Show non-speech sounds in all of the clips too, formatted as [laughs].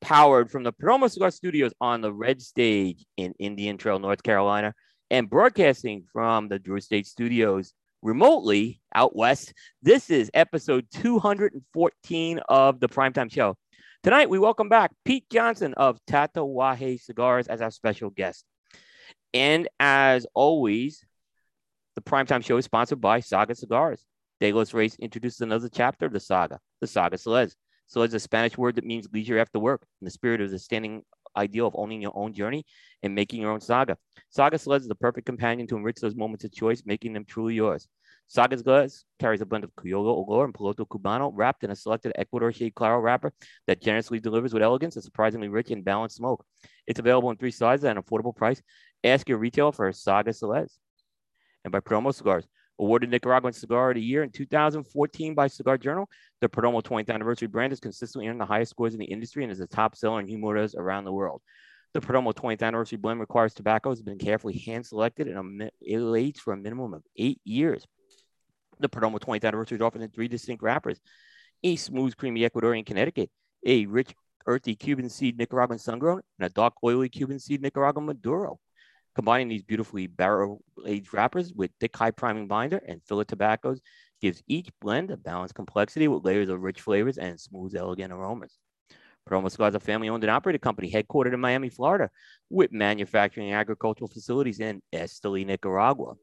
powered from the Perdomo Cigar Studios on the Red Stage in Indian Trail, North Carolina, and broadcasting from the Drew Estate Studios remotely out west. This is episode 214 of the Primetime Show. Tonight, we welcome back Pete Johnson of Tatuaje Cigars as our special guest. And as always, the Primetime Show is sponsored by Saga Cigars. De Race introduces another chapter of the saga, the Saga Celeste. So it's a Spanish word that means leisure after work in the spirit of the standing ideal of owning your own journey and making your own saga. Saga Celeste is the perfect companion to enrich those moments of choice, making them truly yours. Saga's Glass carries a blend of Criollo Olor and Piloto Cubano wrapped in a selected Ecuador shade Claro wrapper that generously delivers with elegance a surprisingly rich and balanced smoke. It's available in three sizes at an affordable price. Ask your retailer for Saga Celeste. And by Perdomo Cigars, awarded Nicaraguan Cigar of the Year in 2014 by Cigar Journal, the Perdomo 20th anniversary brand is consistently earning the highest scores in the industry and is a top seller in humidors around the world. The Perdomo 20th anniversary blend requires tobacco has been carefully hand selected and aged for a minimum of eight years. The Perdomo 20th anniversary is offered in three distinct wrappers a smooth, creamy Ecuadorian Connecticut, a rich, earthy Cuban seed Nicaraguan sun-grown, and a dark, oily Cuban seed Nicaraguan Maduro. Combining these beautifully barrel aged wrappers with thick, high priming binder and filler tobaccos gives each blend a balanced complexity with layers of rich flavors and smooth, elegant aromas. Perdomo Cigars is a family owned and operated company headquartered in Miami, Florida, with manufacturing and agricultural facilities in Esteli, Nicaragua.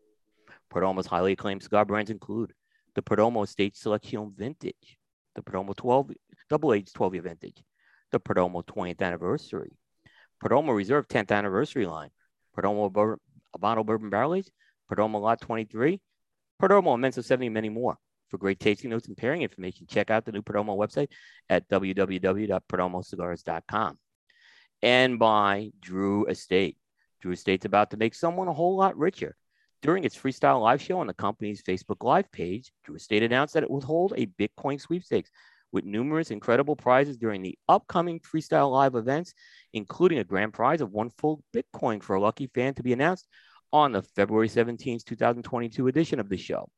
Perdomo's highly acclaimed cigar brands include the Perdomo Estate Selection Vintage, the Perdomo 12 Double Age 12 year Vintage, the Perdomo 20th Anniversary, Perdomo Reserve 10th Anniversary line, Perdomo Bur- Habano Bourbon Barrel Perdomo Lot 23, Perdomo Inmenso 70, many more. For great tasting notes and pairing information, check out the new Perdomo website at www.perdomocigars.com. And by Drew Estate. Drew Estate's about to make someone a whole lot richer. During its freestyle live show on the company's Facebook Live page, Drew Estate announced that it would hold a Bitcoin sweepstakes with numerous incredible prizes during the upcoming freestyle live events, including a grand prize of one full Bitcoin for a lucky fan to be announced on the February 17th, 2022 edition of the show.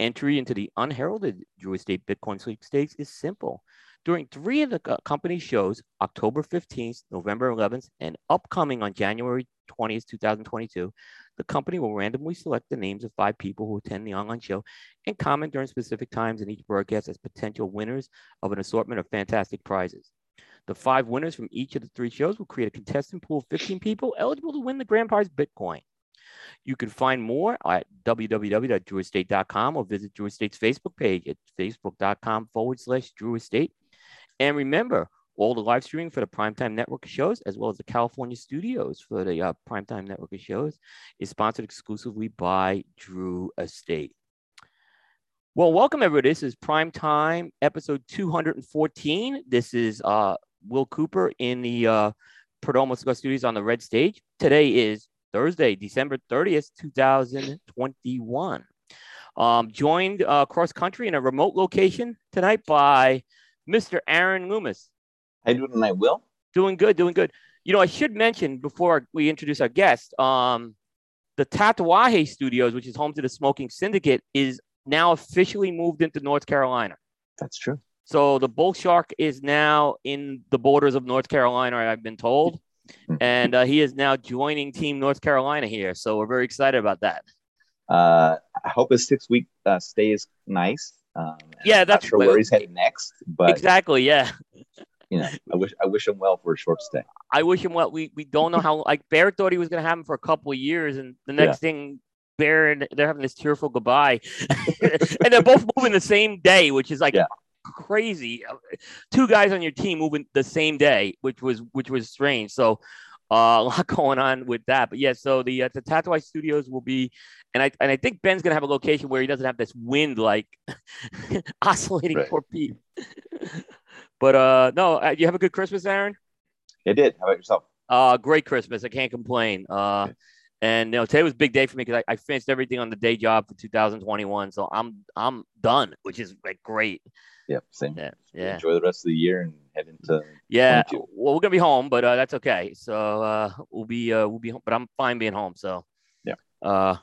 Entry into the unheralded Drew Estate Bitcoin sweepstakes is simple. During three of the uh, company shows, October 15th, November 11th, and upcoming on January 20th, 2022, the company will randomly select the names of five people who attend the online show and comment during specific times in each broadcast as potential winners of an assortment of fantastic prizes. The five winners from each of the three shows will create a contestant pool of 15 people eligible to win the grand prize Bitcoin. You can find more at www.drewestate.com or visit Drew Estate's Facebook page at facebook.com forward slash Drew Estate. And remember, all the live streaming for the Primetime Network shows, as well as the California studios for the uh, Primetime Network shows, is sponsored exclusively by Drew Estate. Well, welcome everybody. This is Primetime episode 214. This is uh, Will Cooper in the uh, Perdomo Cigar Studios on the Red Stage. Today is Thursday, December 30th, 2021. Um, joined uh, cross country in a remote location tonight by Mr. Aaron Loomis. How you doing tonight, Will? Doing good, doing good. You know, I should mention before we introduce our guest, um, the Tatuaje Studios, which is home to the Smoking Syndicate, is now officially moved into North Carolina. That's true. So the bull shark is now in the borders of North Carolina, I've been told. and uh, he is now joining Team North Carolina here. So we're very excited about that. Uh, I hope his six week uh, stay is nice. Um, yeah, that's sure where he's heading next, but exactly, yeah. You know, I wish I wish him well for a short stay. I wish him well. We we don't know how. Like Barrett thought he was going to have him for a couple of years, and the next yeah. thing, Barrett they're having this tearful goodbye, [laughs] and they're both moving the same day, which is like yeah. crazy. Two guys on your team moving the same day, which was which was strange. So. Uh, [laughs] a lot going on with that, but yeah. So the uh, the Tatuaje Studios will be, and I and I think Ben's gonna have a location where he doesn't have this wind like [laughs] oscillating right. for Pete. [laughs] But uh, no, uh, you have a good Christmas, Aaron. I did. How about yourself? Uh, great Christmas. I can't complain. Uh, and you know, today was a big day for me because I, I, finished everything on the day job for 2021. So I'm I'm done, which is like great. Yeah, same. Yeah, yeah. Enjoy the rest of the year and head into. Yeah, 22. well, we're gonna be home, but uh, that's okay. So uh, we'll be uh, we'll be home, but I'm fine being home. So yeah. Uh,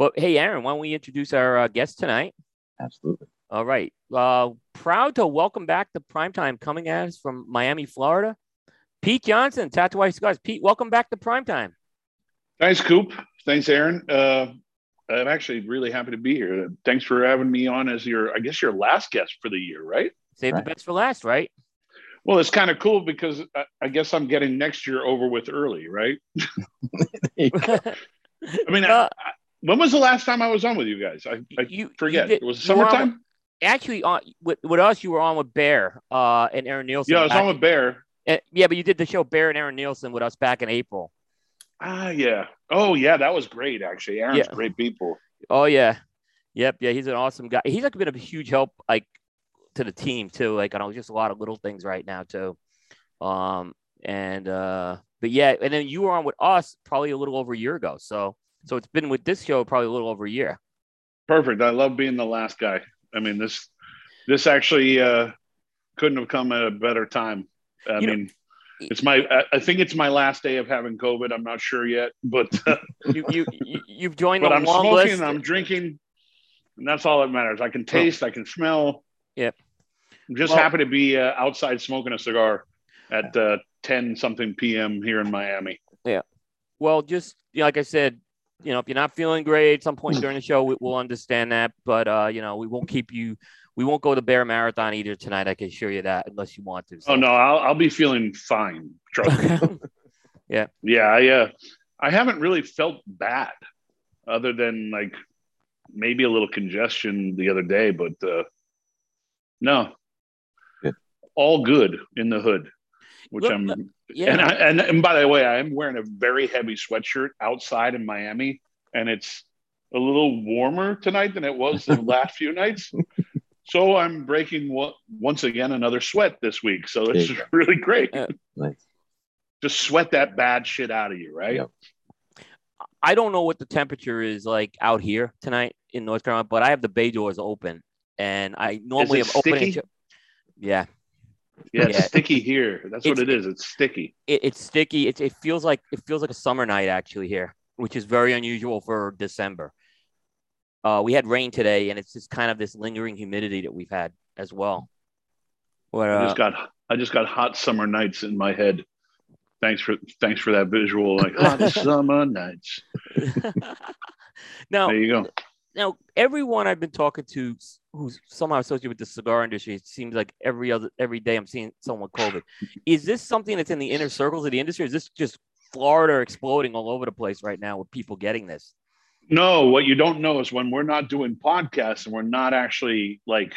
but hey, Aaron, why don't we introduce our uh, guest tonight? Absolutely. All right. Uh, proud to welcome back to Primetime coming at us from Miami, Florida. Pete Johnson, Tatuaje Cigars. Pete, welcome back to Primetime. Thanks, Coop. Thanks, Aaron. Uh, I'm actually really happy to be here. Thanks for having me on as your, I guess, your last guest for the year, right? Save right. the best for last, right? Well, it's kind of cool because I, I, guess I'm getting next year over with early, right? [laughs] [laughs] I mean, uh, I, when was the last time I was on with you guys? I, you, forget. You did, it was summertime. actually, on with, with us, you were on with Bear uh, and Aaron Nielsen. Yeah, I was on with Bear. And, yeah, but you did the show Bear and Aaron Nielsen with us back in April. Ah, yeah. Oh, yeah, that was great. Actually, Aaron's yeah. great people. Oh yeah, yep, yeah. He's an awesome guy. He's like been a huge help, like to the team too. Like I know just a lot of little things right now too. Um, and uh, but yeah, and then you were on with us probably a little over a year ago. So so it's been with this show probably a little over a year. Perfect. I love being the last guy. I mean this this actually uh, couldn't have come at a better time. I you mean. Know, it's my i think it's my last day of having covid i'm not sure yet but [laughs] uh, you, you you've joined but i'm smoking list. i'm drinking and that's all that matters i can taste oh. i can smell yep i'm just well, happy to be uh, outside smoking a cigar at uh, 10 something p.m here in miami yeah well just you know, like i said you know if you're not feeling great at some point during the show we, will understand that but uh you know we won't keep you we won't go to Bear Marathon either tonight. I can assure you that, unless you want to. So. Oh no, I'll, I'll be feeling fine. Trust [laughs] yeah, yeah. I uh, I haven't really felt bad, other than like maybe a little congestion the other day, but uh, no, good. all good in the hood. Which Look, I'm, yeah. and, I, and and by the way, I am wearing a very heavy sweatshirt outside in Miami, and it's a little warmer tonight than it was the [laughs] last few nights. So I'm breaking what once again another sweat this week. So it's really great. Yeah. Nice. Just sweat that bad shit out of you, right? I don't know what the temperature is like out here tonight in North Carolina, but I have the bay doors open, and I normally am opening. Yeah. Yeah, it's yeah. sticky here. That's it's, what it is. It's sticky. It, it's sticky. It, it feels like it feels like a summer night actually here, which is very unusual for December. Uh, we had rain today, and it's just kind of this lingering humidity that we've had as well. Where, uh, I just got I just got hot summer nights in my head. Thanks for thanks for that visual, like hot [laughs] summer nights. [laughs] now there you go. Now, everyone I've been talking to who's somehow associated with the cigar industry, it seems like every other every day I'm seeing someone COVID. Is this something that's in the inner circles of the industry? is this just Florida exploding all over the place right now with people getting this? No, what you don't know is when we're not doing podcasts and we're not actually like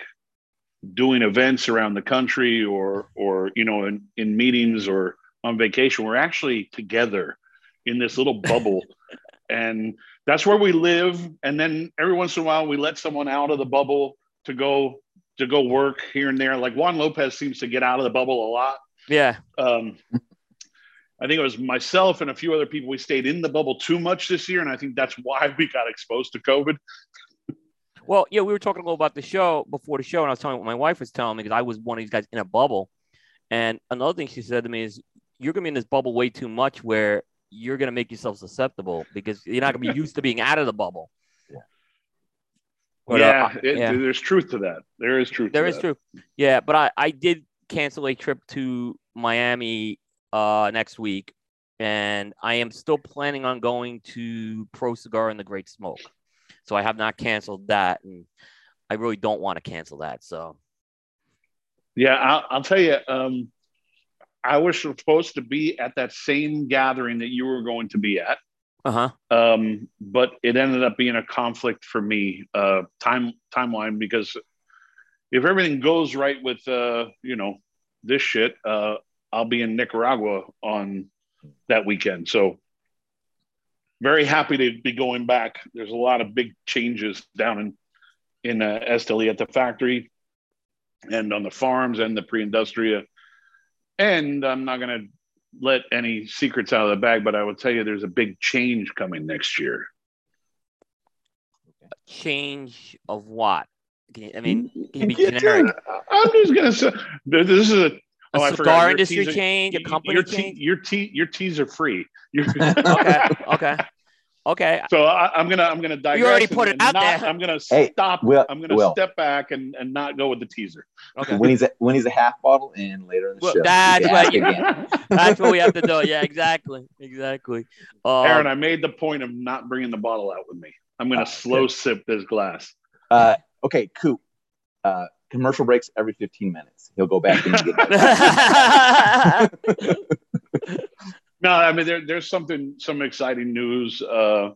doing events around the country or or you know in, in meetings or on vacation, we're actually together in this little bubble. [laughs] and that's where we live. And then every once in a while we let someone out of the bubble to go to go work here and there. Like Juan Lopez seems to get out of the bubble a lot. Yeah. Um, I think it was myself and a few other people. We stayed in the bubble too much this year, and I think that's why we got exposed to COVID. Well, yeah, we were talking a little about the show before the show, and I was telling what my wife was telling me because I was one of these guys in a bubble. And another thing she said to me is, "You're gonna be in this bubble way too much, where you're gonna make yourself susceptible because you're not gonna be [laughs] used to being out of the bubble." Yeah, but, yeah, uh, it, yeah, there's truth to that. There is truth. There is that. truth. Yeah, but I I did cancel a trip to Miami uh, next week, and I am still planning on going to Pro Cigar and the Great Smoke. So I have not canceled that, and I really don't want to cancel that. So, yeah, I'll, I'll tell you. Um, I was supposed to be at that same gathering that you were going to be at. Uh huh. Um, but it ended up being a conflict for me, uh, time timeline because if everything goes right with uh, you know this shit, uh, I'll be in Nicaragua on that weekend. So very happy to be going back. There's a lot of big changes down in in uh, Esteli at the factory and on the farms and the pre-industria. And I'm not going to let any secrets out of the bag, but I will tell you there's a big change coming next year. Change of what? I mean, mm-hmm. can you be generic? I'm just going to say this is a a oh, cigar industry change, a company your change. Your tea, your teas are free. [laughs] okay, okay. Okay. So I, am gonna I'm gonna digress. You already put it out not, there. I'm gonna Hey, stop. Will- I'm gonna Will. step back and, and not go with the teaser. Okay. When he's a, when he's a half bottle in later in the Well, show. that's what you- again. [laughs] That's what we have to do. Yeah, exactly. Exactly. Um, Aaron, I made the point of not bringing the bottle out with me. I'm gonna Ah, slow good. sip this glass. Uh, okay, Coop. Uh, commercial breaks every 15 minutes. He'll go back and get that. [laughs] [laughs] No, I mean there, there's something some exciting news uh,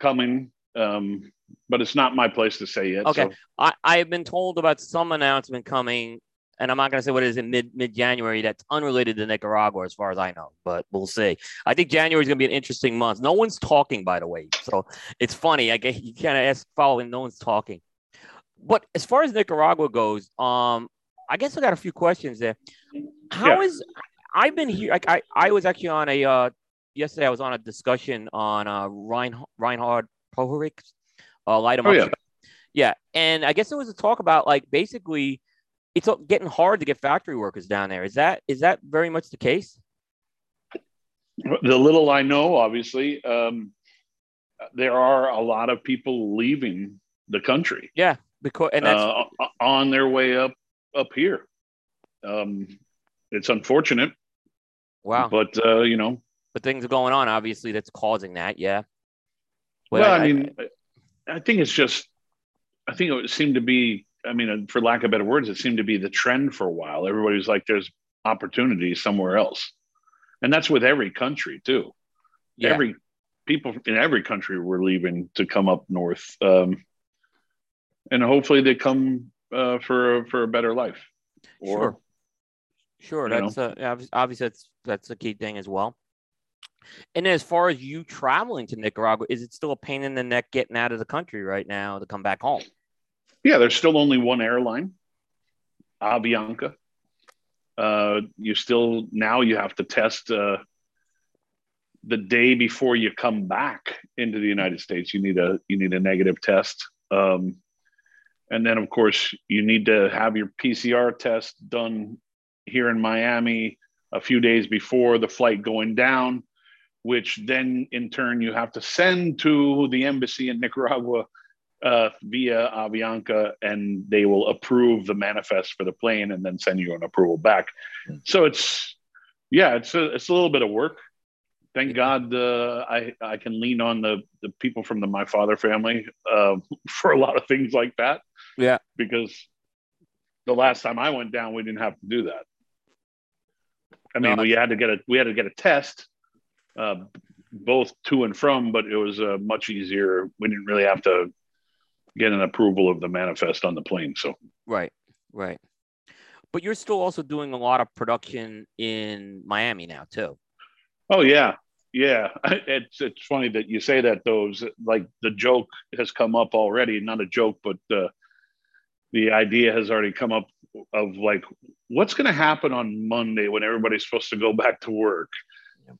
coming, um, but it's not my place to say yet. Okay. so- I, have been told about some announcement coming, and I'm not going to say what it is in mid mid January. That's unrelated to Nicaragua, as far as I know, but we'll see. I think January is going to be an interesting month. No one's talking, by the way, so it's funny. I guess you kind of ask following. No one's talking. But as far as Nicaragua goes, um, I guess I got a few questions there. How Yeah. is I've been here? Like I, I was actually on a uh, yesterday. I was on a discussion on uh, Rein, Reinhard Pohorec's uh, light Oh, up yeah. Yeah, and I guess there was a talk about like basically it's uh, getting hard to get factory workers down there. Is that is that very much the case? The little I know, obviously, um, there are a lot of people leaving the country Yeah, because and that's uh, on their way up up here. Um, it's unfortunate, wow. But, uh, you know, but things are going on, obviously, that's causing that. Yeah. But well, I, mean, I think it's just, I think it seemed to be, I mean, for lack of better words, it seemed to be the trend for a while. Everybody was like, "There's opportunity somewhere else," and that's with every country too. yeah, Every people in every country were leaving to come up north, um, and hopefully they come uh, for for a better life. Or Sure. Sure, you that's uh, obvi- obviously that's that's a key thing as well. And as far as you traveling to Nicaragua, is it still a pain in the neck getting out of the country right now to come back home? Yeah, there's still only one airline, Avianca. Uh, you still now you have to test uh, the day before you come back into the United States. You need a you need a negative test, um, and then of course you need to have your PCR test done here in Miami a few days before the flight going down, which then in turn you have to send to the embassy in Nicaragua uh, via Avianca, and they will approve the manifest for the plane and then send you an approval back. Hmm. So it's yeah, it's a it's a little bit of work. Thank God uh, I I can lean on the the people from the my father family uh, [laughs] for a lot of things like that. Yeah. because the last time I went down, we didn't have to do that. I No, mean, we had to get a we had to get a test, uh, both to and from, but it was uh, much easier. We didn't really have to get an approval of the manifest on the plane. So Right, right. But you're still also doing a lot of production in Miami now too. Oh yeah, yeah. [laughs] It's it's funny that you say that. Those like the joke has come up already. Not a joke, but uh, the idea has already come up of like what's going to happen on Monday when everybody's supposed to go back to work. Yep.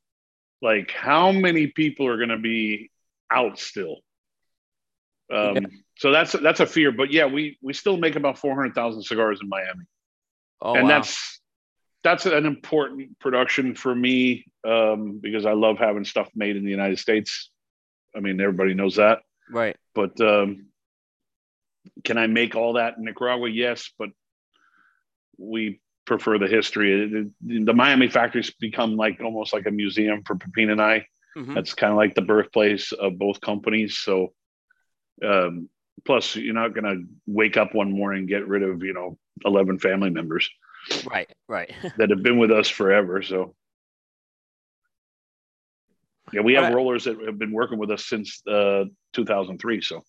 Like how many people are going to be out still? Um, Yeah. So that's that's a fear. But yeah, we we still make about four hundred thousand cigars in Miami Oh, and wow. that's that's an important production for me um, because I love having stuff made in the United States. I mean, everybody knows that. right. But um, can I make all that in Nicaragua? Yes, but we prefer the history. The, the Miami factory's become like almost like a museum for Pepin and I. Mhm. That's kind of like the birthplace of both companies. So, um, plus, you're not going to wake up one morning and get rid of you know eleven family members Right, right. [laughs] that have been with us forever. So, yeah, we have Alright. rollers that have been working with us since uh, 2003. So,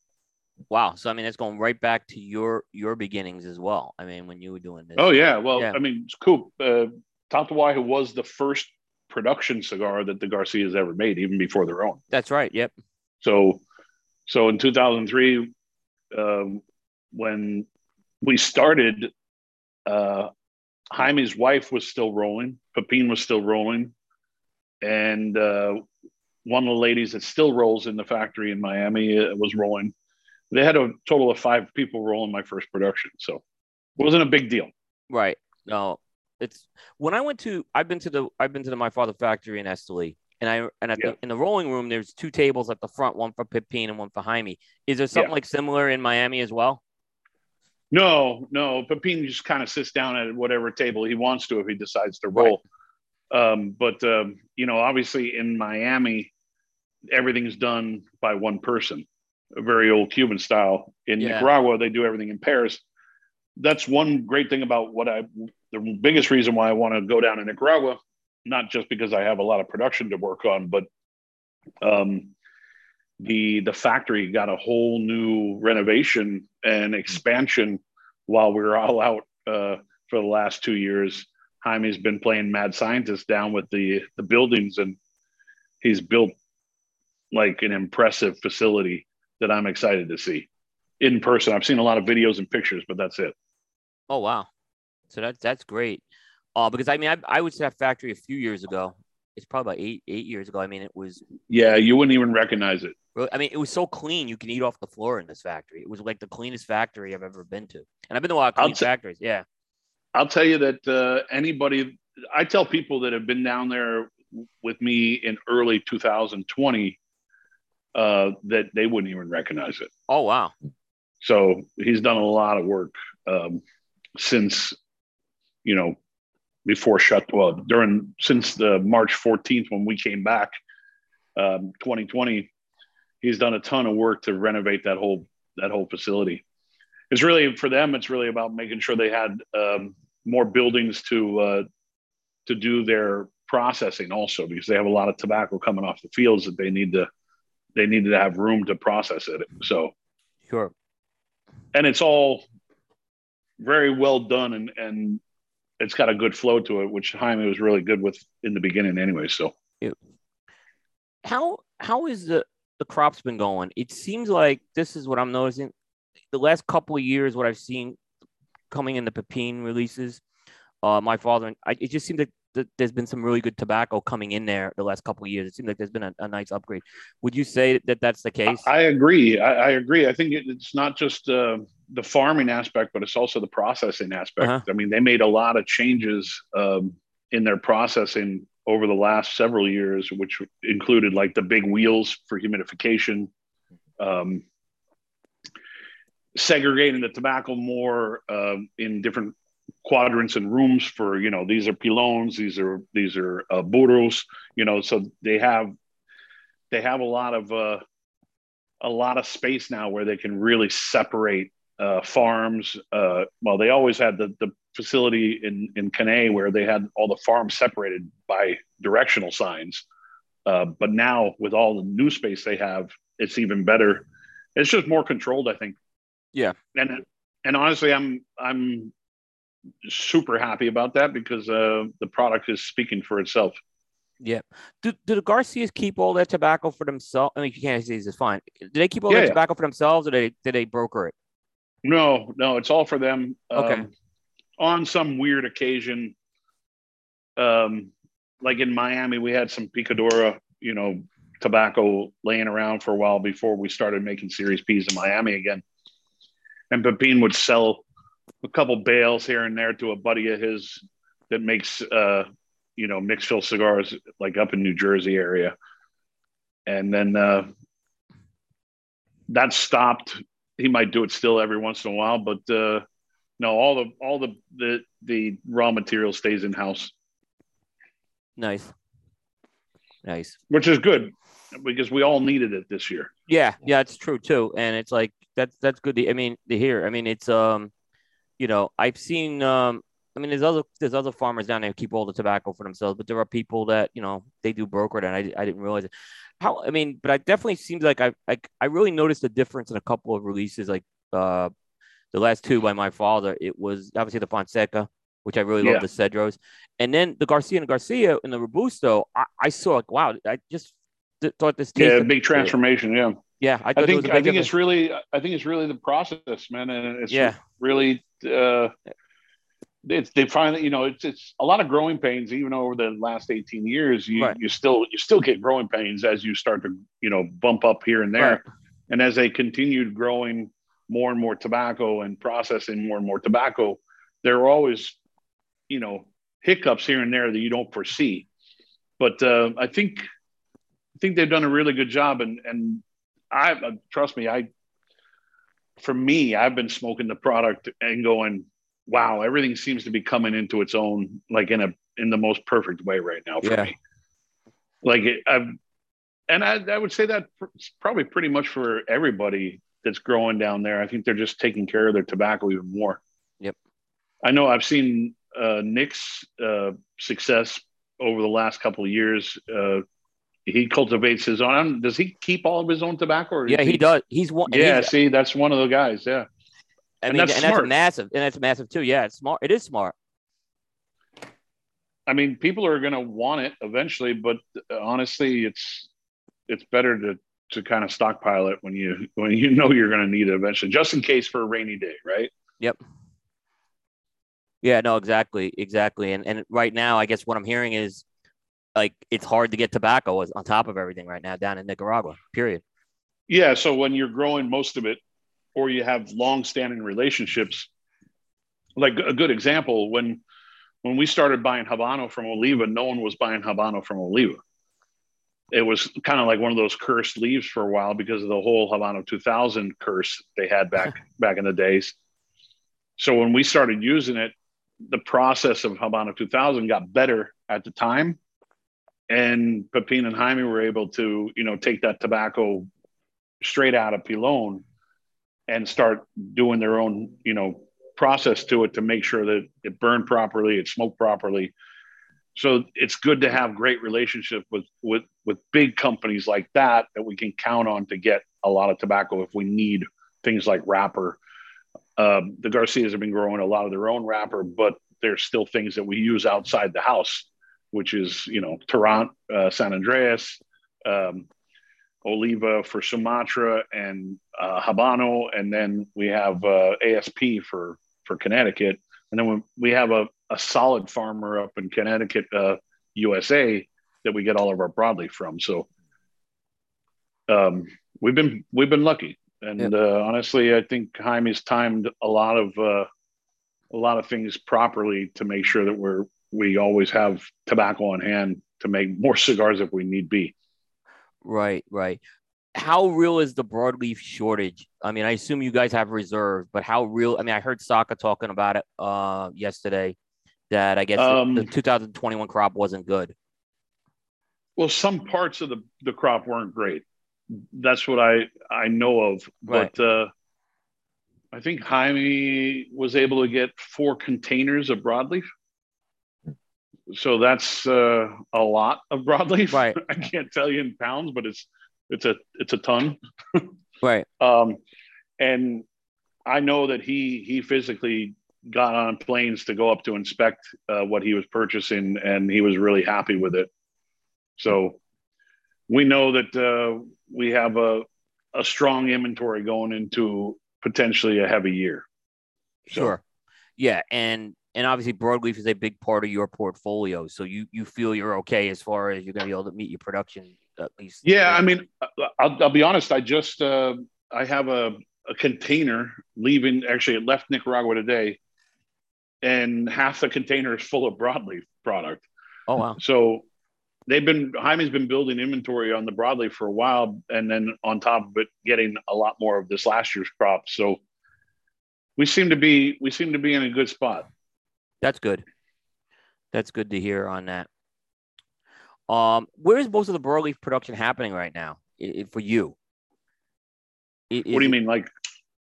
wow. So I mean, it's going right back to your your beginnings as well. I mean, when you were doing this. oh yeah, well, Yeah. I mean, it's cool. Uh, Tatuaje was the first production cigar that the Garcias ever made, even before their own. That's right. Yep. So, so in 2003, um, when we started, uh, Jaime's wife was still rolling, Pepin was still rolling, and uh, one of the ladies that still rolls in the factory in Miami uh, was rolling. They had a total of five people rolling my first production, so it wasn't a big deal. Right. No, it's when I went to I've been to the I've been to the My Father factory in Esteli, And I and at Yeah. the, in the rolling room, there's two tables at the front, one for Pepin and one for Jaime. Is there something Yeah. like similar in Miami as well? No, no. Pepin just kind of sits down at whatever table he wants to if he decides to roll. Um, but um, you know, obviously in Miami, everything's done by one person, very old Cuban style. In Yeah. Nicaragua, they do everything in pairs. That's one great thing about what I. The biggest reason why I want to go down to Nicaragua, not just because I have a lot of production to work on, but um, the the factory got a whole new renovation and expansion while we were all out uh, for the last two years. Jaime's been playing mad scientist down with the the buildings, and he's built like an impressive facility that I'm excited to see in person. I've seen a lot of videos and pictures, but that's it. Oh wow, so that's that's great. Uh, because I mean, I, I was to that factory a few years ago. It's probably about eight eight years ago. I mean, it was Yeah, you wouldn't even recognize it. I mean, it was so clean you can eat off the floor in this factory. It was like the cleanest factory I've ever been to, and I've been to a lot of clean t- factories. Yeah, I'll tell you that uh, anybody, I tell people that have been down there with me in early 2020 uh, that they wouldn't even recognize it. Oh wow. So he's done a lot of work um, since, you know, before shut well during since the March 14th when we came back, um, 2020. He's done a ton of work to renovate that whole that whole facility. It's really for them. It's really about making sure they had um, more buildings to uh, to do their processing also because they have a lot of tobacco coming off the fields that they need to they needed to have room to process it. So Sure. and it's all very well done and and it's got a good flow to it, which Jaime was really good with in the beginning anyway. So How how is the the crops been going? It seems like this is what I'm noticing. The last couple of years, what I've seen coming in the Pepin releases, uh, my father, and I, it just seems like th- there's been some really good tobacco coming in there the last couple of years. It seems like there's been a, a nice upgrade. Would you say that that's the case? I agree. I, I agree. I think it, it's not just uh, the farming aspect, but it's also the processing aspect. Uh-huh. I mean, they made a lot of changes um, in their processing over the last several years, which included like the big wheels for humidification, um, segregating the tobacco more um, in different quadrants and rooms for you know these are pilons, these are these are uh, burros, you know, so they have they have a lot of uh, a lot of space now where they can really separate uh, farms. Uh, well, they always had the, the facility in, in Canay where they had all the farms separated by directional signs. Uh, but now with all the new space they have, it's even better. It's just more controlled, I think. Yeah. And, and honestly, I'm, I'm super happy about that because uh, the product is speaking for itself. Yeah. Do, do the Garcias keep all their tobacco for themselves? I mean, you can't say this is fine. Do they keep all Yeah, that yeah. tobacco for themselves or do they, do they broker it? No, no, it's all for them. Okay. Um, on some weird occasion, um, like in Miami, we had some Picadura, you know, tobacco laying around for a while before we started making Series P's in Miami again. And Pepin would sell a couple bales here and there to a buddy of his that makes, uh, you know, mixed fill cigars like up in New Jersey area. And then uh, that stopped he might do it still every once in a while, but uh, no, all the all the the the raw material stays in house, Nice. Nice. which is good because we all needed it this year. Yeah, yeah, it's true too, and it's like that's that's good. To, I mean, to hear. I mean, it's um, you know, I've seen um, I mean, there's other there's other farmers down there who keep all the tobacco for themselves, but there are people that you know they do broker it, and I, I didn't realize it. How I mean, but I definitely seems like I I I really noticed a difference in a couple of releases, like uh, the last two by my father. It was obviously the Fonseca, which I really Yeah. love the Cedros, and then the Garcia and Garcia and the Robusto. I, I saw like wow, I just th- thought this Yeah, big transformation. Yeah, Yeah, I, I think I think difference. it's really I think it's really the process, man, and it's Yeah. really uh, it's they find that you know it's it's a lot of growing pains even over the last 18 years you Right. you still you still get growing pains as you start to you know bump up here and there Right. and as they continued growing more and more tobacco and processing more and more tobacco there are always you know hiccups here and there that you don't foresee but uh, i think i think they've done a really good job. And and I uh, trust me, I for me, I've been smoking the product and going, wow, everything seems to be coming into its own, like in a in the most perfect way right now for Yeah. me. Like it, I've, and I, I would say that pr- probably pretty much for everybody that's growing down there. I think they're just taking care of their tobacco even more. Yep. I know I've seen uh, Nick's uh, success over the last couple of years. Uh, he cultivates his own. Does he keep all of his own tobacco? Or Yeah, is he does. He's one. Yeah, he's- see, that's one of the guys. Yeah. I and mean, that's and that's massive, and that's massive too. Yeah, it's smart. It is smart. I mean, people are going to want it eventually, but uh, honestly, it's it's better to to kind of stockpile it when you when you know you're going to need it eventually, just in case for a rainy day, right? Yep. Yeah, no, exactly, exactly. And and right now, I guess what I'm hearing is like it's hard to get tobacco on top of everything right now down in Nicaragua. Period. Yeah. So when you're growing most of it, or you have long-standing relationships, like a good example when when we started buying Habano from Oliva, no one was buying Habano from Oliva. It was kind of like one of those cursed leaves for a while because of the whole Habano 2000 curse they had back [laughs] back in the days. So when we started using it, the process of Habano 2000 got better at the time, and Pepin and Jaime were able to, you know, take that tobacco straight out of Pilon and start doing their own, you know, process to it to make sure that it burned properly, it smoked properly. So it's good to have great relationship with with with big companies like that that we can count on to get a lot of tobacco if we need things like wrapper. Um, the Garcias have been growing a lot of their own wrapper, but there's still things that we use outside the house, which is you know Tarrant, uh, San Andrés, um, Oliva for Sumatra, and uh, Habano, and then we have uh, ASP for for Connecticut, and then we, we have a, a solid farmer up in Connecticut, uh, USA, that we get all of our broadleaf from. So um, we've been we've been lucky, and Yep. uh, honestly, I think Jaime's timed a lot of uh, a lot of things properly to make sure that we're we always have tobacco on hand to make more [laughs] cigars if we need be. Right, right. How real is the broadleaf shortage? I mean, I assume you guys have reserves, but how real? I mean, I heard Saka talking about it uh, yesterday that I guess the- Um, the 2021 crop wasn't good. Well, some parts of the, the crop weren't great. That's what I I know of. Right. But uh, I think Jaime was able to get four containers of broadleaf. So that's uh, a lot of broadleaf. [laughs] Right. I can't tell you in pounds, but it's it's a it's a ton. [laughs] Right. Um, and I know that he he physically got on planes to go up to inspect uh, what he was purchasing, and he was really happy with it. So we know that uh, we have a a strong inventory going into potentially a heavy year. So- Sure. Yeah, and and obviously broadleaf is a big part of your portfolio, so you you feel you're okay as far as you're going to be able to meet your production at least. Yeah, I mean, I'll, I'll be honest. I just uh, I have a, a container leaving. Actually, it left Nicaragua today, and half the container is full of broadleaf product. Oh wow. So they've been Jaime's been building inventory on the broadleaf for a while, and then on top of it, getting a lot more of this last year's crop. So we seem to be we seem to be in a good spot. That's good. That's good to hear on that. Um, where is most of the broadleaf production happening right now i- i- for you? I- what is do you mean, like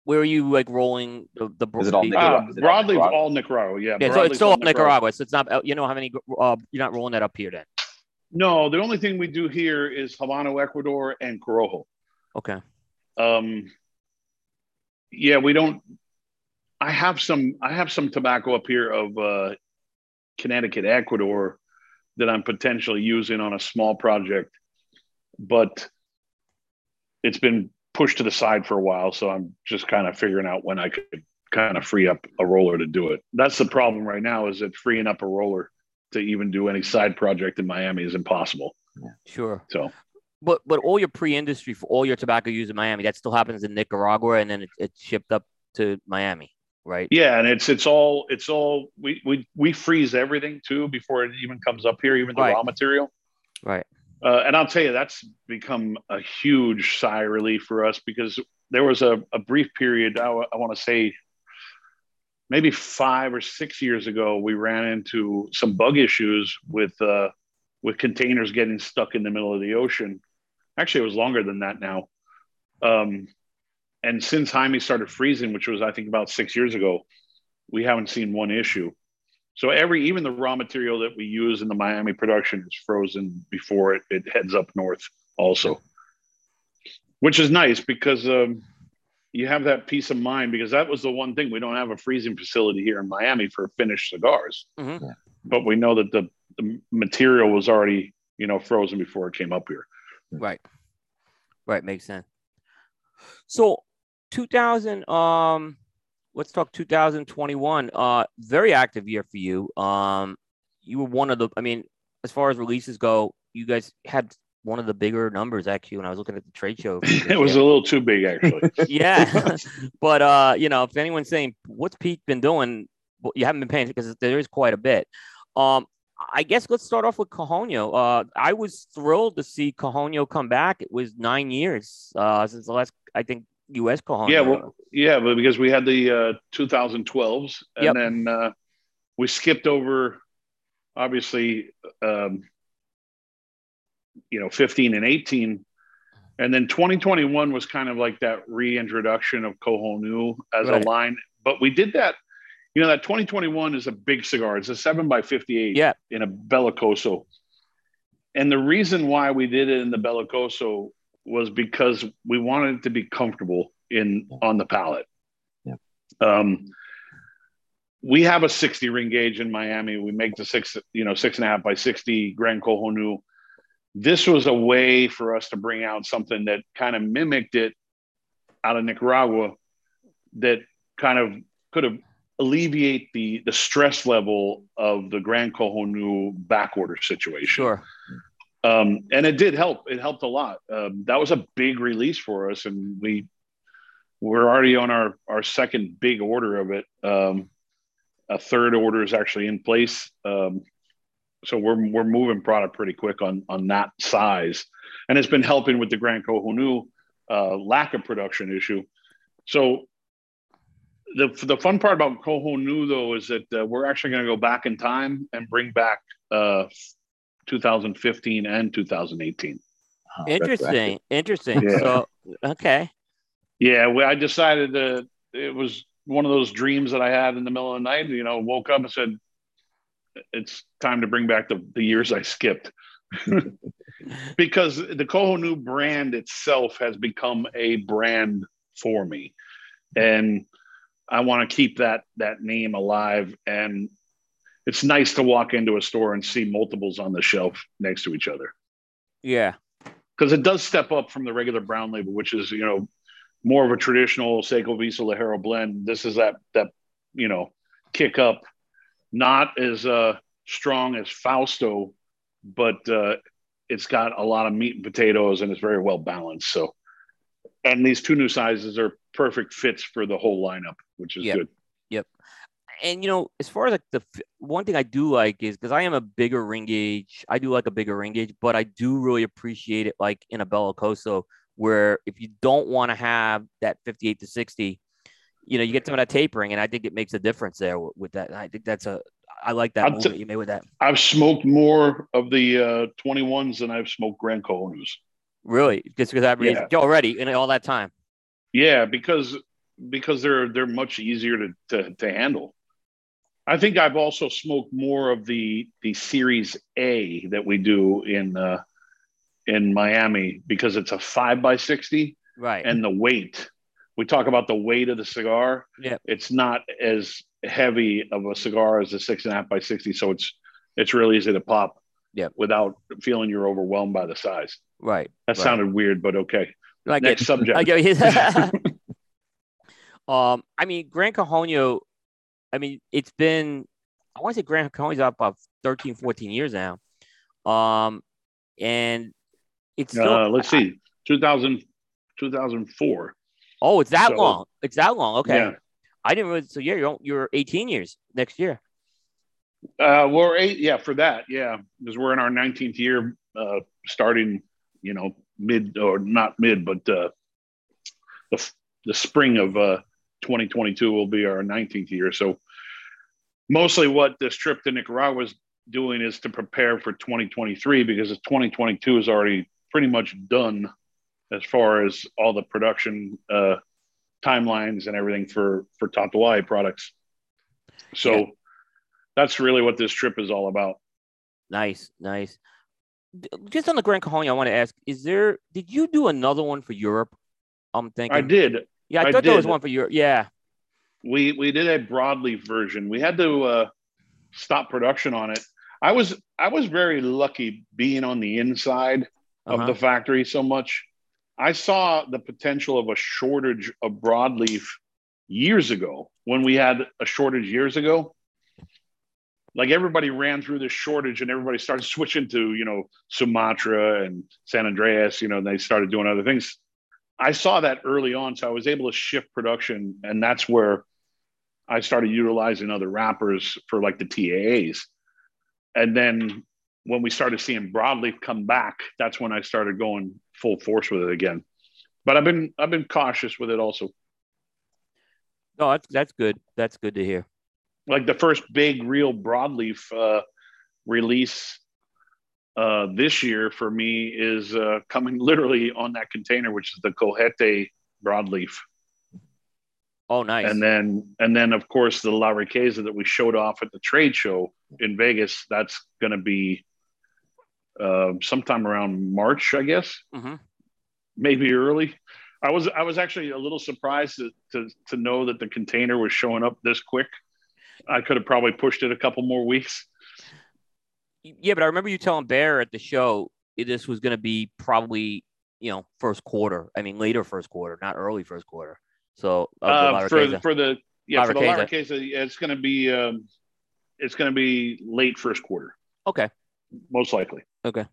Where are you like rolling the the Is it all Nicaragua? uh, Is it all broadleaf? Nicaragua? All Nicaragua, yeah. Yeah, so it's still all up Nicaragua. So it's not uh, you know how many uh, you're not rolling that up here then. No, the only thing we do here is Havana, Ecuador, and Corojo. Okay. Um, yeah, we don't. I have some. I have some tobacco up here of uh, Connecticut, Ecuador, that I'm potentially using on a small project, but it's been pushed to the side for a while. So I'm just kind of figuring out when I could kind of free up a roller to do it. That's the problem right now. Is that freeing up a roller to even do any side project in Miami is impossible. Sure. So But but all your pre-industry for all your tobacco use in Miami, that still happens in Nicaragua, and then it, it's shipped up to Miami, right? Yeah, and it's it's all it's all we we we freeze everything too before it even comes up here, even the Right. raw material. Right. Uh, and I'll tell you, that's become a huge sigh of relief for us because there was a, a brief period, I, I want to say maybe five or six years ago, we ran into some bug issues with, uh, with containers getting stuck in the middle of the ocean. Actually, it was longer than that now. Um, and since Jaime started freezing, which was, I think, about six years ago, we haven't seen one issue. So every even the raw material that we use in the Miami production is frozen before it, it heads up north also, which is nice because um, you have that peace of mind because that was the one thing we don't have a freezing facility here in Miami for finished cigars, Mhm. Yeah. but we know that the, the material was already you know frozen before it came up here. Right. Right. Makes sense. So 2000, um, let's talk 2021. Uh, very active year for you. Um, you were one of the, I mean, as far as releases go, you guys had one of the bigger numbers actually when I was looking at the trade show. [laughs] it was a little too big actually. [laughs] yeah. [laughs] but, uh, you know, if anyone's saying, what's Pete been doing? Well, you haven't been paying because there is quite a bit. Um, I guess let's start off with Cojonu. Uh, I was thrilled to see Cojonu come back. It was nine years uh, since the last, I think, U.S. Cojonu. Yeah, well, yeah, but because we had the uh, 2012s, and Yep. then uh, we skipped over, obviously, um, you know, 15 and 18, and then 2021 was kind of like that reintroduction of Cojonu as Right. a line. But we did that. You know, that 2021 is a big cigar. It's a seven by 58 Yeah. in a Bellicoso. And the reason why we did it in the Bellicoso was because we wanted it to be comfortable in on the palate. Yeah. Um, we have a 60 ring gauge in Miami. We make the six, you know, six and a half by 60 Grand Cojonu. This was a way for us to bring out something that kind of mimicked it out of Nicaragua that kind of could have alleviate the the stress level of the Grand Cojonu backorder situation. Sure. Um, and it did help. It helped a lot. Um, that was a big release for us, and we we're already on our our second big order of it. Um, a third order is actually in place, um, so we're we're moving product pretty quick on on that size, and it's been helping with the Grand Cojonu uh, lack of production issue. So the the fun part about Cojonu though is that uh, we're actually going to go back in time and bring back uh, 2015 and 2018. Oh, Interesting. Interesting. Yeah. So, okay. Yeah, well, I decided that it was one of those dreams that I had in the middle of the night. You know, woke up and said, "It's time to bring back the, the years I skipped," [laughs] because the Cojonu brand itself has become a brand for me, and I want to keep that that name alive. And it's nice to walk into a store and see multiples on the shelf next to each other Yeah. because it does step up from the regular brown label, which is you know more of a traditional Seco Viso Ligero blend. This is that that you know kick up, not as uh, strong as Fausto, but uh, it's got a lot of meat and potatoes and it's very well balanced. So, and these two new sizes are perfect fits for the whole lineup, which is Yep. good. And you know, as far as like the one thing I do like is because I am a bigger ring gauge. I do like a bigger ring gauge, but I do really appreciate it like in a Bellicoso, where if you don't want to have that 58 to 60, you know, you get some of that tapering, and I think it makes a difference there with, with that. I think that's a I like that t- you made with that. I've smoked more of the uh, 21s than I've smoked Grand Cojonus. Really, just because I've Yeah. already in all that time. Yeah, because because they're they're much easier to, to to handle. I think I've also smoked more of the the Series A that we do in uh, in Miami because it's a five by sixty Right. and the weight. We talk about the weight of the cigar. Yeah. it's not as heavy of a cigar as a six and a half by sixty, so it's it's really easy to pop. Yeah. without feeling you're overwhelmed by the size. right. That Right. sounded weird, but okay. I get Next [laughs] subject. I get [laughs] [laughs] um, I mean, Gran Cojonu, I mean, it's been, I want to say Gran Cojonu's up about 13, 14 years now. Um, and it's still, uh, let's see, 2000, 2004. oh, it's that so- long. It's that long. Okay. Yeah. I didn't really, so yeah, you're, you're 18 years next year. Uh, we're eight. Yeah, for that. Yeah, because we're in our 19th year uh, starting, you know, mid or not mid, but uh, the the spring of uh, 2022 will be our 19th year. So mostly what this trip to Nicaragua is doing is to prepare for 2023 because 2022 is already pretty much done as far as all the production uh, timelines and everything for for Tatuaje products. So yeah. that's really what this trip is all about. Nice, nice. Just on the Grand Cajon, I want to ask: Is there? Did you do another one for Europe? I'm thinking. I did. Yeah, I, I thought did. there was one for Europe. Yeah. We we did a broadleaf version. We had to uh, stop production on it. I was I was very lucky being on the inside uh-huh. of the factory so much. I saw the potential of a shortage of broadleaf years ago when we had a shortage years ago. Like everybody ran through this shortage and everybody started [laughs] switching to, you know, Sumatra and San Andrés, you know, and they started doing other things. I saw that early on. So I was able to shift production. And that's where I started utilizing other wrappers for like the TAAs. And then when we started seeing broadleaf come back, that's when I started going full force with it again. But I've been I've been cautious with it also. No, that's that's good. That's good to hear. Like the first big real broadleaf uh, release uh, this year for me is uh, coming [laughs] literally on that container, which is the Cojete broadleaf. Oh, nice. And then, and then, of course, the La Riqueza that we showed off at the trade show in Vegas. That's going to be uh, sometime around March, I guess, mm-hmm. maybe early. I was I was actually a little surprised to, to, to know that the container was showing up this quick. I could have probably pushed it a couple more weeks. Yeah, but I remember you telling Bear at the show this was going to be probably you know first quarter. I mean later first quarter, not early first quarter. So uh, for for the yeah for the La case, it's going to be um, it's going to be late first quarter. Okay, most likely. Okay.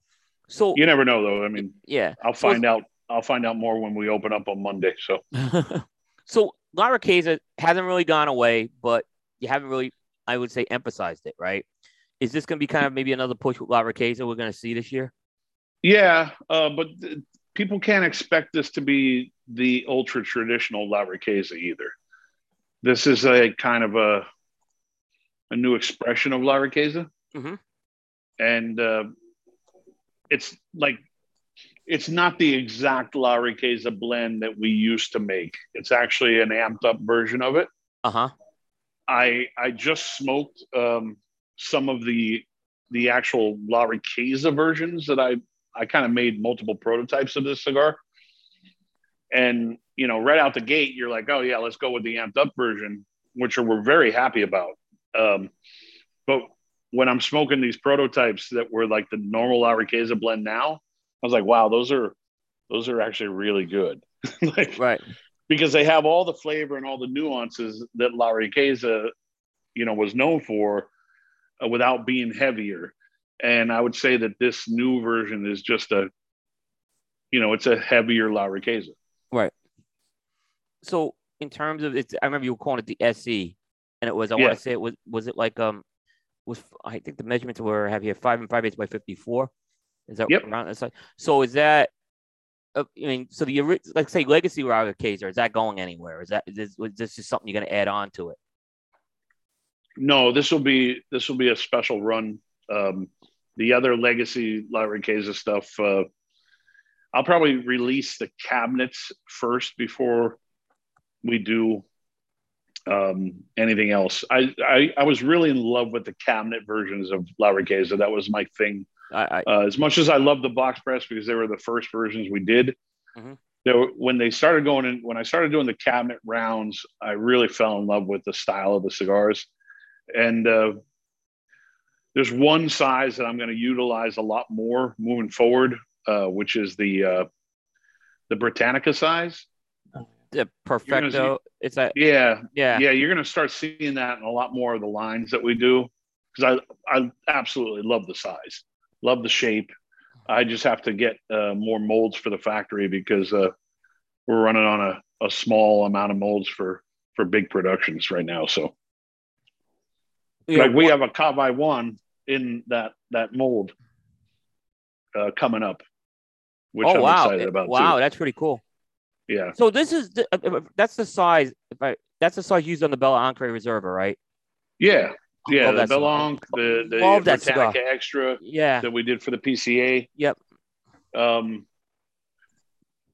So you never know though. I mean, yeah, I'll find out. I'll find out more when we open up on Monday. So, [laughs] so La Riqueza hasn't really gone away, but you haven't really, I would say, emphasized it, right? Is this going to be kind of maybe another push with La Riqueza we're going to see this year? Yeah, uh, but th- people can't expect this to be the ultra traditional La Riqueza either. This is a kind of a a new expression of La Riqueza. Mm-hmm and uh, it's like it's not the exact La Riqueza blend that we used to make. It's actually an amped up version of it. Uh huh. I I just smoked um, some of the the actual La Riqueza versions that I I kind of made multiple prototypes of this cigar, and you know right out the gate you're like oh yeah let's go with the amped up version, which we're very happy about. Um, but when I'm smoking these prototypes that were like the normal La Riqueza blend now, I was like, wow, those are those are actually really good. [laughs] like, right. Because they have all the flavor and all the nuances that La Riqueza, you know, was known for uh, without being heavier. And I would say that this new version is just a, you know, it's a heavier La Riqueza. Right. So in terms of it, I remember you were calling it the SE, and it was I yeah. want to say it was was it like um was I think the measurements were have here five and five eighths by fifty four. Is that yep. around that side? So is that? Uh, I mean, so the like say legacy La Riqueza is that going anywhere? Is that is this, is this just something you're going to add on to it? No, this will be this will be a special run. Um, the other legacy La Riqueza stuff, uh, I'll probably release the cabinets first before we do um, anything else. I, I, I was really in love with the cabinet versions of La Riqueza. That was my thing. I, I, uh, as much as I love the box press because they were the first versions we did. Mm-hmm. They were, when they started going in, when I started doing the cabinet rounds, I really fell in love with the style of the cigars. And uh, there's one size that I'm going to utilize a lot more moving forward, uh, which is the uh, the Britannica size the perfecto. See, it's a yeah, yeah, yeah. You're gonna start seeing that in a lot more of the lines that we do because I I absolutely love the size, love the shape. I just have to get uh, more molds for the factory because uh, we're running on a, a small amount of molds for for big productions right now. So, yeah, like we have a Cavai one in that that mold. uh, coming up, which oh I'm wow! excited about. wow, too. that's pretty cool. Yeah, So this is the, that's the size. If I that's the size used on the Belle Encre Reserva, right? yeah, yeah. The. Bellonc, the the Love that Extra Yeah. that we did for the PCA. Yep. Um,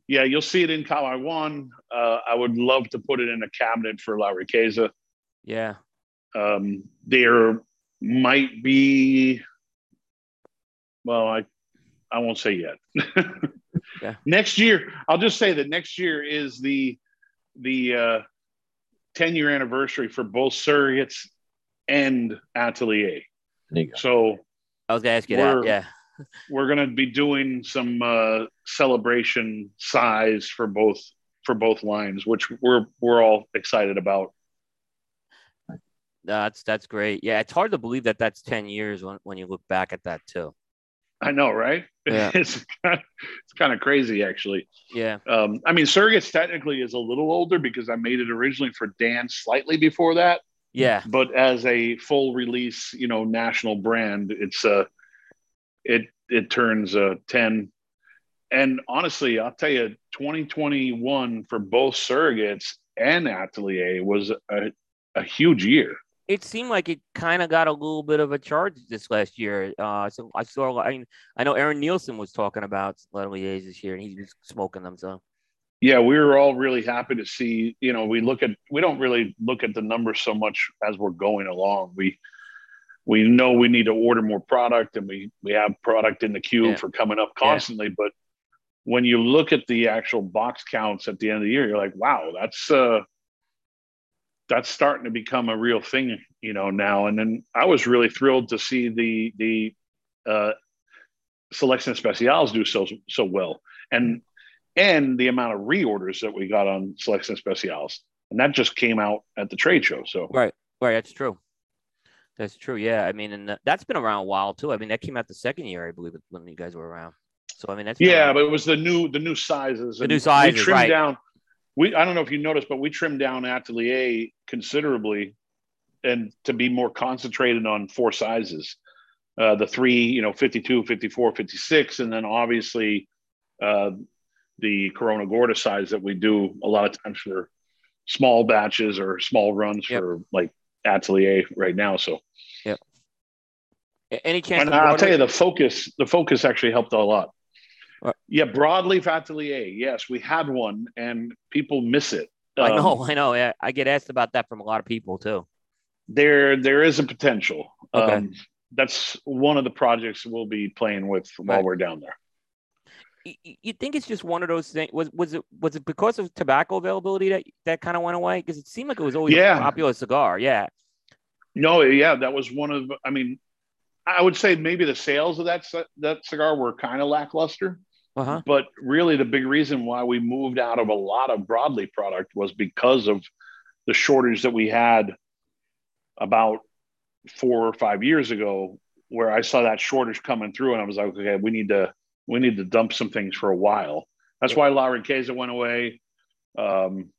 yeah, you'll see it in Kawai One. Uh, I would love to put it in a cabinet for La Riqueza. Yeah. Um, there might be, well, I, I won't say yet. [laughs] Yeah. Next year, I'll just say that next year is the the uh, 10 year anniversary for both surrogates and Atelier. There you go. So I was gonna ask you that. Yeah. we're going to be doing some uh, celebration size for both for both lines, which we're we're all excited about. That's that's great. Yeah, it's hard to believe that that's ten years when, when you look back at that too. I know, right? [laughs] Yeah. it's kind of, it's kind of crazy, actually. Yeah. Um, I mean, Surrogates technically is a little older because I made it originally for Dan slightly before that, Yeah. but as a full release, you know, national brand, it's uh it it turns uh 10. And honestly, I'll tell you, 2021 for both Surrogates and Atelier was a, a huge year. It seemed like it kind of got a little bit of a charge this last year. Uh, so I saw. I mean, I know Aaron Nielsen was talking about Leteliers this year, and he was smoking them. So yeah, we were all really happy to see. You know, we look at we don't really look at the numbers so much as we're going along. We we know we need to order more product, and we we have product in the queue Yeah. for coming up constantly. But when you look at the actual box counts at the end of the year, you're like, wow, that's uh that's starting to become a real thing, you know, now. And then I was really thrilled to see the the uh, selection specials do so so well, and and the amount of reorders that we got on selection specials, and that just came out at the trade show. So right, right. That's true. That's true. Yeah. I mean, and uh, that's been around a while too. I mean, that came out the second year, I believe, when you guys were around. So I mean, that's yeah, but it was the new the new sizes. The new sizes, We trimmed right. down. We I don't know if you noticed, but we trimmed down Atelier considerably, and to be more concentrated on four sizes. Uh, the three, you know, 52, 54, 56, and then obviously uh, the Corona Gorda size that we do a lot of times for small batches or small runs Yep. for like Atelier right now. So, A- any chance? and I'll tell you, the focus, the focus actually helped a lot. Right. Yeah, broadleaf atelier. Yes, we had one, and people miss it. I Um, know, [laughs] I know. Yeah, I get asked about that from a lot of people too. there there is a potential. Okay. Um, that's one of the projects we'll be playing with while Right. we're down there. Y- y- You think it's just one of those things? Was was it was it because of tobacco availability that that kind of went away? Because it seemed like it was always Yeah. a popular cigar. Yeah, No, yeah, that was one of. I mean, I would say maybe the sales of that that cigar were kind of lackluster. Uh huh. But really, the big reason why we moved out of a lot of broadleaf product was because of the shortage that we had about four or five years ago, where I saw that shortage coming through, and I was like, okay, we need to we need to dump some things for a while. That's why La Riqueza went away. Um,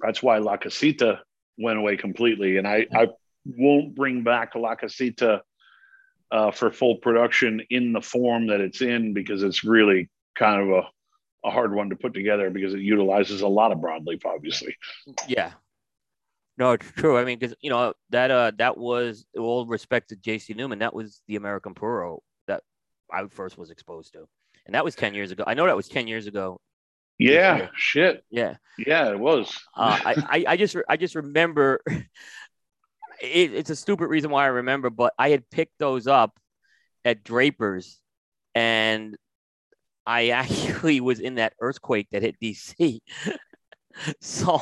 that's why La Casita went away completely, and I I won't bring back La Casita uh, for full production in the form that it's in because it's really kind of a, a hard one to put together because it utilizes a lot of broadleaf, obviously. Yeah. No, it's true. I mean, because you know that uh that was all respect to J.C. Newman. That was the American Puro that I first was exposed to, and that was ten years ago. I know that was ten years ago. Yeah, Yeah. shit. Yeah. Yeah, it was. Uh, I, I I just I just remember. [laughs] It, it's a stupid reason why I remember, but I had picked those up at Draper's, and I [laughs] actually was in that earthquake that hit DC. [laughs] so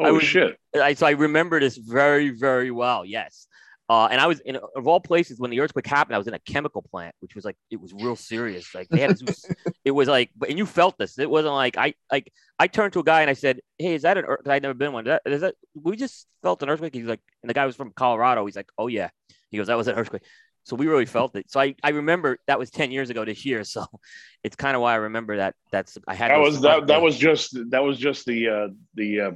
I oh was- shit. I, so I remember this very, very well. Yes. Uh, and I was in of all places when the earthquake happened. I was in a chemical plant, which was like it was real serious. Like they had, this- [laughs] it was like, but and you felt this. It wasn't like I like I turned to a guy and I said, "Hey, is that an? earthquake?" I'd never been one. Is that, is that we just felt an earthquake?" He's like, and the guy was from Colorado. He's like, "Oh yeah." He goes, "That was an earthquake." So we really felt it. So I, I remember that was ten years ago this year. So [laughs] it's kind of why I remember that. That's I had That was that that was just that was just the uh the uh,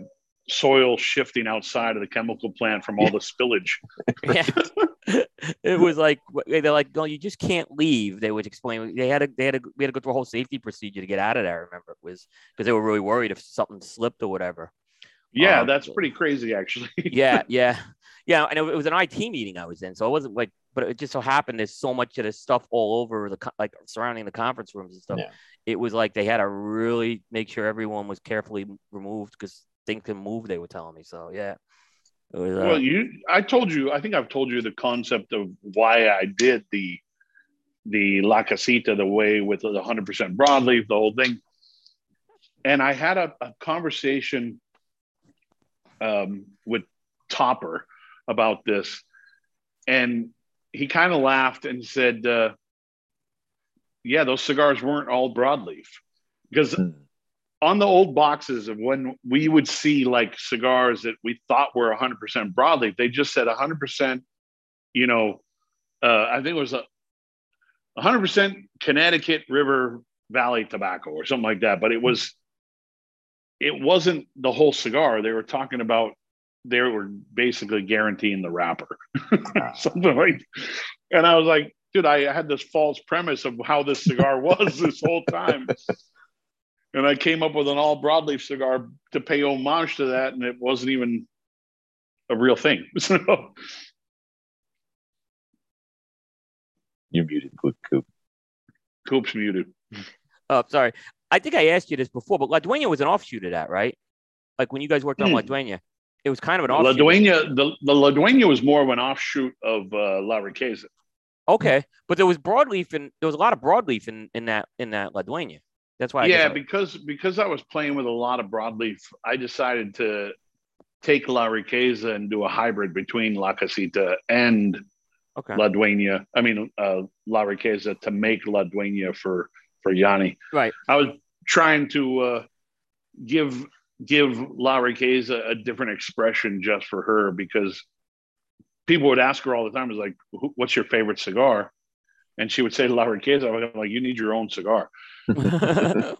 soil shifting outside of the chemical plant from all the [laughs] spillage. yeah. [laughs] it was like they're like, no, you just can't leave. They would explain they had to they had to we had to go through a whole safety procedure to get out of there. I remember it was because they were really worried if something slipped or whatever. Yeah, Um, that's pretty crazy, actually. [laughs] yeah, yeah, yeah. And it, it was an IT meeting I was in, so it wasn't like, but it just so happened there's so much of this stuff all over the like surrounding the conference rooms and stuff. Yeah. It was like they had to really make sure everyone was carefully removed because things can move. They were telling me, so yeah. Was, uh, Well, you, I told you, I think I've told you the concept of why I did the the La Casita the way with the 100% broadleaf, the whole thing. And I had a, a conversation um, with Topper about this, and he kind of laughed and said, uh, "Yeah, those cigars weren't all broadleaf because Hmm. On the old boxes of when we would see like cigars that we thought were 100% broadleaf, they just said 100%, you know, uh, I think it was a 100% Connecticut River Valley tobacco or something like that. But it was, it wasn't the whole cigar. They were talking about, they were basically guaranteeing the wrapper, [laughs] something like. And I was like, dude, I had this false premise of how this cigar was this whole time [laughs] and I came up with an all broadleaf cigar to pay homage to that, and it wasn't even a real thing. [laughs] So You're muted, Coop. Coop. Coop's muted. oh, sorry. I think I asked you this before, but La Duena was an offshoot of that, right? Like when you guys worked on Hmm. La Duena, it was kind of an La offshoot. Duena, the, the La Duena was more of an offshoot of uh, La Riqueza. Okay, but there was broadleaf and there was a lot of broadleaf in, in that in that La Duena. That's why. I yeah, because because I was playing with a lot of broadleaf, I decided to take La Riqueza and do a hybrid between La Casita and okay. La Duena. I mean, uh, La Riqueza to make La Duena for for Yanni. Right. I was trying to uh, give give La Riqueza a different expression just for her because people would ask her all the time, "Is like, what's your favorite cigar?" And she would say to La Riqueza. I was like, "You need your own cigar." [laughs] [laughs]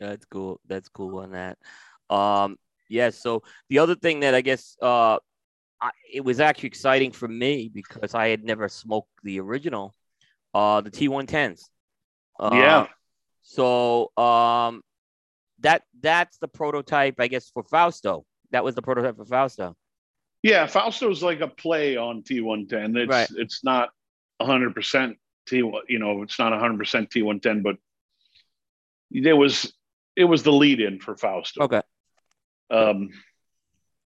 That's cool. That's cool on that. Um, yeah. So the other thing that I guess uh, I, it was actually exciting for me because I had never smoked the original, uh, the T110s. Uh, Yeah. So um, that that's the prototype, I guess, for Fausto. That was the prototype for Fausto. Yeah, Fausto Fausto's like a play on T110. It's Right. it's not 100% T you know, it's not 100% T110, but there was it was the lead in for Fausto. Okay. Um,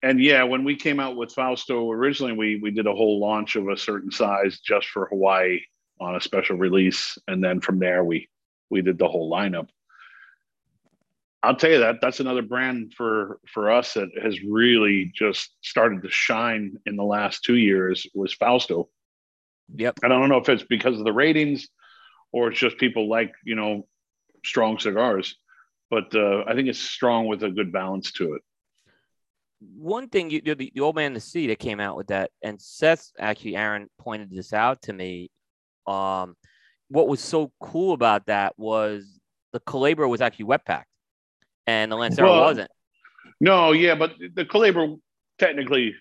and yeah, when we came out with Fausto originally, we we did a whole launch of a certain size just for Hawaii on a special release, and then from there we we did the whole lineup. I'll tell you that that's another brand for for us that has really just started to shine in the last two years was Fausto. Yep. And I don't know if it's because of the ratings or it's just people like you know strong cigars, but uh, I think it's strong with a good balance to it. one thing you the, the old man in the sea that came out with that and seth actually aaron pointed this out to me um what was so cool about that was the culebra was actually wet packed and the lancero Well, wasn't No, yeah, but the Culebra technically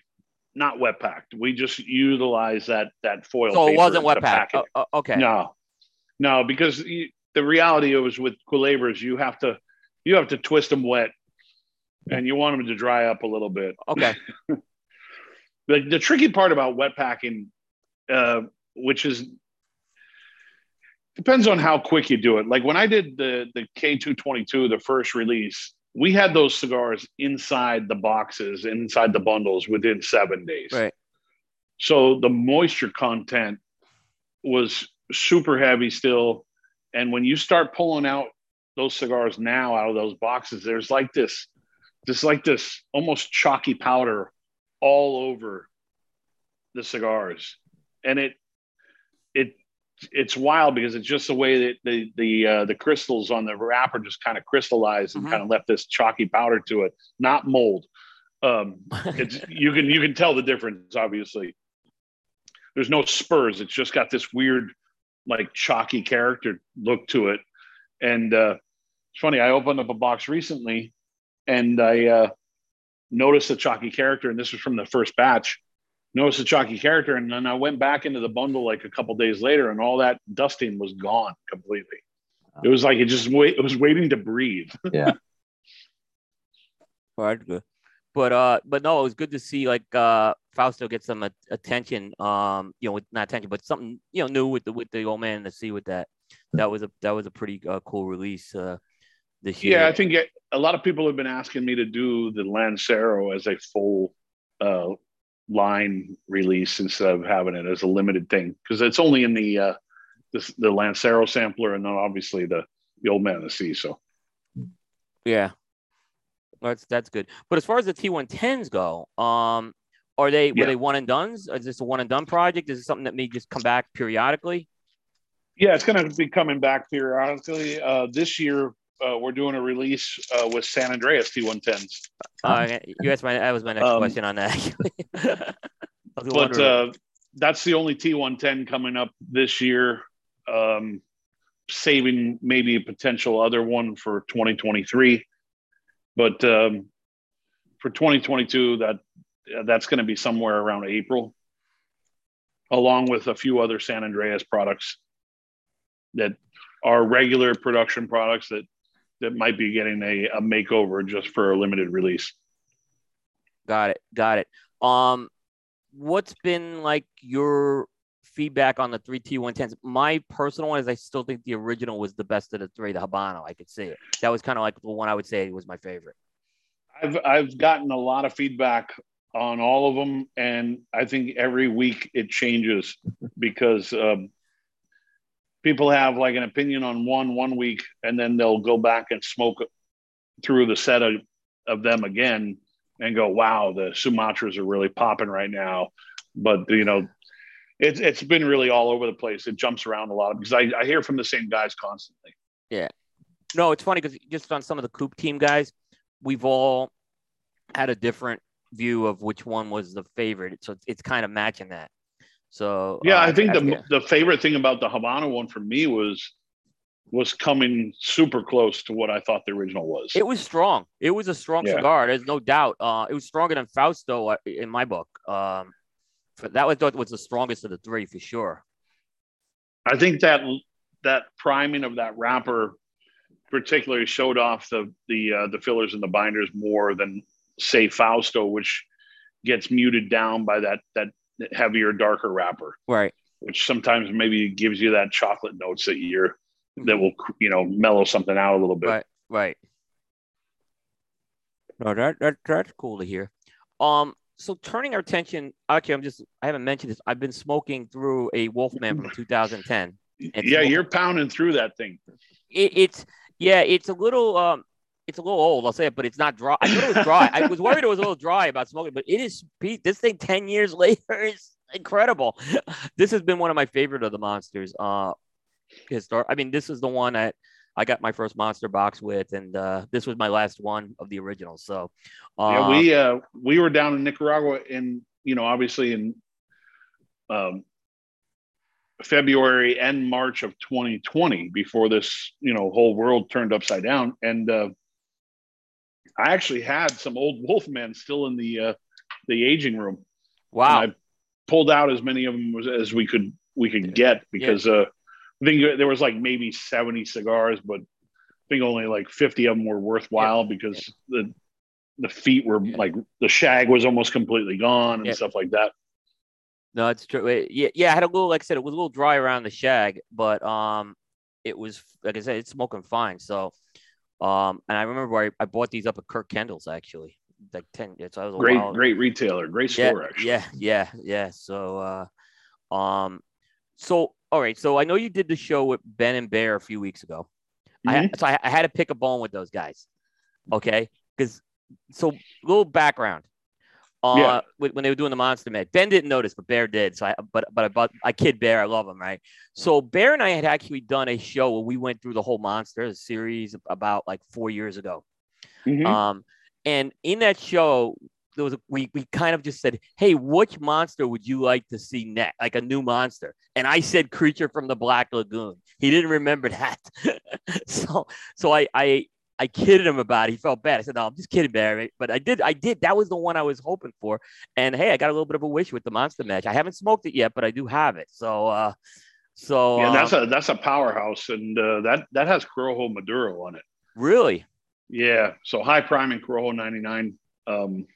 not wet packed. We just utilize that that foil. so it wasn't wet packed pack. Oh, oh, okay No, no, because you, the reality was with Culebras, you have to you have to twist them wet, and you want them to dry up a little bit. okay [laughs] The, the tricky part about wet packing, uh, which is depends on how quick you do it. Like when I did the the K two twenty two, the first release, we had those cigars inside the boxes, inside the bundles within seven days. right So the moisture content was super heavy still. And when you start pulling out those cigars now out of those boxes, there's like this, just like this almost chalky powder all over the cigars. And it, it, it's wild because it's just the way that the the uh, the crystals on the wrapper just kind of crystallized and Mhm. kind of left this chalky powder to it, not mold. Um, it's [laughs] you can you can tell the difference obviously there's no spurs it's just got this weird like chalky character look to it and uh it's funny i opened up a box recently and i uh noticed the chalky character, and this was from the first batch. Noticed the chalky character, and then I went back into the bundle like a couple days later, and all that dusting was gone completely. It was like it just wait. It was waiting to breathe. [laughs] Yeah. All right, good. But uh, but no, it was good to see like uh Fausto get some a- attention. Um, you know, with not attention, but something you know new with the with the old man in the sea with that. That was a that was a pretty uh, cool release. Uh, this year. Yeah, I think it, a lot of people have been asking me to do the Lancero as a full uh, line release instead of having it as a limited thing because it's only in the uh, the, the Lancero sampler and then obviously the the Old Man of the Sea. So Yeah, that's that's good. But as far as the T110s go, um, are they Yeah. were they one and done's? Is this a one and done project? Is it something that may just come back periodically? yeah, it's going to be coming back periodically. Uh, this year uh, we're doing a release uh, with San Andrés T110s. Uh, you asked my that was my next Um, question on that. [laughs] actually. But uh, that's the only T110 coming up this year. Um, saving maybe a potential other one for 2023, but um, for 2022, that that's going to be somewhere around April, along with a few other San Andrés products that are regular production products that that might be getting a, a makeover just for a limited release. Got it. Got it. Um, what's been like your feedback on the three T110s? My personal one is I still think the original was the best of the three, the Habano. I could see it. That was kind of like the one I would say was my favorite. I've I've gotten a lot of feedback on all of them, and I think every week it changes because um, people have like an opinion on one one week, and then they'll go back and smoke through the set of, of them again and go, "Wow, the Sumatras are really popping right now." But you know, it's it's been really all over the place. It jumps around a lot because I, I hear from the same guys constantly. Yeah no, it's funny because just on some of the Coop team guys, we've all had a different view of which one was the favorite. So it's, it's kind of matching that. So Yeah, uh, I think the the favorite thing about the Havana one for me was was coming super close to what I thought the original was. It was strong. It was a strong Yeah. cigar. There's no doubt. Uh, it was stronger than Fausto uh, in my book. Um, but that was thought was the strongest of the three for sure. I think that that priming of that wrapper particularly showed off the the uh, the fillers and the binders more than say Fausto, which gets muted down by that that heavier, darker wrapper, Right. which sometimes maybe gives you that chocolate notes that you're that will you know mellow something out a little bit. Right. Right. No, that, that that's cool to hear. Um, so turning our attention, actually, I'm just I haven't mentioned this. I've been smoking through a Wolfman from 2010. It's yeah, you're pounding through that thing. It, it's yeah, it's a little um, it's a little old. I'll say it, but it's not dry. I thought it was dry. I was worried it was a little dry about smoking, but it is. Pete, This thing ten years [laughs] later is incredible. This has been one of my favorite of the monsters. Uh, histor- I mean, this is the one that I got my first monster box with, and uh, this was my last one of the original. So, uh, yeah, we uh, we were down in Nicaragua in you know obviously in um, February and March of 2020 before this you know whole world turned upside down, and uh, I actually had some old Wolfmen still in the uh, the aging room. wow, And I pulled out as many of them as, we could we could get because uh, I think there was like maybe 70 cigars, but I think only like 50 of them were worthwhile because the the feet were Yeah. like the shag was almost completely gone and Yeah. stuff like that. no, it's true. Yeah, yeah, I had a little, like I said, it was a little dry around the shag, but um, it was like I said, it's smoking fine. So, um, and I remember I, I bought these up at Kirk Kendall's actually, like ten. Yeah, so I was a Great, while- great retailer, great yeah, store actually. Yeah, yeah, yeah. So, uh, um, so all right. So I know you did the show with Ben and Bear a few weeks ago. I Mhm. so I, I had to pick a bone with those guys. Okay, because so little background. Uh, Yeah. when, they were doing the Monster Med, Ben didn't notice, but Bear did. So I, but but I, but I kid Bear, I love him, right? So Bear and I had actually done a show where we went through the whole Monster series about like four years ago. Mhm. Um, and in that show, there was a, we we kind of just said, "Hey, which monster would you like to see next? Like a new monster?" And I said, "Creature from the Black Lagoon." He didn't remember [laughs] that, so so I I I kidded him about it. He felt bad. I said, "No, I'm just kidding, Barry." But I did. I did. That was the one I was hoping for. And hey, I got a little bit of a wish with the Monster match. I haven't smoked it yet, but I do have it. So, uh, so Yeah, um, that's a that's a powerhouse, and uh, that that has Corojo Maduro on it. really Yeah, so high prime and Corojo 99. Um,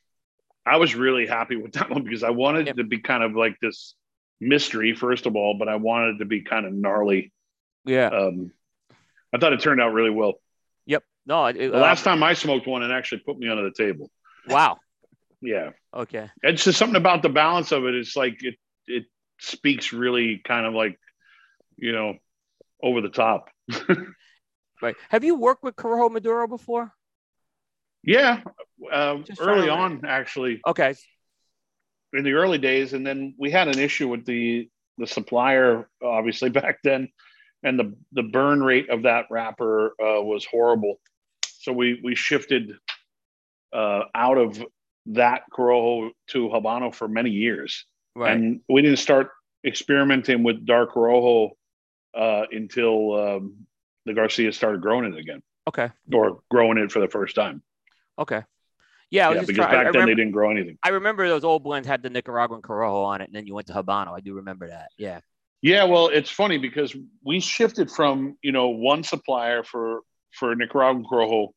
I was really happy with that [laughs] one because I wanted it to be kind of like this mystery, first of all, but I wanted it to be kind of gnarly. yeah. Um, I thought it turned out really well. No. It, The uh, last time I smoked one, it actually put me under the table. Wow. Yeah, Okay. it's just something about the balance of it. It's like it it speaks really kind of like you know over the top. [laughs] Right. Have you worked with Corojo Maduro before? Yeah, uh, early on actually. Okay. in the early days, and then we had an issue with the the supplier, obviously [laughs] back then, and the the burn rate of that wrapper uh, was horrible. So we we shifted uh, out of that Corojo to Habano for many years, Right. and we didn't start experimenting with dark Corojo uh, until um, the Garcia started growing it again, okay. or growing it for the first time. Okay. Yeah. Yeah, just because trying. I, back I then remember, they didn't grow anything. I remember those old blends had the Nicaraguan Corojo on it, and then you went to Habano. I do remember that. Yeah. Yeah, well, it's funny because we shifted from you know one supplier for for Nicaraguan Corojo,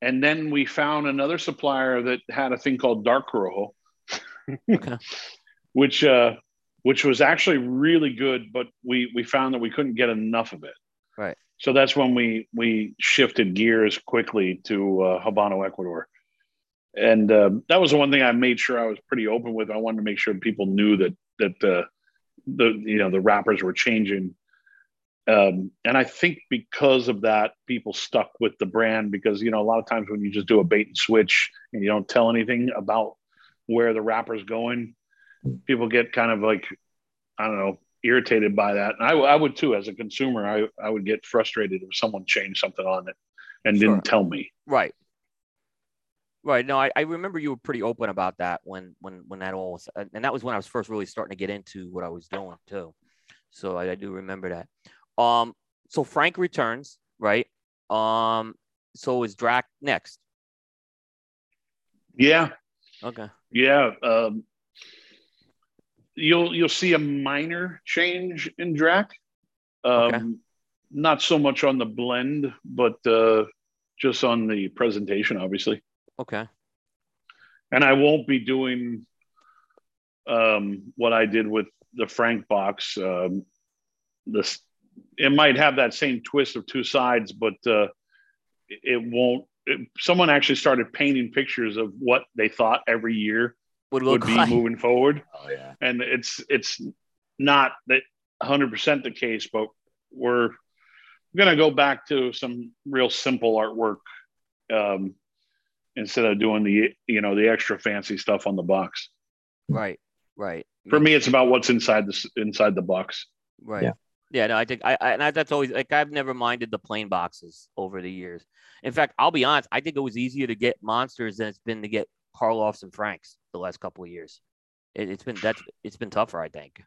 and then we found another supplier that had a thing called Dark Corojo, Okay. [laughs] which uh, which was actually really good, but we we found that we couldn't get enough of it. Right. So that's when we we shifted gears quickly to uh, Habano, Ecuador, and um, that was the one thing I made sure I was pretty open with. I wanted to make sure people knew that that uh, the you know the wrappers were changing, um, and I think because of that, people stuck with the brand because you know a lot of times when you just do a bait and switch and you don't tell anything about where the wrapper's going, people get kind of like I don't know irritated by that, and I, I would too as a consumer. I I would get frustrated if someone changed something on it and Sure. didn't tell me. Right. Right. No, I, I remember you were pretty open about that when when when that all was, and that was when I was first really starting to get into what I was doing too. So I, I do remember that. Um. So Frank returns, right? Um. So is Drac next? Yeah, Okay. Yeah, um, you'll you'll see a minor change in Drac. Um, Okay. Not so much on the blend, but uh, just on the presentation, obviously. Okay. And I won't be doing um, what I did with the Frank box. Um, this it might have that same twist of two sides, but uh, it- it won't. It, someone actually started painting pictures of what they thought every year Would would be like moving forward [laughs] Oh yeah. and it's it's not that 100% the case but we're going to go back to some real simple artwork um, instead of doing the you know the extra fancy stuff on the box right. Right. for me it's about what's inside the inside the box Right. Yeah. Yeah. no, I think I, I and I, that's always like I've never minded the plain boxes over the years. In fact, I'll be honest, I think it was easier to get monsters than it's been to get Karloffs and Franks the last couple of years. It, it's been that's it's been tougher, I think.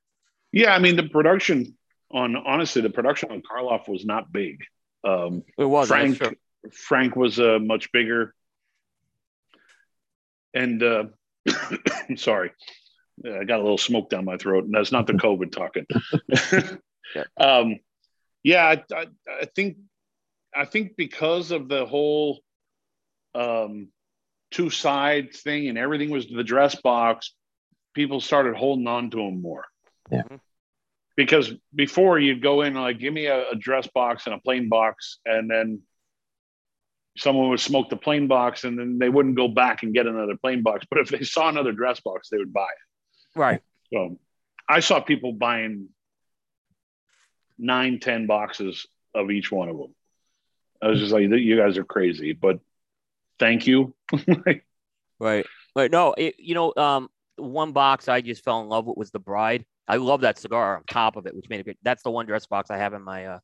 yeah i mean the production on honestly the production on karloff was not big um, It was frank frank was uh, much bigger and uh, [coughs] sorry i got a little smoke down my throat and that's not the [laughs] covid talking [laughs] Yeah. um, yeah I, I, I think i think because of the whole um, two sides thing and everything was the dress box people started holding on to them more Yeah. Mhm. because before you'd go in like give me a, a dress box and a plain box and then someone would smoke the plain box and then they wouldn't go back and get another plain box but if they saw another dress box they would buy it Right. so i saw people buying nine ten boxes of each one of them i was just like you guys are crazy but thank you [laughs] Right. Right. No, it, you know, um, one box I just fell in love with was the Bride. I love that cigar on top of it, which made it great. That's the one dress box I have in my uh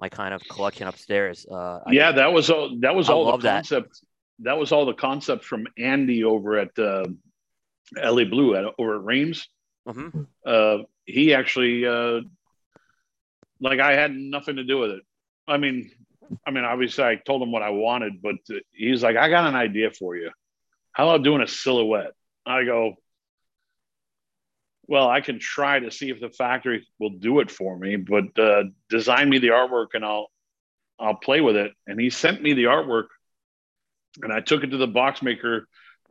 my kind of collection upstairs. Uh, yeah that was all that was I all the love that. concept that. was all the concept from andy over at uh, la blue at, over at Reims. Mhm. uh, he actually uh, like I had nothing to do with it. I mean, I mean, obviously, I told him what I wanted, but he's like, I got an idea for you. How about doing a silhouette? I go, well, I can try to see if the factory will do it for me, but uh, design me the artwork and I'll I'll play with it. And he sent me the artwork, and I took it to the box maker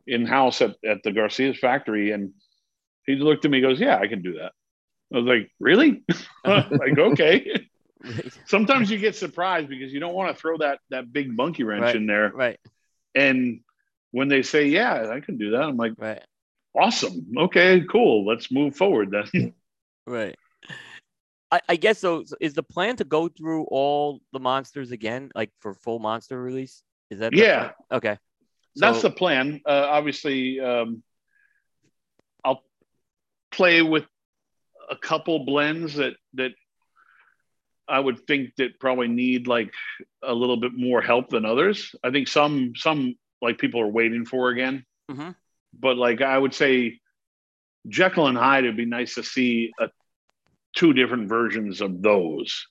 in house at, at the Garcia's factory, and he looked at me, goes, "Yeah, I can do that." I was like, "Really?" [laughs] [laughs] like, okay. Sometimes you get surprised because you don't want to throw that that big monkey wrench Right, in there, Right. and when they say, "Yeah, I can do that," I'm like, Right. "Awesome, okay, cool, let's move forward then." [laughs] Right. I, I guess so, so. Is the plan to go through all the monsters again, like for full monster release? Is that Yeah. plan? Okay. That's the plan. Uh, obviously, um, I'll play with a couple blends that that I would think that probably need like a little bit more help than others. I think some some like people are waiting for again, Mhm. but like I would say, Jekyll and Hyde. It'd be nice to see a, two different versions of those,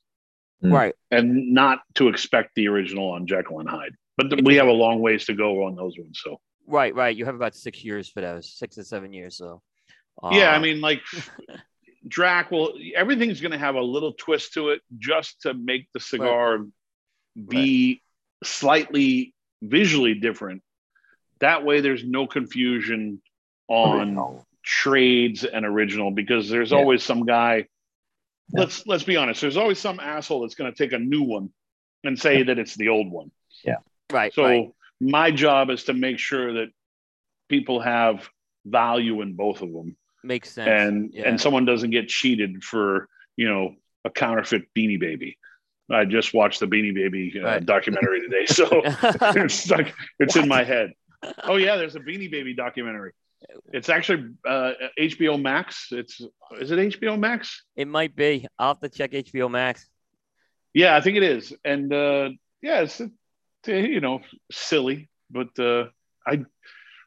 Mm. right. and not to expect the original on Jekyll and Hyde. But th- we have a long ways to go on those ones. So. Right. Right. You have about six years for those, six to seven years. So. yeah, I uh, mean, like [laughs] Drac will everything's going to have a little twist to it just to make the cigar be slightly visually different. That way, there's no confusion on Original. trades and original because there's Yeah. always some guy. Yeah. Let's let's be honest. There's always some asshole that's going to take a new one and say that it's the old one. Yeah, right. So right. my job is to make sure that people have value in both of them Makes sense. and yeah. and someone doesn't get cheated for you know a counterfeit beanie baby i just watched the beanie baby uh, Right. documentary today so [laughs] [laughs] it's stuck it's in my head oh yeah there's a beanie baby documentary it's actually uh, hbo max it's is it hbo max it might be. I'll have to check HBO Max. yeah i think it is and uh yeah it's you know silly but uh i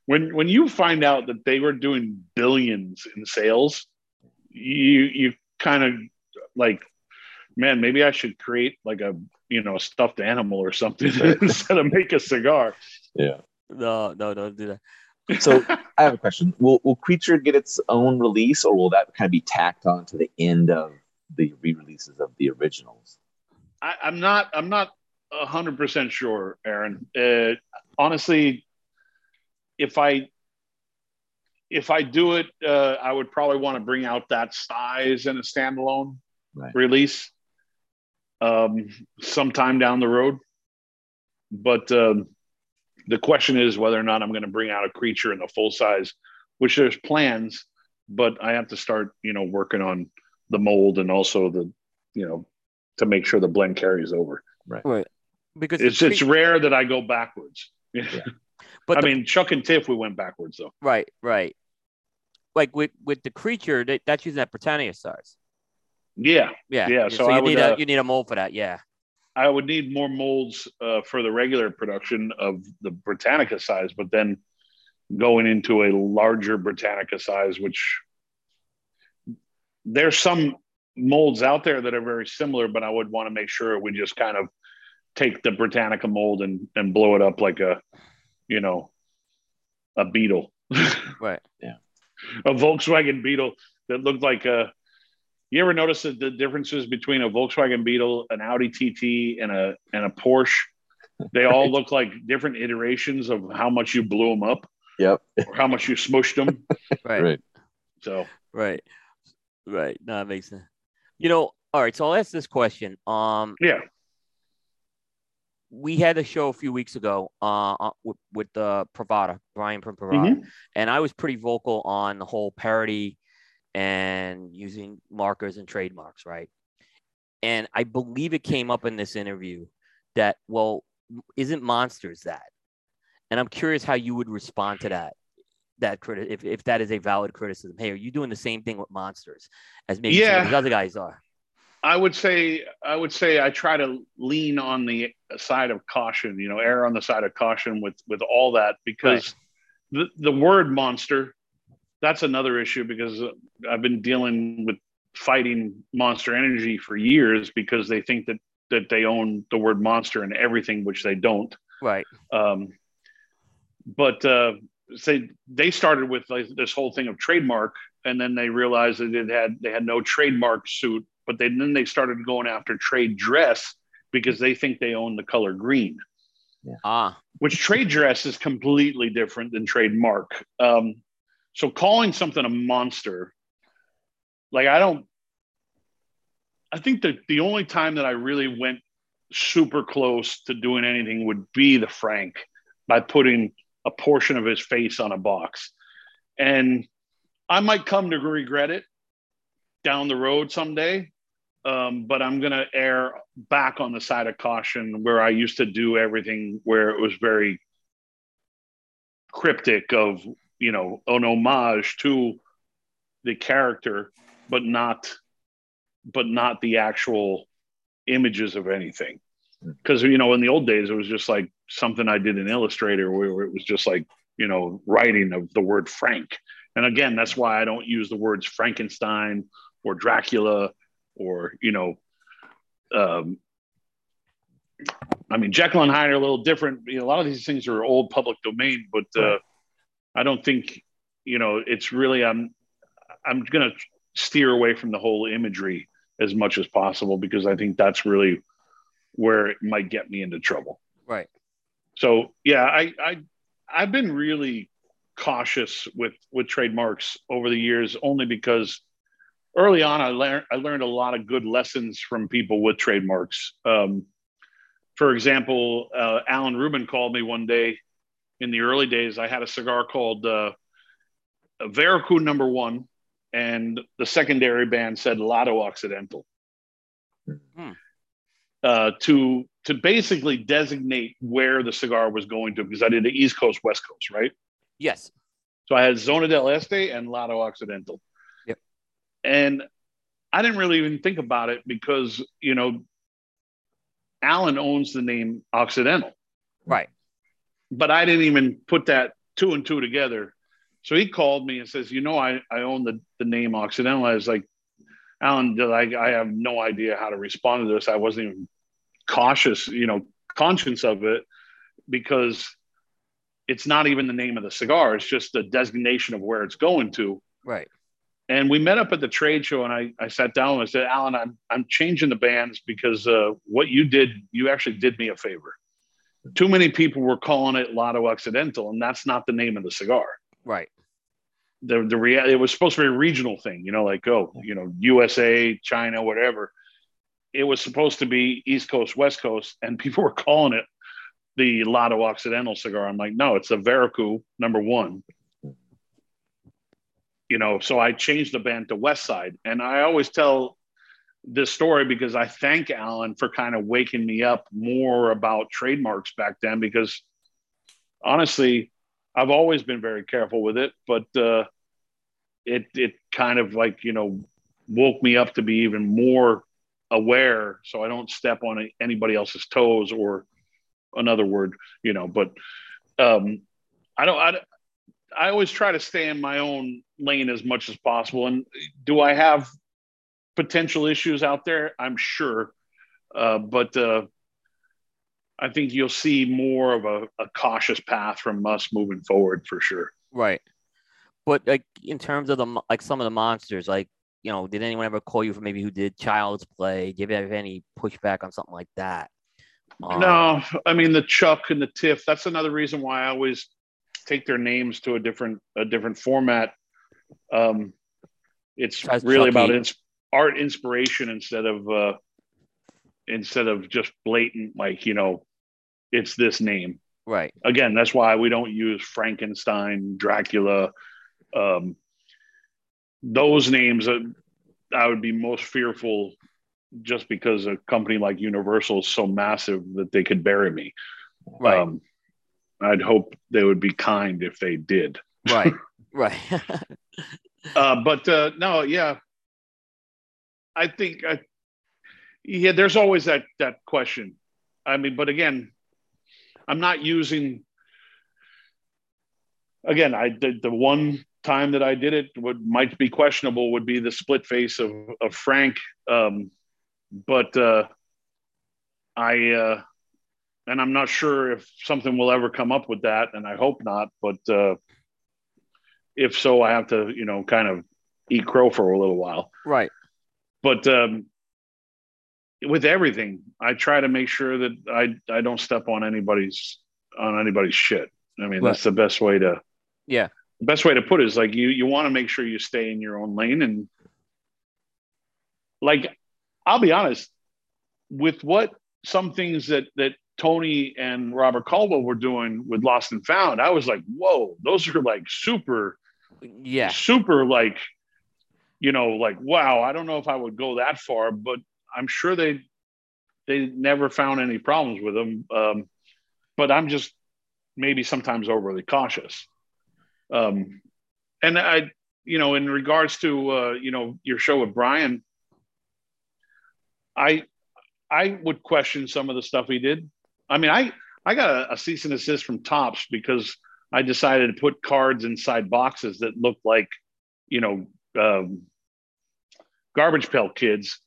when when you find out that they were doing billions in sales you you kind of like man maybe i should create like a you know a stuffed animal or something [laughs] [laughs] instead of make a cigar Yeah. No, no, don't do that. So I have a question. Will will Creature get its own release, or will that kind of be tacked on to the end of the re-releases of the originals? I, i'm not i'm not a hundred percent sure aaron uh, honestly if i if i do it uh, i would probably want to bring out that size in a standalone Right. release um, sometime down the road but um, the question is whether or not i'm going to bring out a creature in the full size which there's plans but i have to start you know working on the mold and also the you know to make sure the blend carries over Right. Because it's the it's rare that I go backwards. [laughs] but I the- mean, Chuck and Tiff, we went backwards though. right, right. Like with with the creature, that, that's using that Britannia size. Yeah, Yeah. Yeah, so So, you would, need uh, a you need a mold for that. Yeah. I would need more molds uh, for the regular production of the Britannica size, but then going into a larger Britannica size, which there's some molds out there that are very similar, but I would want to make sure we just kind of take the Britannica mold and and blow it up like a, you know, a beetle. [laughs] Right. Yeah. A Volkswagen Beetle that looked like a. You ever notice the, the differences between a Volkswagen Beetle, an Audi TT, and a and a Porsche? They all look like different iterations of how much you blew them up Yep. or how much you smushed them. [laughs] Right. Right. So Right. Right. No, that makes sense. You know, all right. So I'll ask this question. Um, yeah, we had a show a few weeks ago uh, uh, with, with uh, Privada, Brian from Privada, and I was pretty vocal on the whole parody and using markers and trademarks, right? And I believe it came up in this interview that, well, isn't Monsters that? And I'm curious how you would respond to that. That criti- if, if that is a valid criticism, hey, are you doing the same thing with monsters as maybe some Yeah. of these other guys are? I would say I would say I try to lean on the side of caution. You know, err on the side of caution with with all that because the the word monster that's another issue because I've been dealing with fighting Monster Energy for years because they think that that they own the word monster and everything, which they don't. Right. Um, but uh, say they started with like this whole thing of trademark, and then they realized that it had they had no trademark suit, but they, then they started going after trade dress because they think they own the color green. Yeah. Ah. Which trade dress is completely different than trademark. Um, so calling something a monster, like I don't, I think that the only time that I really went super close to doing anything would be the Frank by putting a portion of his face on a box. And I might come to regret it down the road someday. Um, but I'm going to err back on the side of caution where I used to do everything where it was very cryptic of, you know, an homage to the character, but not, but not the actual images of anything. Because, you know, in the old days, it was just like something I did in Illustrator where it was just like, you know, writing of the word Frank. And again, that's why I don't use the words Frankenstein or Dracula or you know, um, I mean Jekyll and Hyde are a little different. You know, a lot of these things are old public domain, but uh, I don't think you know it's really. I'm I'm going to steer away from the whole imagery as much as possible because I think that's really where it might get me into trouble. Right. So yeah, I I I've been really cautious with with trademarks over the years only because early on, I learned I learned a lot of good lessons from people with trademarks. Um, for example, uh, Alan Rubin called me one day in the early days. I had a cigar called uh, Veracruz Number One, and the secondary band said Lado Occidental. Hmm. Uh, to to basically designate where the cigar was going to, because I did the East Coast, West Coast, right? Yes. So I had Zona del Este and Lado Occidental. And I didn't really even think about it because, you know, Alan owns the name Occidental. Right. But I didn't even put that two and two together. So he called me and says, You know, I, I own the, the name Occidental. I was like, Alan, I, I have no idea how to respond to this. I wasn't even cautious, you know, conscious of it because it's not even the name of the cigar. It's just the designation of where it's going to. Right. And we met up at the trade show, and I, I sat down and I said, Alan, I'm, I'm changing the bands because uh, what you did, you actually did me a favor. Too many people were calling it Lado Occidental, and that's not the name of the cigar. Right. The, the rea- it was supposed to be a regional thing, you know, like, oh, you know, USA, China, whatever. It was supposed to be East Coast, West Coast, and [laughs] people were calling it the Lado Occidental cigar. I'm like, no, it's a Veracruz number one you know, so I changed the band to West Side. And I always tell this story because I thank Alan for kind of waking me up more about trademarks back then because honestly, I've always been very careful with it, but uh, it it kind of like you know woke me up to be even more aware, so I don't step on anybody else's toes or another word, you know. But um, I don't. I, I always try to stay in my own lane as much as possible. And do I have potential issues out there? I'm sure, uh, but uh, I think you'll see more of a, a, cautious path from us moving forward for sure. Right, but like in terms of the like some of the monsters, like you know, did anyone ever call you for maybe who did Child's Play? Did you have any pushback on something like that? Um, no, I mean the Chuck and the Tiff. That's another reason why I always take their names to a different a different format. Um, it's That's really about ins- art inspiration instead of uh, instead of just blatant like you know it's this name. Right. Again, that's why we don't use Frankenstein, Dracula. Um, those names, I would be most fearful just because a company like Universal is so massive that they could bury me. Right. Um, I'd hope they would be kind if they did. Right. [laughs] right. uh, but uh, no, yeah. I think, I, yeah, there's always that that question. I mean, but again, I'm not using. Again, I did the one time that I did it would might be questionable would be the split face of of Frank, um, but uh, I uh, and I'm not sure if something will ever come up with that, and I hope not. But uh, if so, I have to, you know, kind of eat crow for a little while. Right. But um, with everything, I try to make sure that I I don't step on anybody's on anybody's shit. I mean, Right. that's the best way to Yeah. the best way to put it is like you you want to make sure you stay in your own lane and like I'll be honest with what some things that that Tony and Robert Caldwell were doing with Lost and Found, I was like, whoa, those are like super, Yeah. super like, you know, like wow. I don't know if I would go that far, but I'm sure they they never found any problems with them. Um, but I'm just maybe sometimes overly cautious. Um, and I, you know, in regards to uh, you know your show with Brian, I I would question some of the stuff he did. I mean, I I got a, a cease and desist from Topps because I decided to put cards inside boxes that looked like, you know, um, garbage pail kids,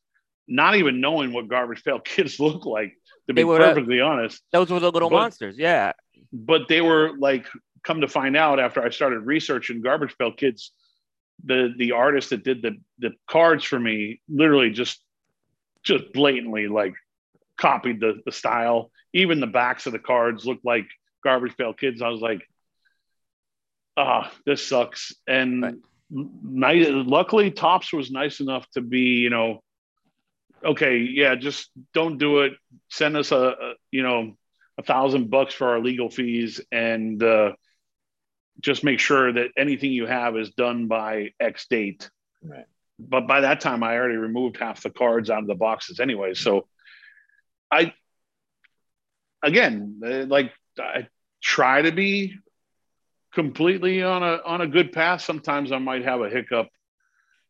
not even knowing what garbage pail [laughs] kids look like. To be were, uh, perfectly honest, Those were the little But- monsters. Yeah. but they were like come to find out after I started researching Garbage Pail Kids, the the artist that did the the cards for me literally just just blatantly like copied the the style. Even the backs of the cards looked like Garbage Pail Kids. I was like, ah, this sucks. And Right. nice, luckily, Topps was nice enough to be, you know, okay, yeah, just don't do it. Send us a, a you know a thousand bucks for our legal fees and uh, just make sure that anything you have is done by X date. Right. But by that time, I already removed half the cards out of the boxes anyway. So I, again, uh, like I try to be completely on a on a good path. Sometimes I might have a hiccup,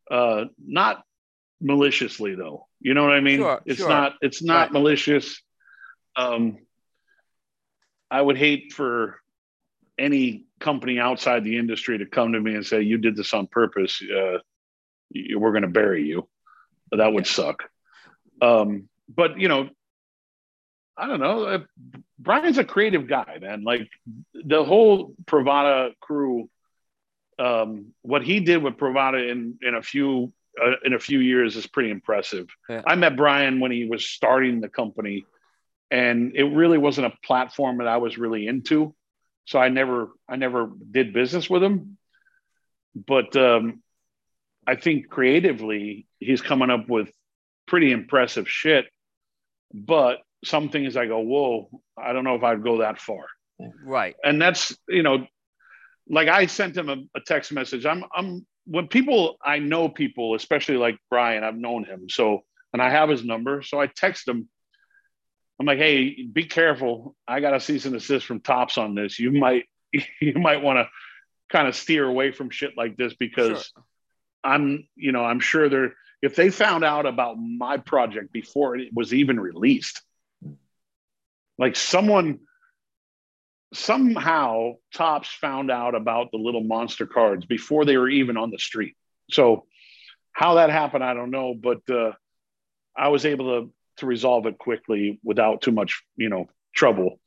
uh, not maliciously though. You know what I mean? Sure, it's sure. not it's not Right. malicious. Um, I would hate for any company outside the industry to come to me and say you did this on purpose. Uh, we're going to bury you. That would suck. Um, but you know, I don't know. Uh, Brian's a creative guy, man. Like the whole Privada crew, um, what he did with Privada in in a few uh, in a few years is pretty impressive. Yeah. I met Brian when he was starting the company, and it really wasn't a platform that I was really into, so I never I never did business with him. But um, I think creatively, he's coming up with pretty impressive shit. But some things I go, whoa, I don't know if I'd go that far. Right. And that's, you know, like I sent him a, a text message. I'm, I'm, when people, I know people, especially like Brian, I've known him. So, and I have his number. So I text him. I'm like, hey, be careful. I got a cease and desist from Topps on this. You might, [laughs] you might want to kind of steer away from shit like this because I'm, you know, I'm sure they're, if they found out about my project before it was even released, like someone somehow Topps found out about the little monster cards before they were even on the street. So how that happened, I don't know, but uh, I was able to to resolve it quickly without too much, you know, trouble.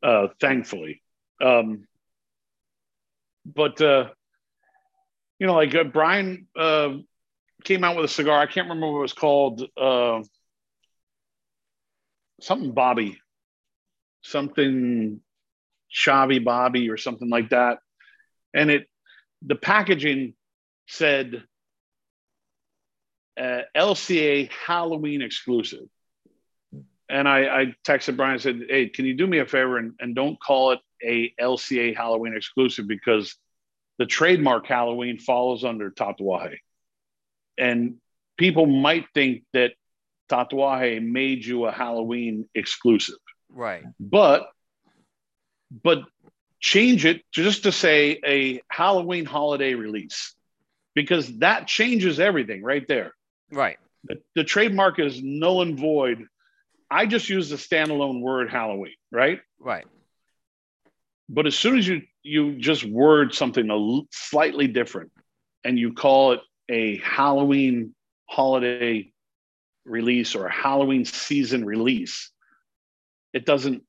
Uh, thankfully, um, but uh, you know, like uh, Brian uh, came out with a cigar. I can't remember what it was called. Uh, something Bobby, something Chavi Bobby or something like that. And it, the packaging said uh, LCA Halloween exclusive. And I, I texted Brian and said, Hey, can you do me a favor and, and don't call it a LCA Halloween exclusive because the trademark Halloween follows under Tatuaje. And people might think that Tatuaje made you a Halloween exclusive Right. but but change it just to say a Halloween holiday release because that changes everything right there. Right. The, the trademark is null and void. I just use the standalone word Halloween, right? Right. But as soon as you you just word something a slightly different and you call it a Halloween holiday release or a Halloween season release, it doesn't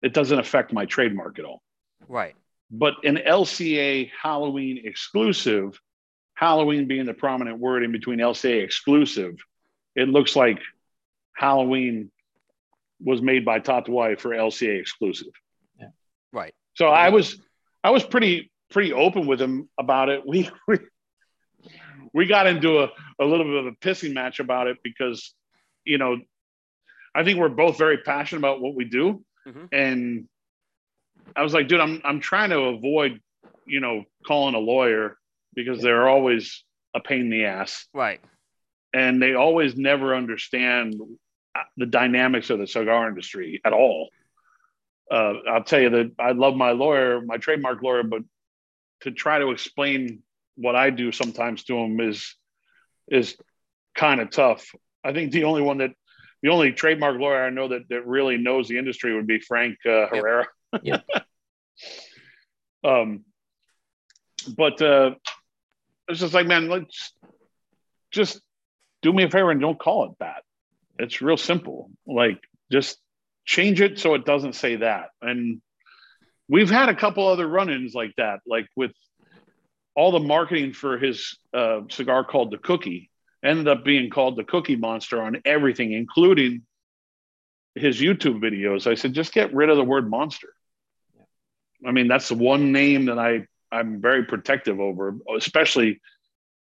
it doesn't affect my trademark at all. Right. But an LCA Halloween exclusive, Halloween being the prominent word in between LCA exclusive, it looks like Halloween was made by Tatuaje for LCA exclusive. Yeah. Right. So I was I was pretty pretty open with him about it. [laughs] We we, we got into a, a little bit of a pissing match about it because you know I think we're both very passionate about what we do. Mhm. And I was like, dude, I'm I'm trying to avoid, you know, calling a lawyer because they're always a pain in the ass Right. and they always never understand the dynamics of the cigar industry at all. Uh, I'll tell you that I love my lawyer, my trademark lawyer, but to try to explain what I do sometimes to him is is kind of tough. I think the only one that the only trademark lawyer I know that that really knows the industry would be Frank uh, Herrera. Yeah. [laughs] um, but uh, it's just like, man, let's just do me a favor and don't call it that. It's real simple. Like, just change it so it doesn't say that. And we've had a couple other run-ins like that, like with all the marketing for his uh, cigar called the Cookie ended up being called the Cookie Monster on everything, including his YouTube videos. I said, just get rid of the word monster. I mean, that's the one name that I I'm very protective over, especially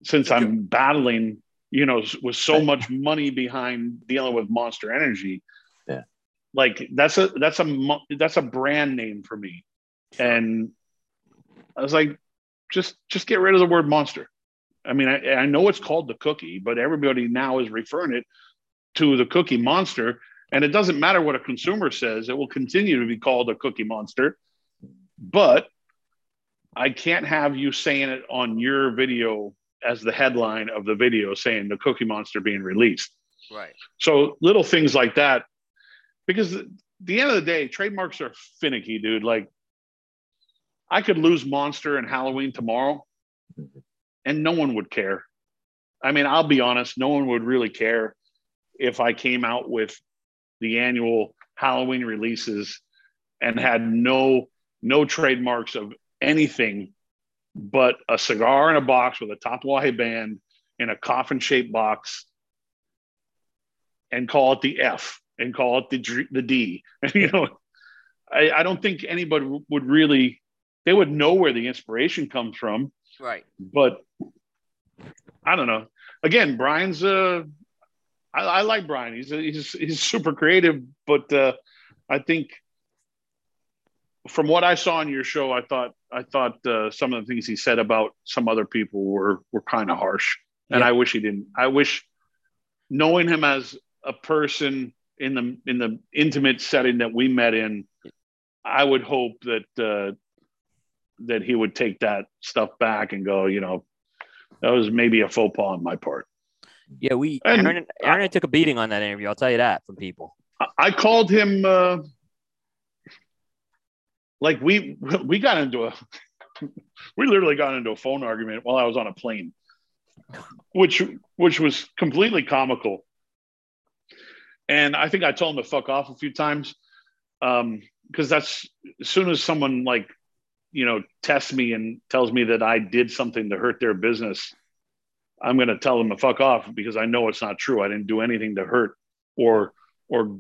since I'm battling, you know, with so much [laughs] money behind dealing with Monster Energy. Yeah. Like that's a that's a that's a brand name for me, and I was like, just just get rid of the word monster. I mean, I, I know it's called the cookie, but everybody now is referring it to the cookie monster, and it doesn't matter what a consumer says; it will continue to be called a cookie monster. But I can't have you saying it on your video as the headline of the video saying the Cookie Monster being released. Right. So little things like that, because at the end of the day, trademarks are finicky, dude. Like I could lose Monster and Halloween tomorrow, and no one would care. I mean, I'll be honest, no one would really care if I came out with the annual Halloween releases and had no no trademarks of anything but a cigar in a box with a Tatuaje band in a coffin shaped box and call it the F and call it the, the D. [laughs] you know, I, I don't think anybody would really, they would know where the inspiration comes from, Right. but I don't know. Again, Brian's, uh, I, I like Brian. He's, he's, he's super creative, but uh, I think from what I saw on your show, I thought I thought uh, some of the things he said about some other people were were kind of harsh, and Yeah. I wish he didn't. I wish knowing him as a person in the in the intimate setting that we met in, I would hope that uh, that he would take that stuff back and go, you know, that was maybe a faux pas on my part. Yeah, we And Aaron, Aaron I took a beating on that interview. I'll tell you that from people. I- I called him uh, like we we got into a [laughs] we literally got into a phone argument while I was on a plane, which which was completely comical. And I think I told him to fuck off a few times um, because that's as soon as someone like you know tests me and tells me that I did something to hurt their business, I'm going to tell them to fuck off because I know it's not true. I didn't do anything to hurt or or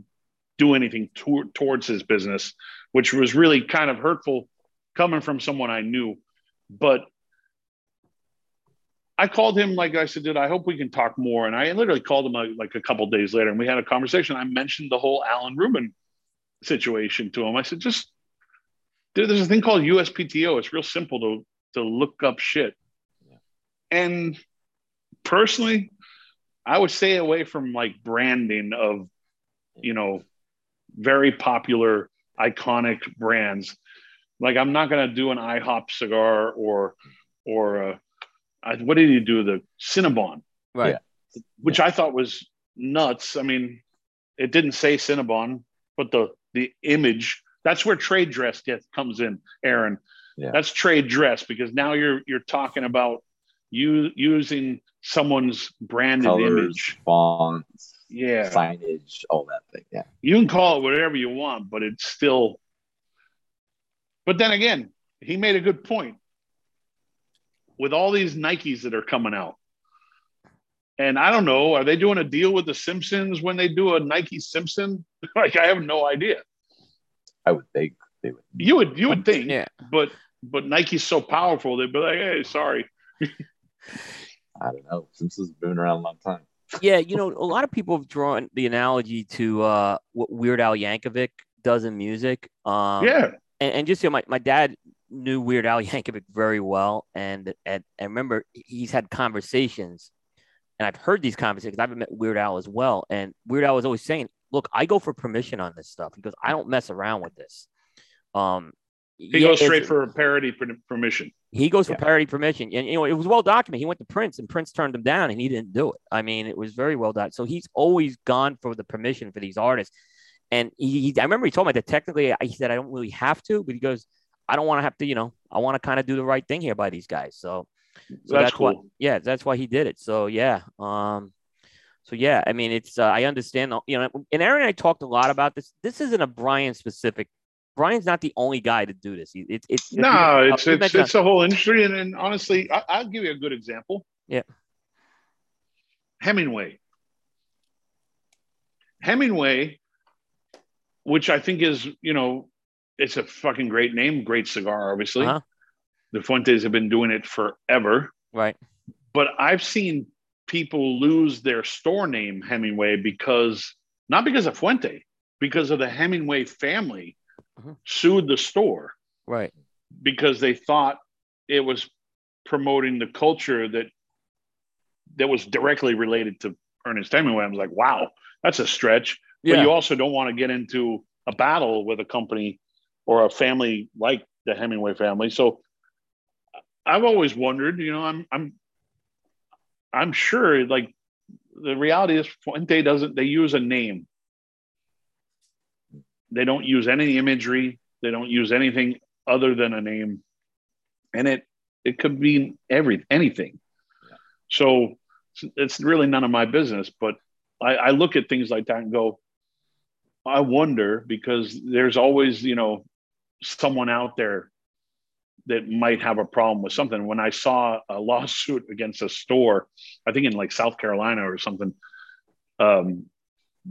do anything to- towards his business, which was really kind of hurtful coming from someone I knew. But I called him, like I said, dude, I hope we can talk more. And I literally called him like, like a couple days later and we had a conversation. I mentioned the whole Alan Rubin situation to him. I said, just, dude, there's a thing called USPTO. It's real simple to, to look up shit. And personally, I would stay away from like branding of, you know, very popular, iconic brands. Like I'm not gonna do an IHOP cigar or or uh, I, what did he do? The Cinnabon, Right. Yeah. which I thought was nuts. I mean, it didn't say Cinnabon, but the the image. That's where trade dress gets comes in, Aaron. Yeah. That's trade dress because now you're you're talking about you using someone's branded Colors, image fonts. Yeah. signage, all that thing. Yeah. You can call it whatever you want, but it's still. But then again, he made a good point. With all these Nikes that are coming out, and I don't know, are they doing a deal with the Simpsons when they do a Nike Simpson? [laughs] like I have no idea. I would think they would. You would you would think, Yeah. but but Nike's so powerful, they'd be like, hey, sorry. [laughs] I don't know. Simpsons has been around a long time. Yeah, you know, a lot of people have drawn the analogy to uh, what Weird Al Yankovic does in music. Um, yeah. and, and just you know, my, my dad knew Weird Al [laughs] Yankovic very well, and and I remember he's had conversations, and I've heard these conversations. I've met Weird Al as well, and Weird Al was always saying, "Look, I go for permission on this stuff because I don't mess around with this." Um, He yeah, goes straight for a parody per- permission. he goes for Yeah. parody permission, and you know it was well documented. He went to Prince, and Prince turned him down, and he didn't do it. I mean, it was very well done. So he's always gone for the permission for these artists. And he, he- I remember he told me that technically, he said I don't really have to, but he goes, I don't want to have to, you know, I want to kind of do the right thing here by these guys. So, so That's that's, why, yeah, that's why he did it. So yeah, um, so yeah, I mean, it's uh, I understand, you know, and Aaron and I talked a lot about this. This isn't a Brian specific. Brian's not the only guy to do this. It's it's No, it's we it's it's the whole industry, and, and honestly, I, I'll give you a good example. Yeah. Hemingway. Hemingway, which I think is you know, it's a fucking great name, great cigar. Obviously, Uh-huh. the Fuentes have been doing it forever, right. but I've seen people lose their store name Hemingway because not because of Fuente, because of the Hemingway family Mhm. sued the store Right. because they thought it was promoting the culture that that was directly related to Ernest Hemingway. I was like, wow, that's a stretch. But you also don't want to get into a battle with a company or a family like the Hemingway family. So I've always wondered, you know, I'm I'm I'm sure like the reality is Fuente doesn't they use a name. They don't use any imagery, they don't use anything other than a name. And it it could mean every anything. So it's- it's really none of my business. But I, I look at things like that and go, I wonder because there's always, you know, someone out there that might have a problem with something. When I saw a [laughs] lawsuit against a store, I think in like South Carolina or something, um,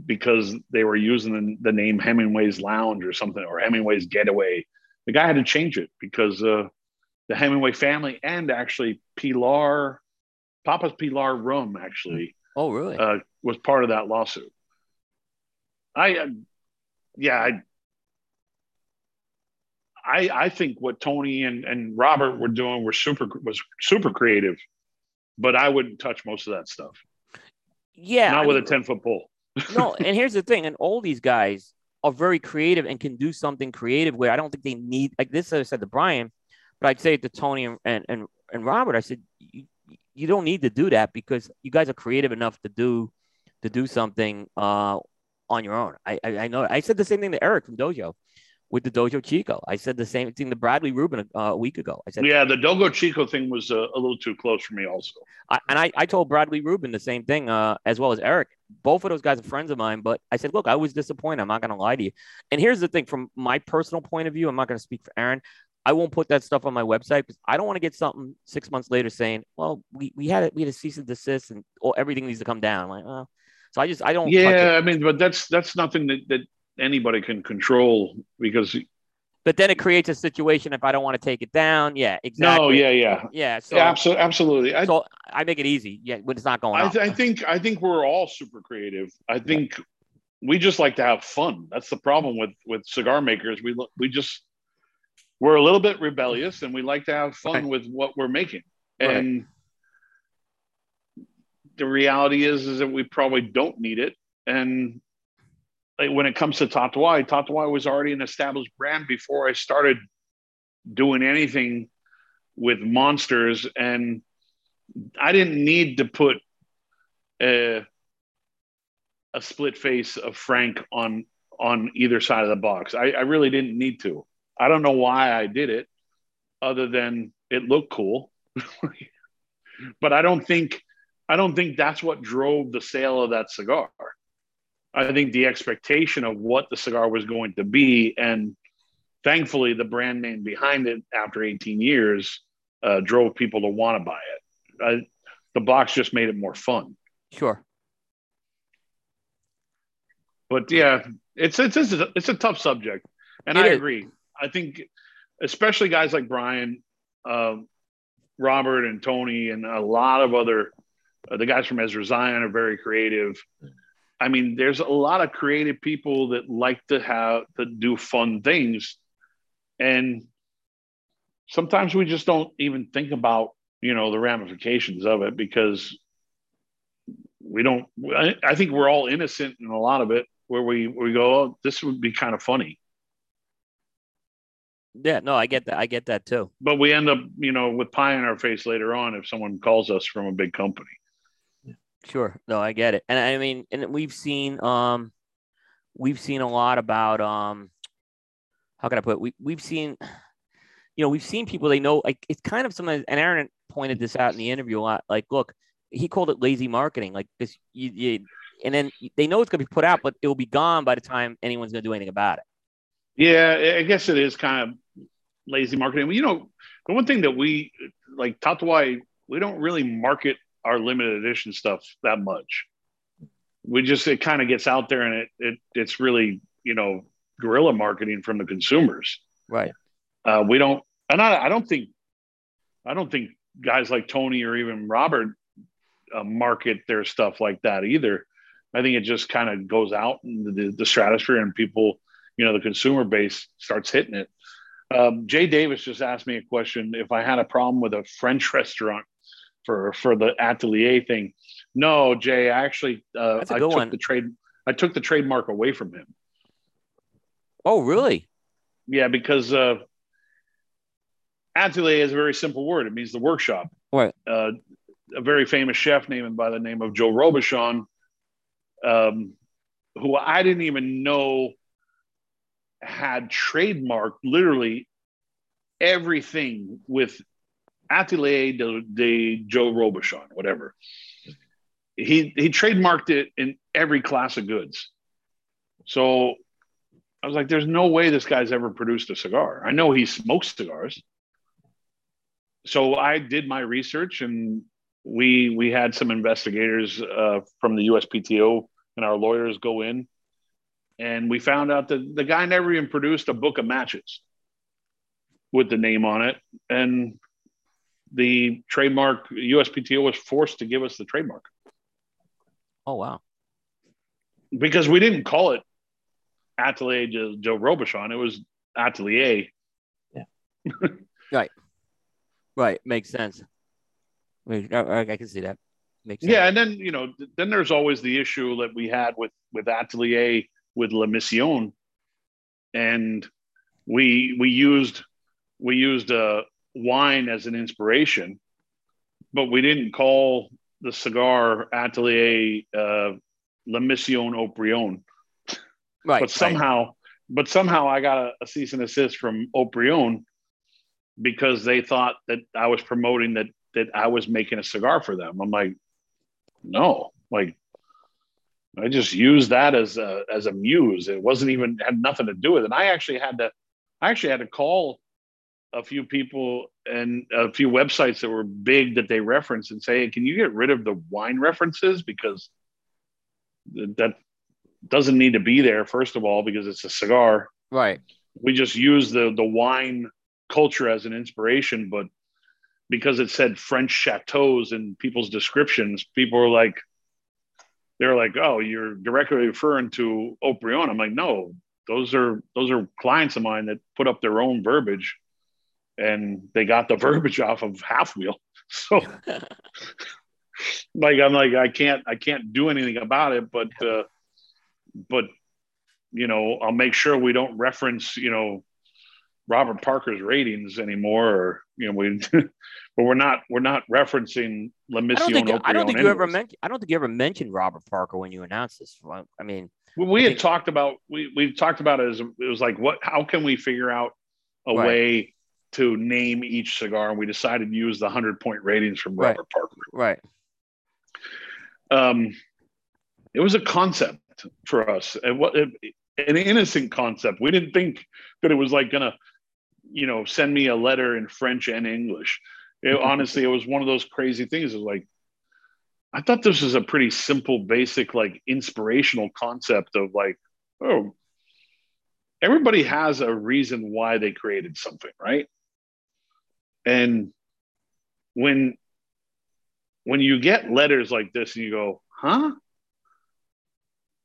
because they were using the, name Hemingway's Lounge or something, or Hemingway's Getaway. The guy had to change it because uh, the Hemingway family and actually Pilar, Papa's Pilar Room actually Oh, really? uh, was part of that lawsuit. I, uh, yeah, I, I, I think what Tony and, and Robert were doing were super was super creative, but I wouldn't touch most of that stuff. yeah. Not I with mean, a ten foot pole. no, [laughs] and here's the thing, and all these guys are very creative and can do something creative where I don't think they need like this. I said to Brian, but I'd say to Tony and and and, and Robert. I said you, you don't need to do that because you guys are creative enough to do to do something uh, on your own. I, I I know. I said the same thing to Eric from Dojo with the Dojo Chico. I said the same thing to Bradley Rubin uh, a week ago. I said Yeah, the Dojo Chico thing was uh, a little too close for me, also. I, and I, I told Bradley Rubin the same thing, uh, as well as Eric. Both of those guys are friends of mine, but I said, look, I was disappointed. I'm not going to lie to you. And here's the thing from my personal point of view, I'm not going to speak for Aaron. I won't put that stuff on my website because I don't want to get something six months later saying, well, we, we had it, we had a cease and desist and all, everything needs to come down. I'm like, well, so I just, I don't. Yeah, I mean, but that's that's nothing that, that anybody can control because But then it creates a situation if I don't want to take it down. Yeah, exactly. no, yeah, yeah, Yeah. So, yeah, absolutely, absolutely. I, so I make it easy. Yeah, when it's not going I, th- I think I think we're all super creative. I think we just like to have fun. That's the problem with with cigar makers. We lo- we just we're a little bit rebellious, and we like to have fun Right. with what we're making. Right. And the reality is is that we probably don't need it. And when it comes to Tatuaje, Tatuaje was already an established brand before I started doing anything with monsters and I didn't need to put a, a split face of Frank on on either side of the box. I, I really didn't need to. I don't know why I did it, other than it looked cool. [laughs] but I don't think I don't think that's what drove the sale of that cigar. I think the expectation of what the cigar was going to be, and thankfully the brand name behind it after 18 years uh, drove people to want to buy it. Uh, the box just made it more fun. Sure. But yeah, it's it's it's a, it's a tough subject, and It I is. agree. I think, especially guys like Brian, uh, Robert, and Tony, and a lot of other uh, the guys from Ezra Zion are very creative. I mean, there's a lot of creative people that like to have to do fun things, and sometimes we just don't even think about you know the ramifications of it because we don't. I, I think we're all innocent in a lot of it, where we we go, oh, this would be kind of funny, Yeah, no, I get that. I get that too. but we end up you know with pie in our face later on if someone calls us from a big company. Sure. No, I get it. And I mean, and we've seen um we've seen a lot about um how can I put it? We we've seen you know, we've seen people they know like it's kind of sometimes and Aaron pointed this out in the interview a lot. Like, look, he called it lazy marketing. Like this you, you and then they know it's gonna be put out, but it will be gone by the time anyone's gonna do anything about it. Yeah, I guess it is kind of lazy marketing. You know, the one thing that we like Tatuaje, we don't really market our limited edition stuff that much. We just it kind of gets out there and it it it's really you know guerrilla marketing from the consumers. Right. Uh, we don't, and I, I don't think, I don't think guys like Tony or even Robert uh, market their stuff like that either. I think it just kind of goes out in the, the stratosphere and people, you know, the consumer base starts hitting it. Um, Jay Davis just asked me a question if I had a problem with a French restaurant for for the atelier thing. No, Jay, I actually uh, I took one. the trade I took the trademark away from him. Oh, really? Yeah, because uh, atelier is a very simple word. It means the workshop. Right. Uh, a very famous chef named by the name of Joe Robuchon, um, who I didn't even know had trademarked literally everything with Atelier de, de Joe Robuchon, whatever. He he trademarked it in every class of goods. So I was like, there's no way this guy's ever produced a cigar. I know he smokes cigars. So I did my research and we we had some investigators uh, from the USPTO and our lawyers go in and we found out that the guy never even produced a book of matches with the name on it and the trademark USPTO was forced to give us the trademark Oh wow. because we didn't call it Atelier Joe, Joe Robuchon. It was Atelier. Yeah. [laughs] right. Right. Makes sense. I, I- I can see that. Makes sense. Yeah, and then you know, then there's always the issue that we had with with Atelier with La Mission, and we we used we used uh, wine as an inspiration, but we didn't call the cigar Atelier uh, La Mission Haut-Brion. Right. but somehow, but somehow I got a, a cease and assist from Haut-Brion because they thought that I was promoting that that I was making a cigar for them. I'm like, no, like I just used that as a as a muse. It wasn't even had nothing to do with it. I actually had to I actually had to call a few people and a few websites that were big that they reference and say, hey, can you get rid of the wine references because th- that doesn't need to be there first of all because it's a cigar right. we just use the the wine culture as an inspiration but because it said french chateaus in people's descriptions people were like they're like oh you're directly referring to Haut-Brion. i'm like no those are those are clients of mine that put up their own verbiage and they got the [laughs] verbiage off of halfwheel so [laughs] like i'm like i can't i can't do anything about it but uh but you know i'll make sure we don't reference you know robert parker's ratings anymore or you know we [laughs] but we're not we're not referencing la I don't think I don't think you ever mentioned I don't think you ever mentioned Robert Parker when you announced this. I mean, we, we I had think- talked about we we talked about it as it was like what how can we figure out a Right. way to name each cigar and we decided to use the 100 point ratings from Right. robert parker right. um, it was a concept concept for us, and what an innocent concept. We didn't think that it was like gonna, you know, send me a letter in French and English. It, [laughs] honestly, it was one of those crazy things. It was like, I thought this was a pretty simple, basic, like inspirational concept of like, oh, everybody has a reason why they created something, right? And when when you get letters like this and you go, huh?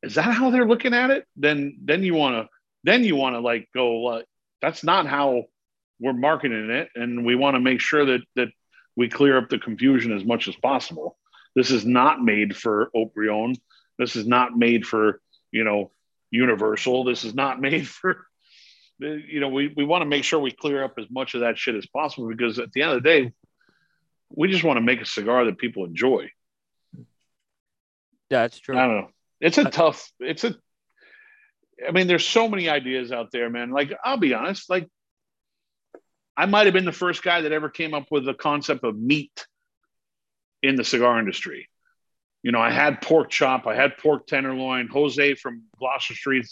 Is that how they're looking at it? Then then you want to then you want to like go, well, that's not how we're marketing it, and we want to make sure that that we clear up the confusion as much as possible. This is not made for Haut-Brion. This is not made for you know Universal. This is not made [laughs] for you know we, we want to make sure we clear up as much of that shit as possible because at the end of the day we just want to make a cigar that people enjoy. That's true. I don't know. It's a tough it's a i mean there's so many ideas out there man. Like i'll be honest like i might have been the first guy that ever came up with the concept of meat in the cigar industry. You know i had pork chop i had pork tenderloin jose from gloucester street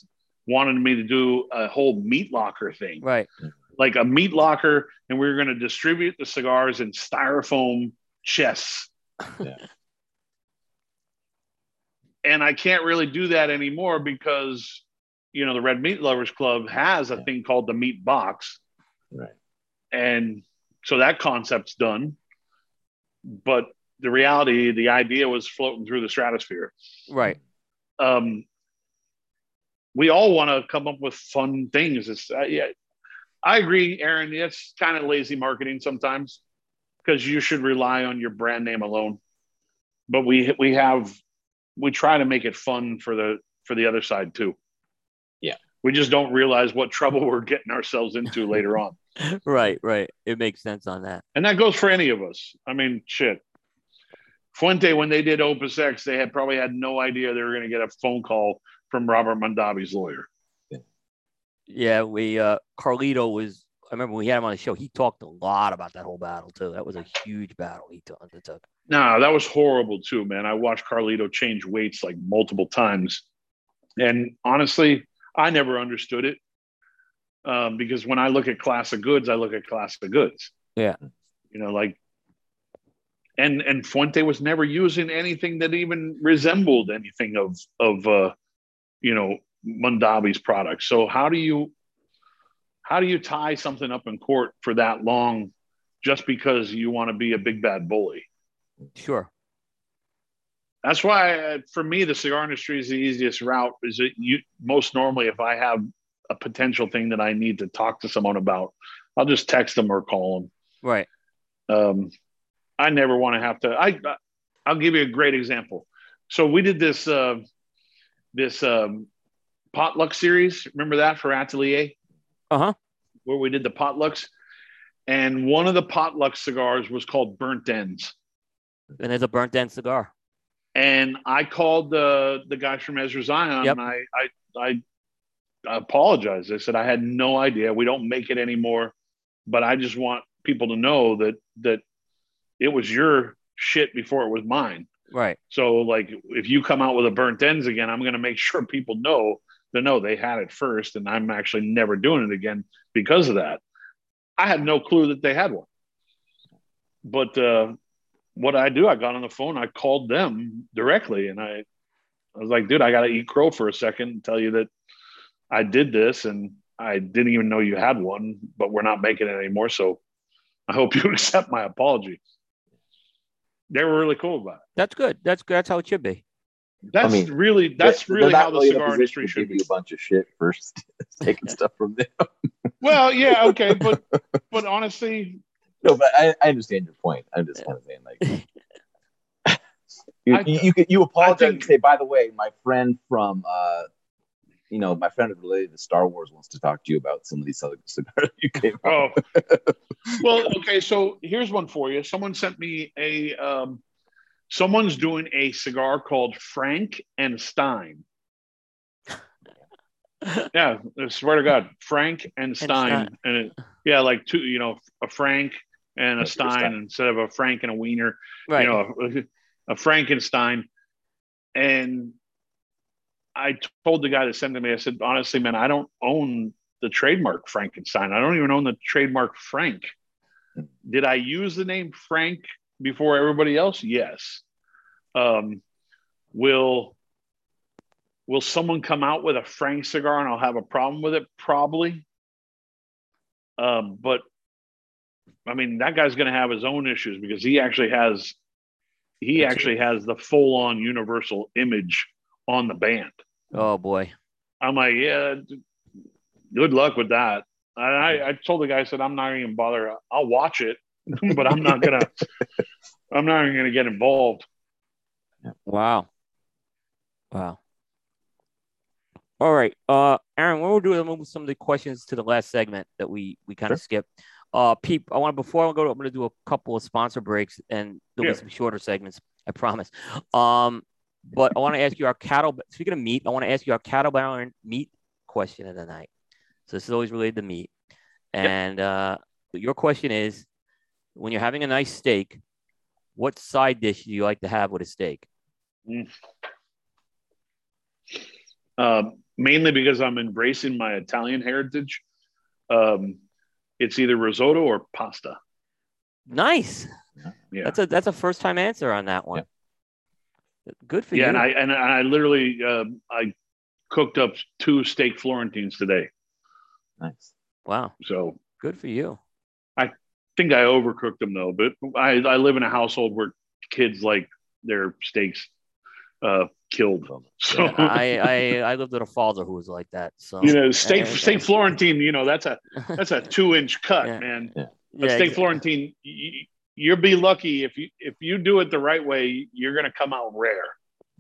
wanted me to do a whole meat locker thing. Right. Like a meat locker, and we were going to distribute the cigars in styrofoam chests. Yeah. [laughs] and I can't really do that anymore because, you know, the Red Meat Lovers Club has a yeah. thing called the meat box. Right. And so that concept's done. But the reality, the idea was floating through the stratosphere. Right. Um, we all want to come up with fun things. It's, uh, yeah, I agree, Aaron. It's kind of lazy marketing sometimes because you should rely on your brand name alone. But we we have we try to make it fun for the for the other side too. Yeah, we just don't realize what trouble we're getting ourselves into [laughs] later on. Right, right. It makes sense on that, and that goes for any of us. I mean, shit. Fuente, when they did Opus X, they had probably had no idea they were going to get a phone call from Robert Mondavi's lawyer. Yeah, we uh Carlito was I remember we had him on the show. He talked a lot about that whole battle too. That was a huge battle he undertook. No, that was horrible too, man. I watched Carlito change weights like multiple times, and honestly, I never understood it um, because when I look at class of goods, I look at class of goods. Yeah, you know, like, and and Fuente was never using anything that even resembled anything of of uh, you know Mondavi's product. So how do you how do you tie something up in court for that long just because you want to be a big bad bully? Sure. That's why, for me, the cigar industry is the easiest route. Is that you most normally, if I have a potential thing that I need to talk to someone about, I'll just text them or call them. Right. Um, I never want to have to. I I'll give you a great example. So we did this. Uh, this um, potluck series. Remember that for Atelier? Uh huh. Where we did the potlucks. And one of the potluck cigars was called Burnt Ends. And it's a burnt end cigar. And I called the the guys from Ezra Zion Yep. and I, I I apologized. I said I had no idea. We don't make it anymore, but I just want people to know that that it was your shit before it was mine. Right. So, like, if you come out with a burnt ends again, I'm going to make [laughs] sure people know that no, they had it first, and I'm actually never doing it again because of that. I had no clue that they had one. But uh, what I do, I got on the phone, I called them directly, and I, I was like, dude, I got to eat crow for a second and tell you that I did this, and I didn't even know you had one, but we're not making it anymore. So I hope [laughs] you accept my apology they were really cool about it. That's good. That's good. That's how it should be. That's I mean, really that's really how the really cigar industry should be. a bunch of shit [laughs] first, taking [laughs] stuff from them. well, yeah, okay, but [laughs] but honestly, no, but I, I understand your point. I'm just kind of saying like. You, I, you, you, you apologize think, and say, by the way, my friend from uh, you know, my friend related to Star Wars wants to talk to you about some of these other [laughs] cigars you came Oh, [laughs] well, okay. So here's one for you. Someone sent me a. Um, someone's doing a cigar called Frank and Stein. [laughs] yeah, I swear to God, Frank and Stein, and, and it, yeah, like two, you know, a Frank and a Stein, Stein, instead of a Frank and a Wiener, right. you know, a, a Frankenstein, and I told the guy that sent to me, I said, honestly, man, I don't own the trademark Frankenstein. I don't even own the trademark Frank. Did I use the name Frank before everybody else? Yes. Um, will will someone come out with a Frank cigar and I'll have a problem with it? Probably. Um, but I mean, that guy's going to have his own issues because he actually has he actually has the full on universal image on the band. Oh boy. I'm like, yeah, good luck with that. I, I told the guy, I said, I'm not even bother. I'll watch it, [laughs] but I'm not gonna. [laughs] I'm not even gonna get involved. Wow. Wow. All right, uh, Aaron, what we'll do is move some of the questions to the last segment that we we kind of sure. skipped. Uh, Pete, I want to before I go, to, I'm going to do a couple of sponsor breaks, and there'll yeah. be some shorter segments. I promise. Um, but I want to ask you our cattle. Speaking of meat, I want to ask you our cattle barn meat question of the night. So this is always related to meat. And yep. uh, your question is, when you're having a nice steak, what side dish do you like to have with a steak? Mm. Uh, mainly because I'm embracing my Italian heritage. Um, it's either risotto or pasta. Nice. Yeah. That's a that's a first time answer on that one. Good for you. yeah, you. and I and I literally uh, I cooked up two steak Florentines today. Nice. Wow. So good for you. I think I overcooked them though, but I, I live in a household where kids like their steaks uh, killed. Them. [laughs] So yeah, I, I I lived with a father who was like that. So you know, steak steak Florentine, you know, that's a that's a [laughs] two inch cut, yeah. man. Yeah. A steak exactly. Florentine, you, you'll be lucky if you if you do it the right way, you're gonna come out rare. [laughs]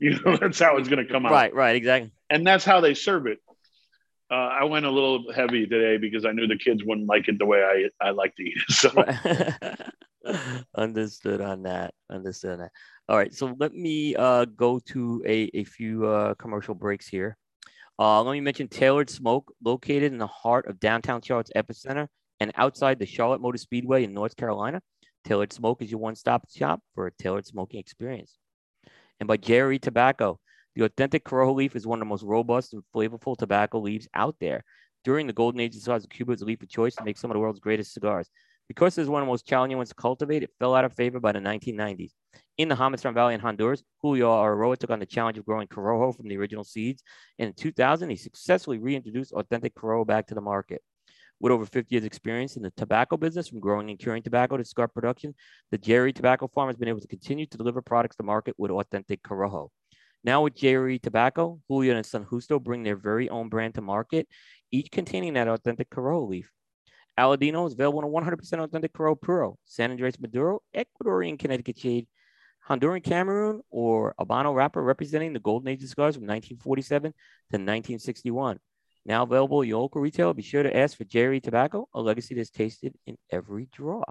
You know, that's how it's gonna come out. Right, right, exactly. And that's how they serve it. Uh, I went a little heavy today because I knew the kids wouldn't like it the way I, I like to eat it. So [laughs] understood on that. Understood on that. All right. So let me uh, go to a, a few uh, commercial breaks here. Uh, let me mention Tailored Smoke, located in the heart of downtown Charlotte's epicenter and outside the Charlotte Motor Speedway in North Carolina. Tailored Smoke is your one stop shop for a tailored smoking experience. And by JRE Tobacco, the authentic Corojo leaf is one of the most robust and flavorful tobacco leaves out there. During the golden age of cigars, Cuba is a leaf of choice to make some of the world's greatest cigars. Because it is one of the most challenging ones to cultivate, it fell out of favor by the 1990s. In the Jamastran Valley in Honduras, Julio Eiroa took on the challenge of growing Corojo from the original seeds. And in 2000, he successfully reintroduced authentic Corojo back to the market. With over 50 years' experience in the tobacco business, from growing and curing tobacco to cigar production, the JRE Tobacco Farm has been able to continue to deliver products to market with authentic Corojo. Now with JRE Tobacco, Julio and San Justo bring their very own brand to market, each containing that authentic Corojo leaf. Aladino is available in a 100% authentic Corojo Puro, San Andrés Maduro, Ecuadorian Connecticut shade, Honduran Cameroon, or Habano wrapper representing the golden age of cigars from 1947 to 1961. Now available at your local retailer. Be sure to ask for JRE Tobacco, a legacy that's tasted in every draw.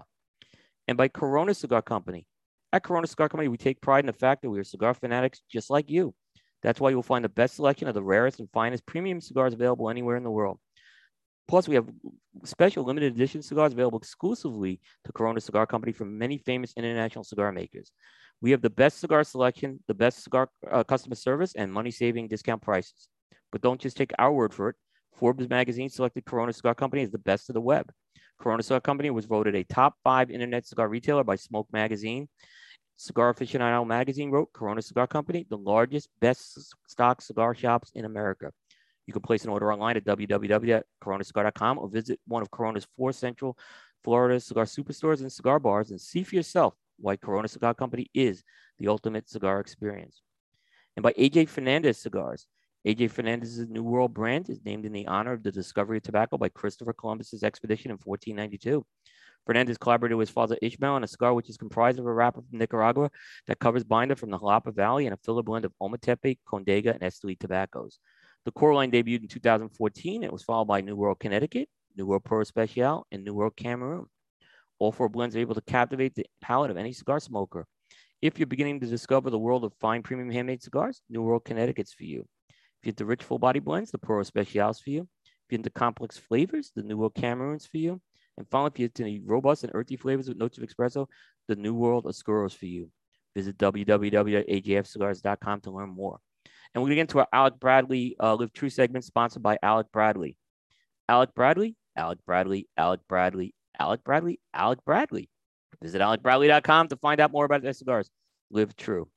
And by Corona Cigar Company, at Corona Cigar Company, we take pride in the fact that we are cigar fanatics just like you. That's why you'll find the best selection of the rarest and finest premium cigars available anywhere in the world. Plus, we have special limited edition cigars available exclusively to Corona Cigar Company from many famous international cigar makers. We have the best cigar selection, the best cigar uh, customer service, and money saving discount prices. But don't just take our word for it. Forbes magazine selected Corona Cigar Company as the best of the web. Corona Cigar Company was voted a top five internet cigar retailer by Smoke Magazine Cigar Aficionado magazine wrote Corona Cigar Company, the largest best stock cigar shops in America. You can place an order online at www.coronacigar.com or visit one of Corona's four central Florida cigar superstores and cigar bars and see for yourself why Corona Cigar Company is the ultimate cigar experience. And by AJ Fernandez Cigars. AJ Fernandez's New World brand is named in the honor of the discovery of tobacco by Christopher Columbus's expedition in 1492. Fernandez collaborated with his father Ismael on a cigar which is comprised of a wrapper from Nicaragua that covers binder from the Jalapa Valley and a filler blend of Ometepe, Condega, and Esteli tobaccos. The core line debuted in 2014. It was followed by New World Connecticut, New World Puro Special, and New World Cameroon. All four blends are able to captivate the palate of any cigar smoker. If you're beginning to discover the world of fine premium handmade cigars, New World Connecticut's for you. If you're into rich full body blends, the Puro Special's for you. If you're into complex flavors, the New World Cameroon's for you. And finally, if you're into robust and earthy flavors with notes of espresso, the New World Oscuros for you. Visit www.ajfcigars.com to learn more. And we're going to get into our Alec Bradley uh, Live True segment sponsored by Alec Bradley. Alec Bradley, Alec Bradley, Alec Bradley, Alec Bradley, Alec Bradley. Visit alecbradley.com to find out more about their cigars. Live True.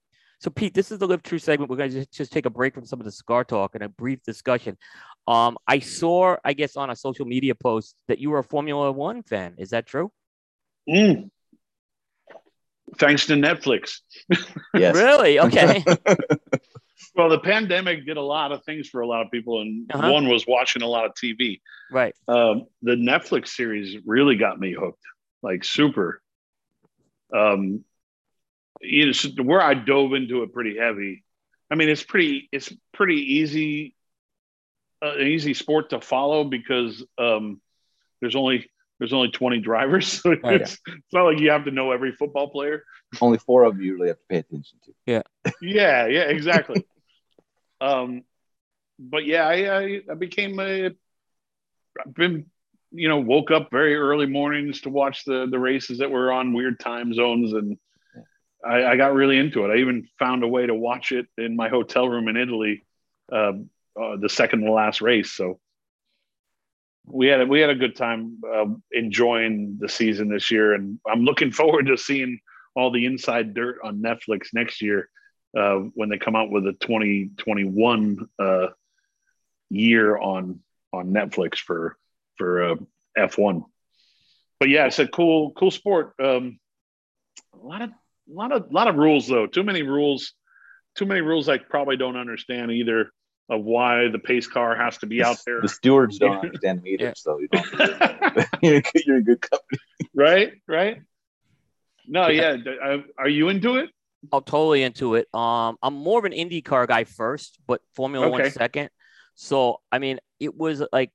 So, Pete, this is the Live True segment. We're going to just take a break from some of the cigar talk and a brief discussion. Um, I saw, I guess, on a social media post that you were a Formula One fan. Is that true? Mm. Thanks to Netflix. Yes. really? Okay. [laughs] well, the pandemic did a lot of things for a lot of people, and uh-huh. one was watching a lot of TV. Right. Um, the Netflix series really got me hooked, like super. Um, you know, where I dove into it pretty heavy. I mean, it's pretty, it's pretty easy, uh, an easy sport to follow because um, there's only there's only 20 drivers. [laughs] So right. it's, it's not like you have to know every football player. Only four of you really have to pay attention to. Yeah. [laughs] yeah. Yeah. Exactly. um, but yeah, I, I, I became a, I've been, you know, woke up very early mornings to watch the, the races that were on weird time zones. And I, I got really into it. I even found a way to watch it in my hotel room in Italy, uh, uh, the second to last race. So, we had a, we had a good time uh, enjoying the season this year, and I'm looking forward to seeing all the inside dirt on Netflix next year uh, when they come out with a 2021 uh, year on on Netflix for for uh, F1. But yeah, it's a cool cool sport. Um, a lot of a lot of lot of rules though. Too many rules. Too many rules I probably don't understand either of why the pace car has to be out there. The stewards don't [laughs] understand them either, yeah. so you don't. [laughs] [laughs] you're in good company. Right, right. No, yeah. Uh, are you into it? I'm totally into it. Um, I'm more of an IndyCar guy first, but Formula okay. One second. So, I mean, it was like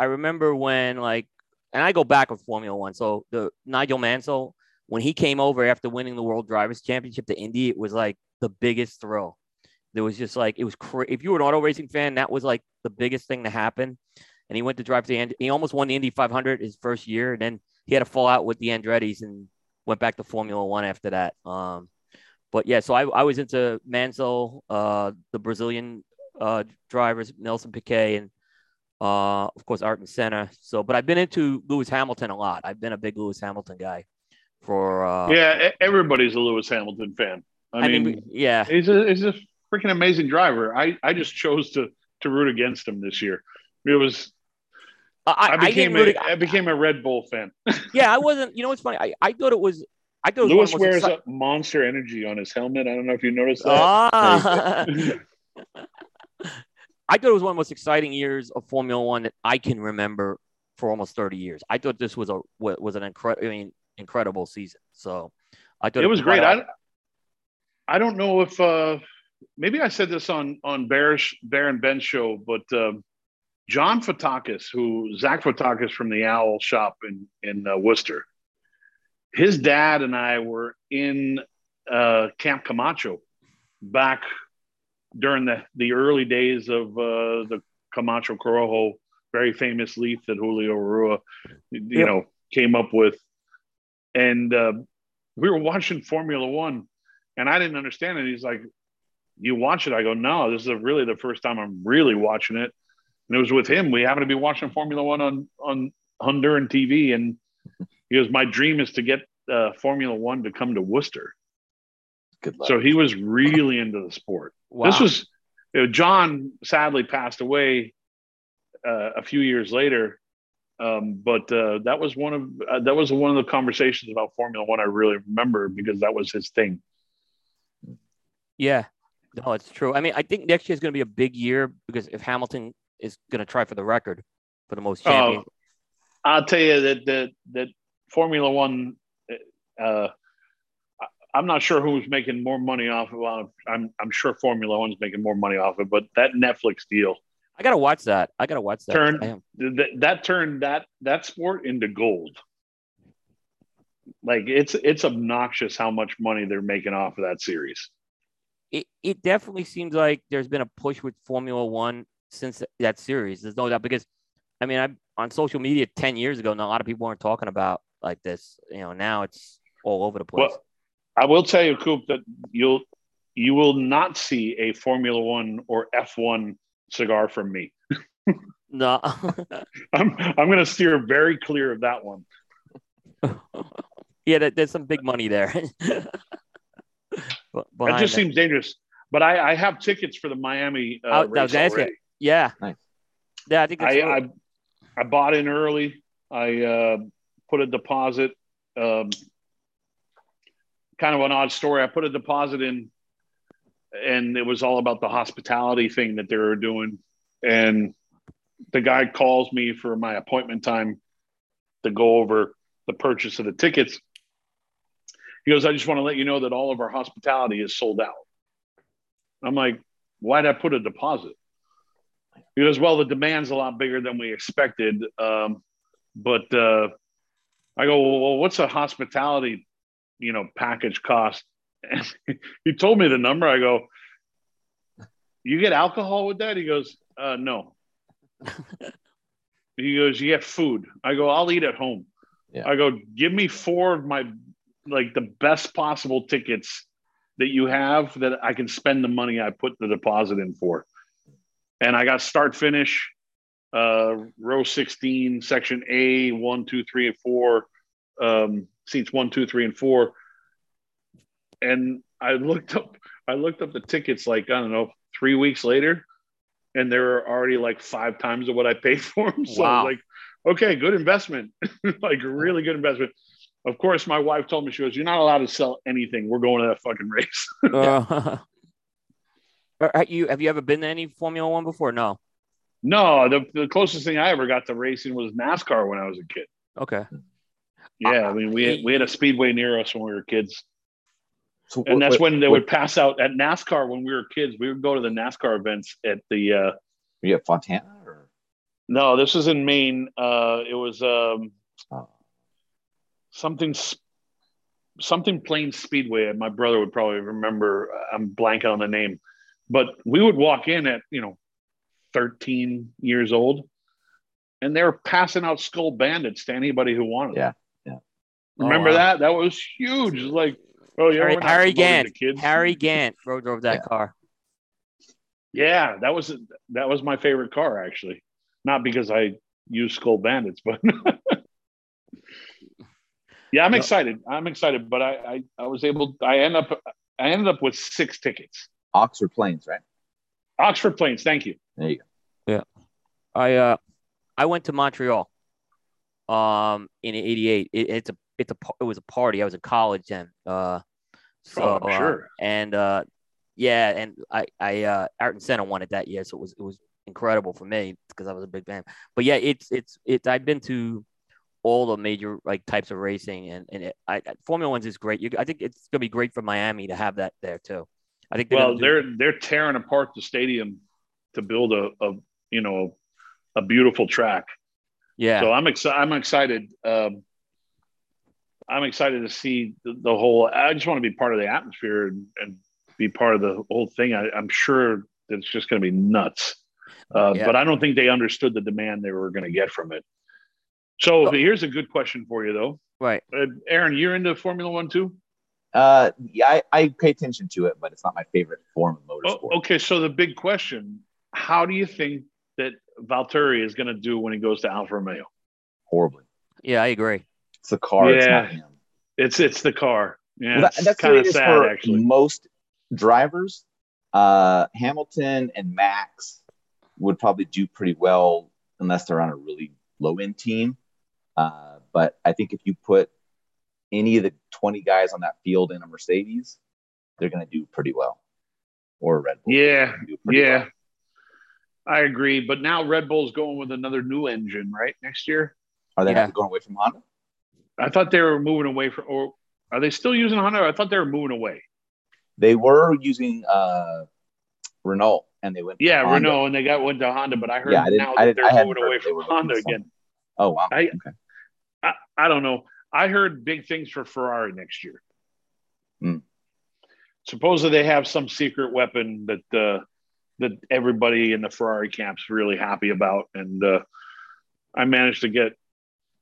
I remember when like, and I go back with Formula One. So the Nigel Mansell when he came over after winning the World Drivers' Championship to Indy, it was like the biggest thrill there was just like it was cra- if you were an auto racing fan, that was like the biggest thing to happen. And he went to drive the end. He almost won the Indy 500 his first year, and then he had a fallout with the Andretti's and went back to Formula One after that. Um, but yeah, so I, I was into Mansell, uh, the Brazilian uh, drivers, Nelson Piquet, and uh, of course Ayrton Senna. So, but I've been into Lewis Hamilton a lot. I've been a big Lewis Hamilton guy. For uh, yeah, everybody's a Lewis Hamilton fan. I, I mean, mean, yeah, he's a he's a freaking amazing driver. I, I just chose to to root against him this year. It was I, I became I a, I became a Red Bull fan. [laughs] yeah, I wasn't. You know what's funny? I, I thought it was. I thought Lewis wears exci- Monster Energy on his helmet. I don't know if you noticed that. Ah. [laughs] I thought it was one of the most exciting years of Formula One that I can remember for almost 30 years. I thought this was a was an incredible, I mean, incredible season. So I thought it, it was great. I, I don't know if uh, maybe I said this on on Bearish Bear and Ben show, but um, John Fotakis, who Zach Fotakis from the Owl Shop in in uh, Worcester, his dad and I were in uh, Camp Camacho back during the the early days of uh, the Camacho Corojo, very famous leaf that Julio Eiroa, you yep. know, came up with, and uh, we were watching Formula One, and I didn't understand it. He's like, you watch it. I go, no, this is really the first time I'm really watching it. And it was with him. We happened to be watching Formula One on on Honduran TV, and he goes, my dream is to get uh, Formula One to come to Worcester. Good luck. So he was really into the sport. Wow. This was you know, John sadly passed away uh, a few years later, um, but uh, that was one of uh, that was one of the conversations about Formula One I really remember because that was his thing. Yeah, no, it's true. I mean, I think next year is going to be a big year because if Hamilton is going to try for the record for the most champions. Uh, I'll tell you that that that Formula One. Uh, I'm not sure who's making more money off of. I'm I'm sure Formula One's making more money off of, it, but that Netflix deal. I gotta watch that. I gotta watch that. Turn that, that turned that that sport into gold. Like it's it's obnoxious how much money they're making off of that series it, it definitely seems like there's been a push with Formula One since that series. There's no doubt because, I mean, I'm on social media 10 years ago, and a lot of people weren't talking about like this. You know, now it's all over the place. Well, I will tell you, Coop, that you'll you will not see a Formula One or F1 cigar from me. no, [laughs] I'm I'm going to steer very clear of that one. yeah, there's some big money there. [laughs] it just seems dangerous. But I, I have tickets for the Miami uh, race already. Yeah, nice. yeah, I think I, I, I bought in early. I uh, put a deposit. Um, kind of an odd story. I put a deposit in, and it was all about the hospitality thing that they were doing. And the guy calls me for my appointment time to go over the purchase of the tickets. He goes, I just want to let you know that all of our hospitality is sold out. I'm like, why'd I put a deposit? He goes, well, the demand's a lot bigger than we expected. Um, but uh, I go, well, what's a hospitality, you know, package cost? And [laughs] he told me the number. I go, you get alcohol with that? He goes, uh, no. [laughs] he goes, you get food. I go, I'll eat at home. Yeah. I go, give me four of my like the best possible tickets that you have that I can spend the money I put the deposit in for. And I got start finish, uh, row 16, section A, one, two, three, and four, um, seats one, two, three, and four. And I looked up, I looked up the tickets like, I don't know, three weeks later, and they were already like five times of what I paid [laughs] for them. So wow. like, okay, good investment, [laughs] like really good investment. Of course, my wife told me she goes, "You're not allowed to sell anything. We're going to that fucking race." [laughs] uh, have you have you ever been to any Formula One before? No. No, the, the closest thing I ever got to racing was NASCAR when I was a kid. Okay. Yeah, I mean we had, we had a speedway near us when we were kids. So and that's what, when they what, would pass out at NASCAR when we were kids. We would go to the NASCAR events at the. Uh, you at Fontana or? No, this was in Maine. Uh, it was um, oh. something something Plain Speedway. My brother would probably remember. I'm blanking on the name, but we would walk in at you know 13 years old, and they were passing out Skoal Bandits to anybody who wanted. Yeah, yeah. Remember oh, wow. that? That was huge. Like Oh yeah, Harry, Harry Gant. Harry Gant drove, drove that yeah. car. Yeah, that was that was my favorite car actually. Not because I use Skoal Bandits, but [laughs] yeah, I'm excited. I'm excited, but I, I I was able. I end up I ended up with six tickets. Oxford Plains, right? Oxford Plains. Thank you. There you go. Yeah, I uh I went to Montreal um in '88. It, it's a it's a it was a party. I was in college then. Uh, so oh, sure. Uh, and uh, yeah, and I I uh, Ayrton Senna won it that year, so it was it was incredible for me because I was a big fan. But yeah, it's it's it's I've been to all the major like types of racing, and and it, I, Formula One's is great. You, I think it's gonna be great for Miami to have that there too. I think they're well, they're they're tearing apart the stadium to build a, a you know a beautiful track. Yeah. So I'm excited. I'm excited. Um, I'm excited to see the, the, whole. I just want to be part of the atmosphere and, and be part of the whole thing. I, am sure it's just going to be nuts. Uh, yeah. But I don't think they understood the demand they were going to get from it. So oh. here's a good question for you, though. Right, uh, Aaron, you're into Formula One too? Uh, yeah, I, I, pay attention to it, but it's not my favorite form of motorsport. Oh, okay, so the big question: How do you think that Valtteri is going to do when he goes to Alfa Romeo? Horribly. Yeah, I agree. It's the car. Yeah, it's It's it's the car. Yeah, well, that, that's kind of sad for actually. Most drivers, uh, Hamilton and Max would probably do pretty well unless they're on a really low end team. Uh, but I think if you put any of the 20 guys on that field in a Mercedes, they're going to do pretty well. Or Red Bull. Yeah. Yeah. Well. I agree. But now Red Bull's going with another new engine, right? Next year. Are they yeah. going away from Honda? I thought they were moving away from, or are they still using Honda? I thought they were moving away. They were using uh, Renault, and they went. Yeah, Renault, and they got went to Honda. But I heard yeah, I now that they're moving away from Honda again. Oh wow! I, okay. I, I don't know. I heard big things for Ferrari next year. Mm. Supposedly they have some secret weapon that uh, that everybody in the Ferrari camp's really happy about, and uh, I managed to get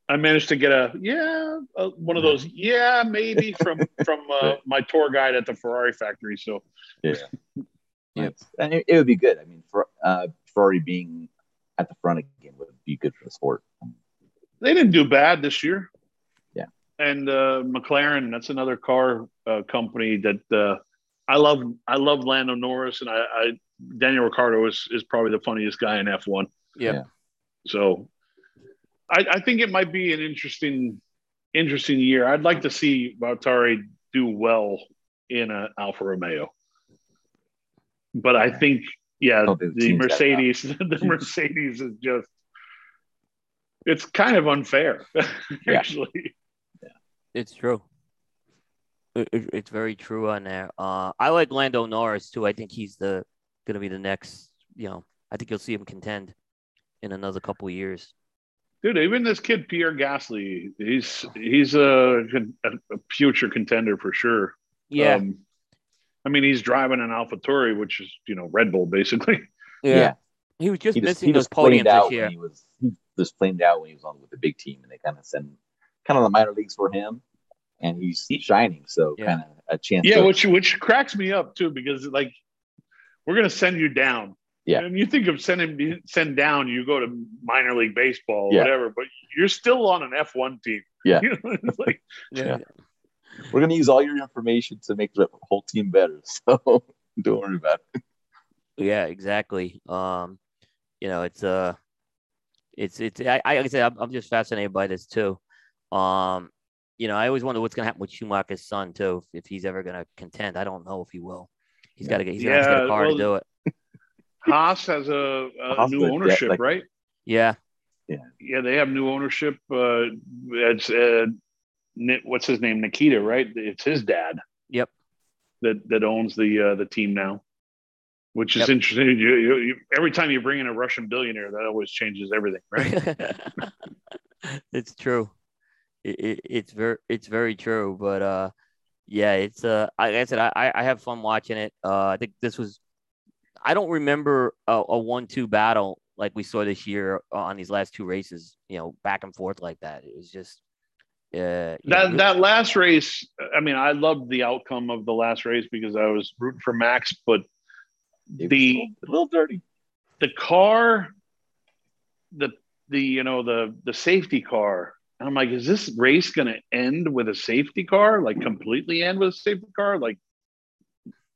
I managed to get a yeah, a, one of those yeah maybe [laughs] from from uh, my tour guide at the Ferrari factory. So yeah, yeah, and it, it, would be good. I mean, for uh, Ferrari being at the front again would be good for the sport. They didn't do bad this year. Yeah, and uh, McLaren, that's another car uh, company that uh, I love. I love Lando Norris, and I, I Daniel Ricciardo is is probably the funniest guy in F one. Yeah. So I, I, think it might be an interesting, interesting year. I'd like to see Valtteri do well in an Alfa Romeo, but I think, yeah, oh, the Mercedes, [laughs] the Mercedes is just, it's kind of unfair, [laughs] actually. Yeah. It's true. It, it, it's very true on there. Uh, I like Lando Norris too. I think he's the going to be the next. You know, I think you'll see him contend in another couple years. Dude, even this kid Pierre Gasly, he's he's a, a, future contender for sure. Yeah. Um, I mean, he's driving an AlphaTauri, which is you know Red Bull basically. [laughs] Yeah. yeah. He was just he missing those podiums this year. He was he was flamed out when he was on with the big team, and they kind of send kind of the minor leagues for him, and he's shining. So yeah. kind of a chance. Yeah, to, which which cracks me up too because like we're gonna send you down yeah. And you think of sending send down, you go to minor league baseball, yeah. whatever, but you're still on an F1 team. Yeah. [laughs] You know, like, [laughs] yeah. We're going to use all your information to make the whole team better. [laughs] So don't worry about it. Yeah, exactly. Um, you know, it's, uh, it's, it's, I, I like I said, I'm, I'm just fascinated by this too. Um, you know, I always wonder what's going to happen with Schumacher's son too, if, if he's ever going to contend. I don't know if he will. He's got to get, he's yeah, got to get a car well, to do it. Haas has a, a new ownership, like, right? Yeah. Yeah. Yeah, they have new ownership. Uh, it's uh, what's his name, Nikita, right? It's his dad. Yep. That that owns the uh, the team now, which is yep. interesting. You, you, you, every time you bring in a Russian billionaire, that always changes everything, right? [laughs] [laughs] it's true. It, it, it's very it's very true, but uh, yeah, it's uh, like I said, I I have fun watching it. Uh, I think this was I don't remember a, a one-two battle like we saw this year on these last two races. You know, back and forth like that. It was just uh, that know, that last race. I mean, I loved the outcome of the last race because I was rooting for Max, but the a little dirty. The car, the the you know the the safety car. I'm like, is this race going to end with a safety car? Like completely end with a safety car? Like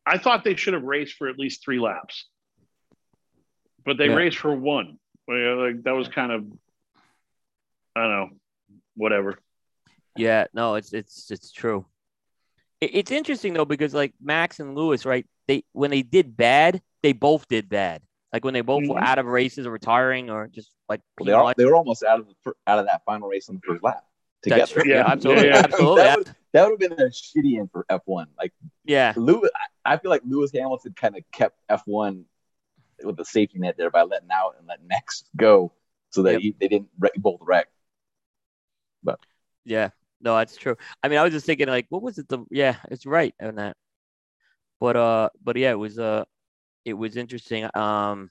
I thought they should have raced for at least three laps, but they yeah. raced for one. Like that was kind of, I don't know, whatever. Yeah, no, it's it's it's true. it's interesting though because like Max and Lewis, right? They when they did bad, they both did bad. Like when they both mm-hmm. were out of races or retiring or just like well, they, are, they were almost out of the out of that final race on the first lap together. That's true. Yeah, absolutely, [laughs] yeah, absolutely. that, would, that would have been a shitty end for F1. Like, yeah, Lewis. I feel like Lewis Hamilton kind of kept F1 with the safety net there by letting out and letting Max go, so that yep. he, they didn't wreck, both wreck. But yeah, no, that's true. I mean, I was just thinking like, what was it? The yeah, it's right on that. But uh, but yeah, it was uh, it was interesting. Um,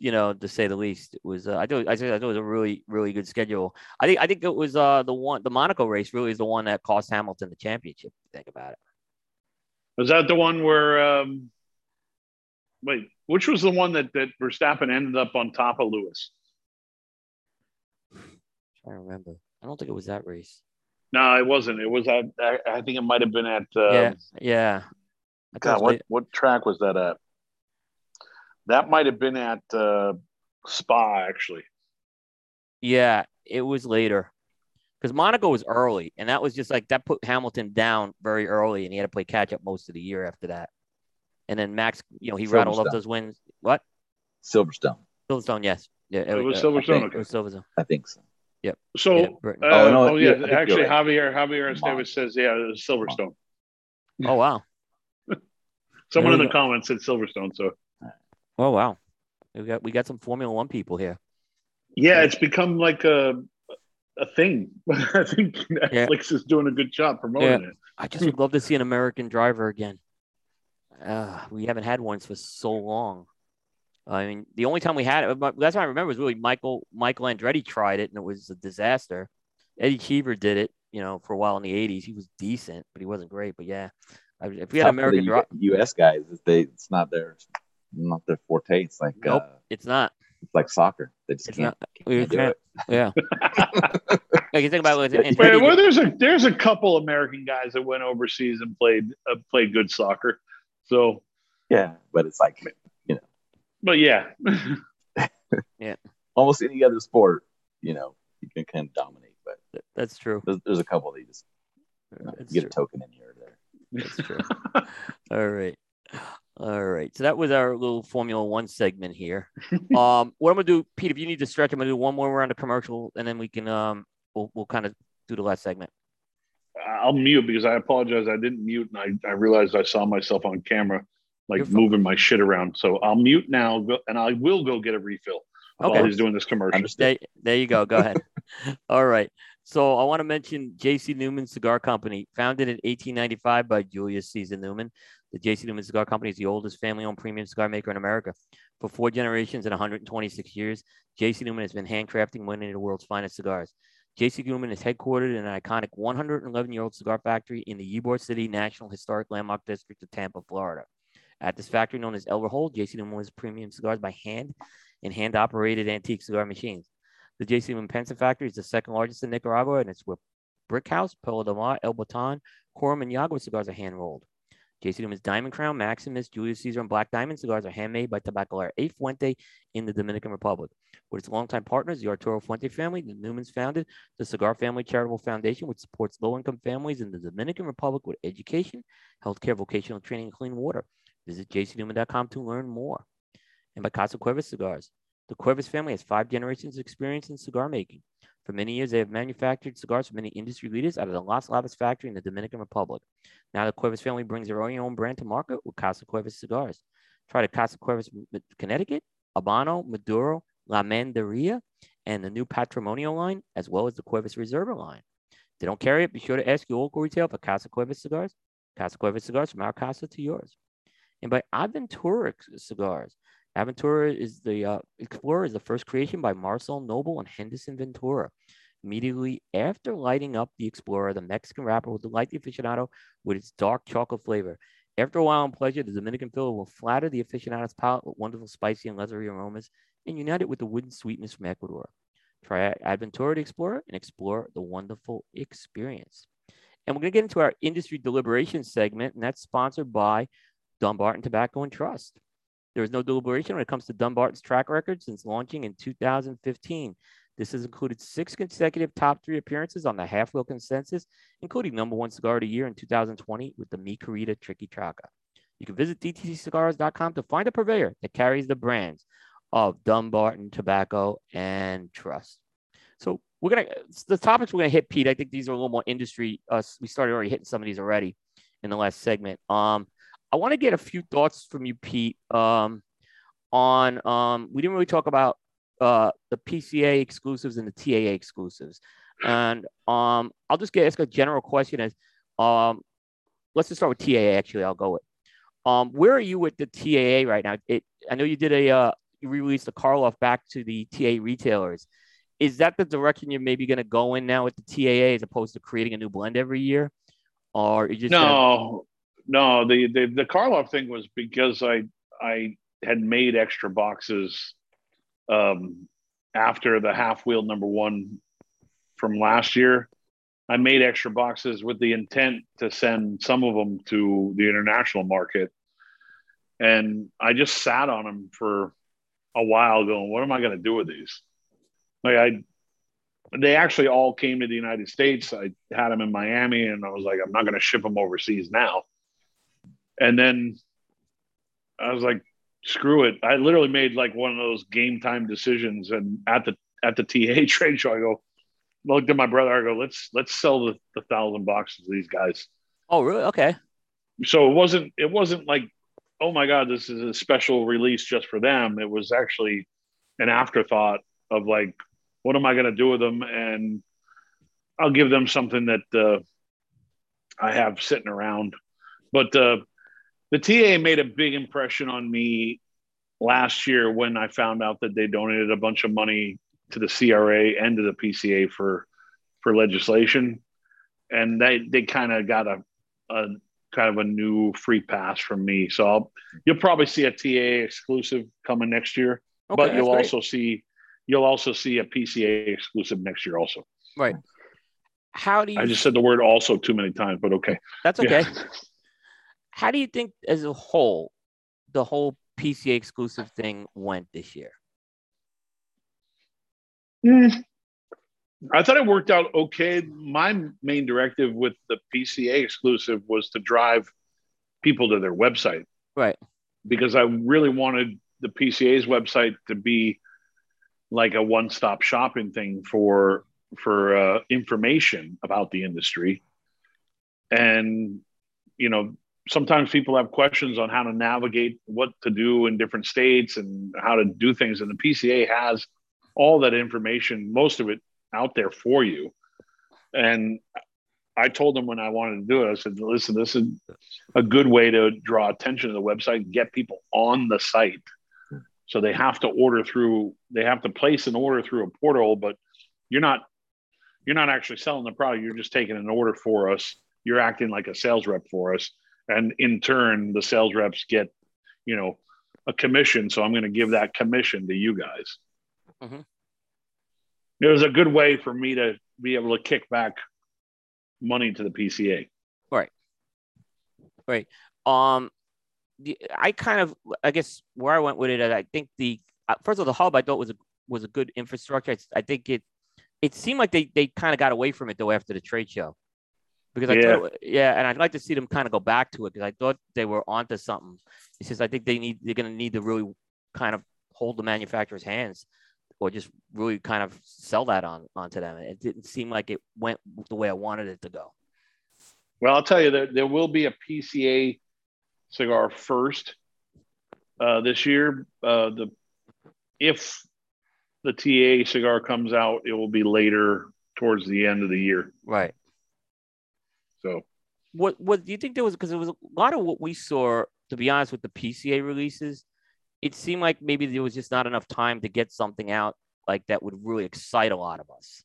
you know, to say the least. It was uh, I thought I thought it was a really really good schedule. I think I think it was uh the one the Monaco race really is the one that cost Hamilton the championship. Think about it. Was that the one where um wait, which was the one that that Verstappen ended up on top of Lewis? [sighs] I remember. I don't think it was that race. No, it wasn't. It was at. I, I think it might have been at. Yeah, yeah. God, what what track was that at? That might have been at uh, Spa, actually. Yeah, it was later because Monaco was early, and that was just like that put Hamilton down very early, and he had to play catch up most of the year after that. And then Max, you know, he rattled off those wins. What? Silverstone. Silverstone, yes. Yeah, it, it was uh, Silverstone. Okay. It was Silverstone. I think so. Yep. So, yeah, uh, oh, no, oh, yeah, yeah actually, right. Javier Javier Esteves says, yeah, it was Silverstone. Oh wow. [laughs] Someone in the comments said Silverstone, so Oh wow, we got we got some Formula One people here. Yeah, it's become like a a thing. [laughs] I think Netflix yeah. is doing a good job promoting yeah. it. I just would love to see an American driver again. Uh, we haven't had one for so long. I mean, the only time we had it, that's what I remember was really Michael Michael Andretti tried it and it was a disaster. Eddie Cheever did it, you know, for a while in the '80s. He was decent, but he wasn't great. But yeah, if we had American U- U.S. guys, they it's not their not their forte. It's like nope, uh, it's not. It's like soccer. They just can't, not, can't do it. Yeah. [laughs] like you think about it. Wait, well, there's a there's a couple American guys that went overseas and played uh, played good soccer. So yeah, but it's like you know. But yeah. [laughs] yeah. Almost any other sport, you know, you can kind of dominate. But that's true. There's, there's a couple that you just you know, get true. a token in here or there. That's true. All right. All right. So that was our little Formula One segment here. [laughs] um, what I'm gonna do, Pete, if you need to stretch, I'm gonna do one more round of commercial, and then we can um, we'll we'll kind of do the last segment. I'll mute because I apologize. I didn't mute, and I, I realized I saw myself on camera, like moving my shit around. So I'll mute now, and I will go get a refill okay. while he's doing this commercial. There, there you go. Go ahead. [laughs] All right. So I want to mention J.C. Newman Cigar Company, founded in 1895 by Julius Caesar Newman. The J.C. Newman Cigar Company is the oldest family-owned premium cigar maker in America. For four generations and 126 years, J.C. Newman has been handcrafting one of the world's finest cigars. J.C. Newman is headquartered in an iconic 111-year-old cigar factory in the Ybor City National Historic Landmark District of Tampa, Florida. At this factory known as El Reloj, J.C. Newman was premium cigars by hand and hand-operated antique cigar machines. The J.C. PENSA Factory is the second largest in Nicaragua, and it's where Brick House, Perla del Mar, El Baton, Quorum, and Yagua cigars are hand rolled. J.C. Newman's Diamond Crown, Maximus, Julius Caesar, and Black Diamond cigars are handmade by Tabacalera A. Fuente in the Dominican Republic. With its longtime partners, the Arturo Fuente family, the Newmans founded the Cigar Family Charitable Foundation, which supports low income families in the Dominican Republic with education, healthcare, vocational training, and clean water. Visit jcnewman.com to learn more. And by Casa Cuevas Cigars. The Cuevas family has five generations of experience in cigar making. For many years, they have manufactured cigars for many industry leaders out of the Las Lavas factory in the Dominican Republic. Now, the Cuevas family brings their own brand to market with Casa Cuevas cigars. Try the Casa Cuevas Connecticut, Habano, Maduro, La Mandaria, and the new Patrimonio line, as well as the Cuevas Reserva line. If they don't carry it, be sure to ask your local retail for Casa Cuevas cigars. Casa Cuevas cigars from our casa to yours. And by Aventura cigars. Aventura is the uh, Explorer is the first creation by Marcel Knobel and Henderson Ventura. Immediately after lighting up the Explorer, the Mexican wrapper will delight the aficionado with its dark chocolate flavor. After a while in pleasure, the Dominican filler will flatter the aficionado's palate with wonderful spicy and leathery aromas and unite it with the wooden sweetness from Ecuador. Try Aventura to Explorer and explore the wonderful experience. And we're going to get into our industry deliberation segment, and that's sponsored by Dunbarton Tobacco and Trust. There is no deliberation when it comes to Dunbarton's track record since launching in 2015. This has included six consecutive top three appearances on the halfwheel consensus, including number one cigar of the year in 2020 with the Mi Querida Triqui Traca. You can visit dtccigars.com to find a purveyor that carries the brands of Dunbarton Tobacco and Trust. So we're gonna the topics we're gonna hit, Pete. I think these are a little more industry. Uh, we started already hitting some of these already in the last segment. Um, I want to get a few thoughts from you, Pete, um, on um, we didn't really talk about uh, the PCA exclusives and the TAA exclusives, and um, I'll just get ask a general question as um, let's just start with TAA. Actually, I'll go with um, where are you with the TAA right now? It I know you did a uh, you released the Karloff back to the TA retailers. Is that the direction you're maybe going to go in now with the TAA as opposed to creating a new blend every year? Or you just no, no, the, the the Karloff thing was because I I had made extra boxes um, after the halfwheel number one from last year. I made extra boxes with the intent to send some of them to the international market, and I just sat on them for a while, going, "What am I going to do with these?" Like I, they actually all came to the United States. I had them in Miami, and I was like, "I'm not going to ship them overseas now." And then I was like, screw it. I literally made like one of those game time decisions. And at the at the TA [laughs] trade show, I go, looked at my brother. I go, let's let's sell the, the thousand boxes to these guys. Oh, really? Okay. So it wasn't it wasn't like, oh my god, this is a special release just for them. It was actually an afterthought of like, what am I going to do with them? And I'll give them something that uh, I have sitting around. But uh, the TA made a big impression on me last year when I found out that they donated a bunch of money to the CRA and to the PCA for for legislation, and they they kind of got a, a kind of a new free pass from me. So I'll, you'll probably see a TA exclusive coming next year, okay, but you'll also see you'll also see a PCA exclusive next year also. Right. How do you? I just said the word also too many times, but okay. That's okay. Yeah. [laughs] How do you think, as a whole, the whole PCA exclusive thing went this year? Mm, I thought it worked out okay. My main directive with the PCA exclusive was to drive people to their website. Right. Because I really wanted the PCA's website to be like a one-stop shopping thing for for uh, information about the industry. And you know, sometimes people have questions on how to navigate what to do in different states and how to do things and the PCA has all that information, most of it out there for you. And I told them when I wanted to do it, I said, listen, this is a good way to draw attention to the website, and get people on the site. So they have to order through, they have to place an order through a portal, but you're not you're not actually selling the product, you're just taking an order for us. You're acting like a sales rep for us. And in turn, the sales reps get, you know, a commission. So I'm going to give that commission to you guys. Mm-hmm it was a good way for me to be able to kick back money to the PCA. Right. Right. Um, the, I kind of, I guess where I went with it, I think the uh, first of all, the hub I thought was a was a good infrastructure. I, I think it it seemed like they they kind of got away from it though after the trade show, because I yeah. yeah, and I'd like to see them kind of go back to it because I thought they were onto something. It's just I think they need they're going to need to really kind of hold the manufacturer's hands or just really kind of sell that on onto them. It didn't seem like it went the way I wanted it to go. Well, I'll tell you that there will be a PCA cigar first uh, this year. Uh, the if the TA cigar comes out, it will be later towards the end of the year. Right. So, what what do you think there was? Because it was a lot of what we saw. To be honest, with the PCA releases, it seemed like maybe there was just not enough time to get something out like that would really excite a lot of us.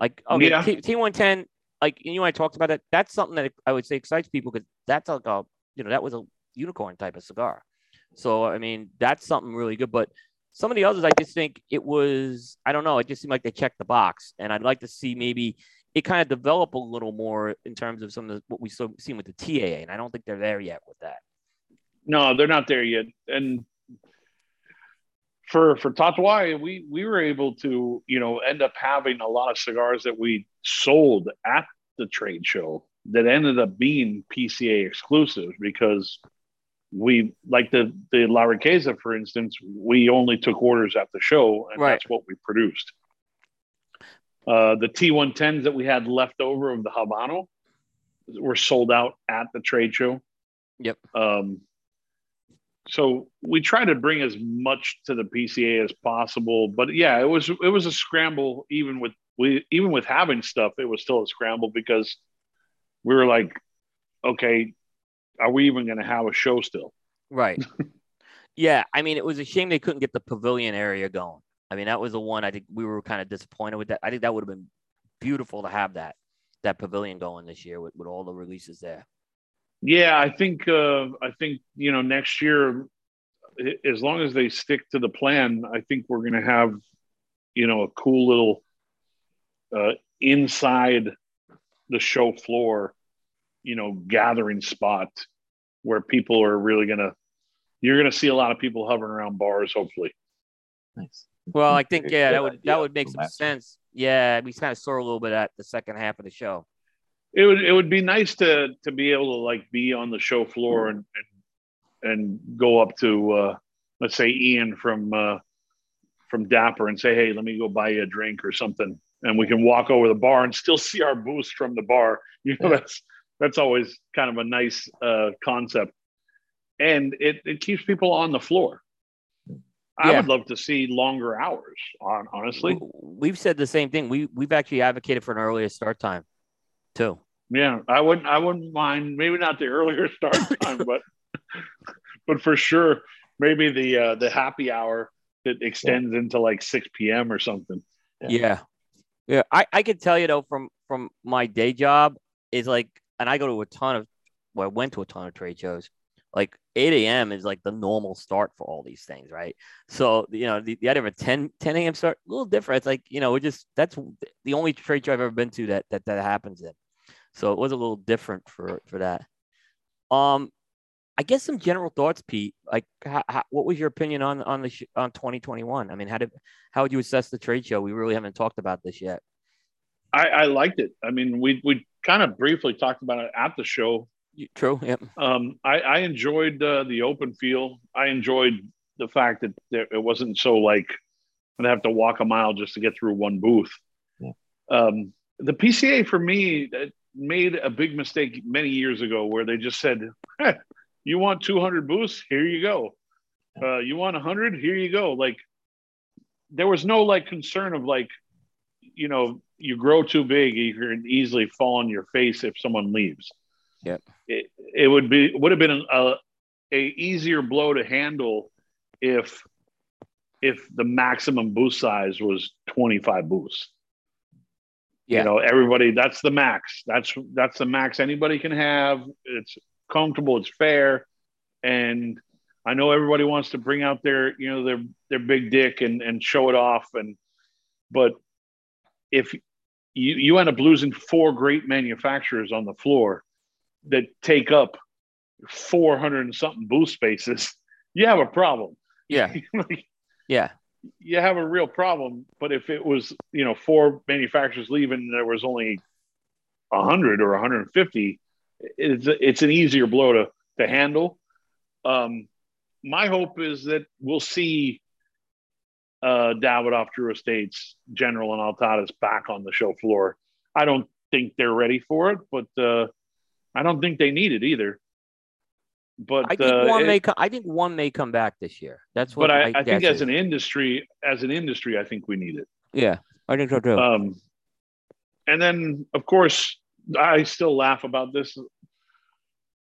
Like oh, okay, yeah. T one ten, like you know, I talked about that. That's something that I would say excites people because that's like a you know that was a unicorn type of cigar. So I mean, that's something really good. But some of the others, I just think it was I don't know. It just seemed like they checked the box, and I'd like to see maybe it kind of develop a little more in terms of some of the, what we've seen with the TAA, and I don't think they're there yet with that. No, they're not there yet, and for for Tatuaje, we we were able to you know end up having a lot of cigars that we sold at the trade show that ended up being PCA exclusive because we like the the La Riqueza, for instance, we only took orders at the show and right. that's what we produced. Uh, the T110s that we had left over of the Habano were sold out at the trade show. Yep. Um, so we try to bring as much to the PCA as possible. But yeah, it was it was a scramble even with we even with having stuff, it was still a scramble because we were like, okay, are we even going to have a show still? Right. [laughs] yeah, I mean, it was a shame they couldn't get the pavilion area going. I mean, that was the one I think we were kind of disappointed with that. I think that would have been beautiful to have that that pavilion going this year with, with all the releases there. Yeah, I think uh, I think you know next year, as long as they stick to the plan, I think we're going to have you know a cool little uh, inside the show floor, you know, gathering spot where people are really going to. You're going to see a lot of people hovering around bars, hopefully. Nice. Well, I [laughs] think yeah, that would that would make some sense. Yeah, we kind of saw a little bit at the second half of the show it would it would be nice to to be able to like be on the show floor and and, and go up to uh, let's say Ian from uh, from Dapper and say, hey, let me go buy you a drink or something, and we can walk over the bar and still [laughs] see our booths from the bar. You know, that's that's always kind of a nice uh, concept, and it it keeps people on the floor. I yeah. would love to see longer hours. On honestly, we've said the same thing. We we've actually advocated for an earlier start time, too. Yeah, I wouldn't. I wouldn't mind. Maybe not the earlier start [laughs] time, but but for sure, maybe the uh, the happy hour that extends yeah. into like six p.m. or something. Yeah. yeah. Yeah, I, I can tell you though from from my day job is like, and I go to a ton of, well, I went to a ton of trade shows. Like 8 a.m. is like the normal start for all these things, right? So you know the, the idea of a 10 10 a.m. start a little different. It's like you know, we just that's the only trade show I've ever been to that that that happens in. So it was a little different for for that. Um, I guess some general thoughts, Pete. Like, how, how, what was your opinion on on the sh- on 2021? I mean, how did how would you assess the trade show? We really haven't talked about this yet. I, I liked it. I mean, we we kind of briefly talked about it at the show. True. Yep. Um, I, I enjoyed uh, the open feel. I enjoyed the fact that there, it wasn't so like I'd have to walk a mile just to get through one booth. Yeah. Um, the PCA for me made a big mistake many years ago where they just said, hey, "You want 200 booths? Here you go. Uh, you want 100? Here you go." Like there was no like concern of like, you know, you grow too big, you can easily fall on your face if someone leaves. Yeah, it, it would be would have been a, a easier blow to handle if if the maximum boost size was 25 boosts. Yeah. You know, everybody that's the max. That's that's the max anybody can have. It's comfortable, it's fair. And I know everybody wants to bring out their, you know, their their big dick and and show it off and but if you you end up losing four great manufacturers on the floor that take up 400 and something booth spaces, [laughs] you have a problem. Yeah. [laughs] like, yeah. You have a real problem. But if it was, you know, four manufacturers leaving and there was only 100 or 150, it's, it's an easier blow to, to handle. Um, my hope is that we'll see uh, Davidoff Drew Estates, General, and Altadis back on the show floor. I don't think they're ready for it, but uh, I don't think they need it either. But I think uh, one it, may come. I think one may come back this year. That's what. But I, I think as an industry, as an industry, I think we need it. Yeah, I think so too. Um, and then of course, I still laugh about this.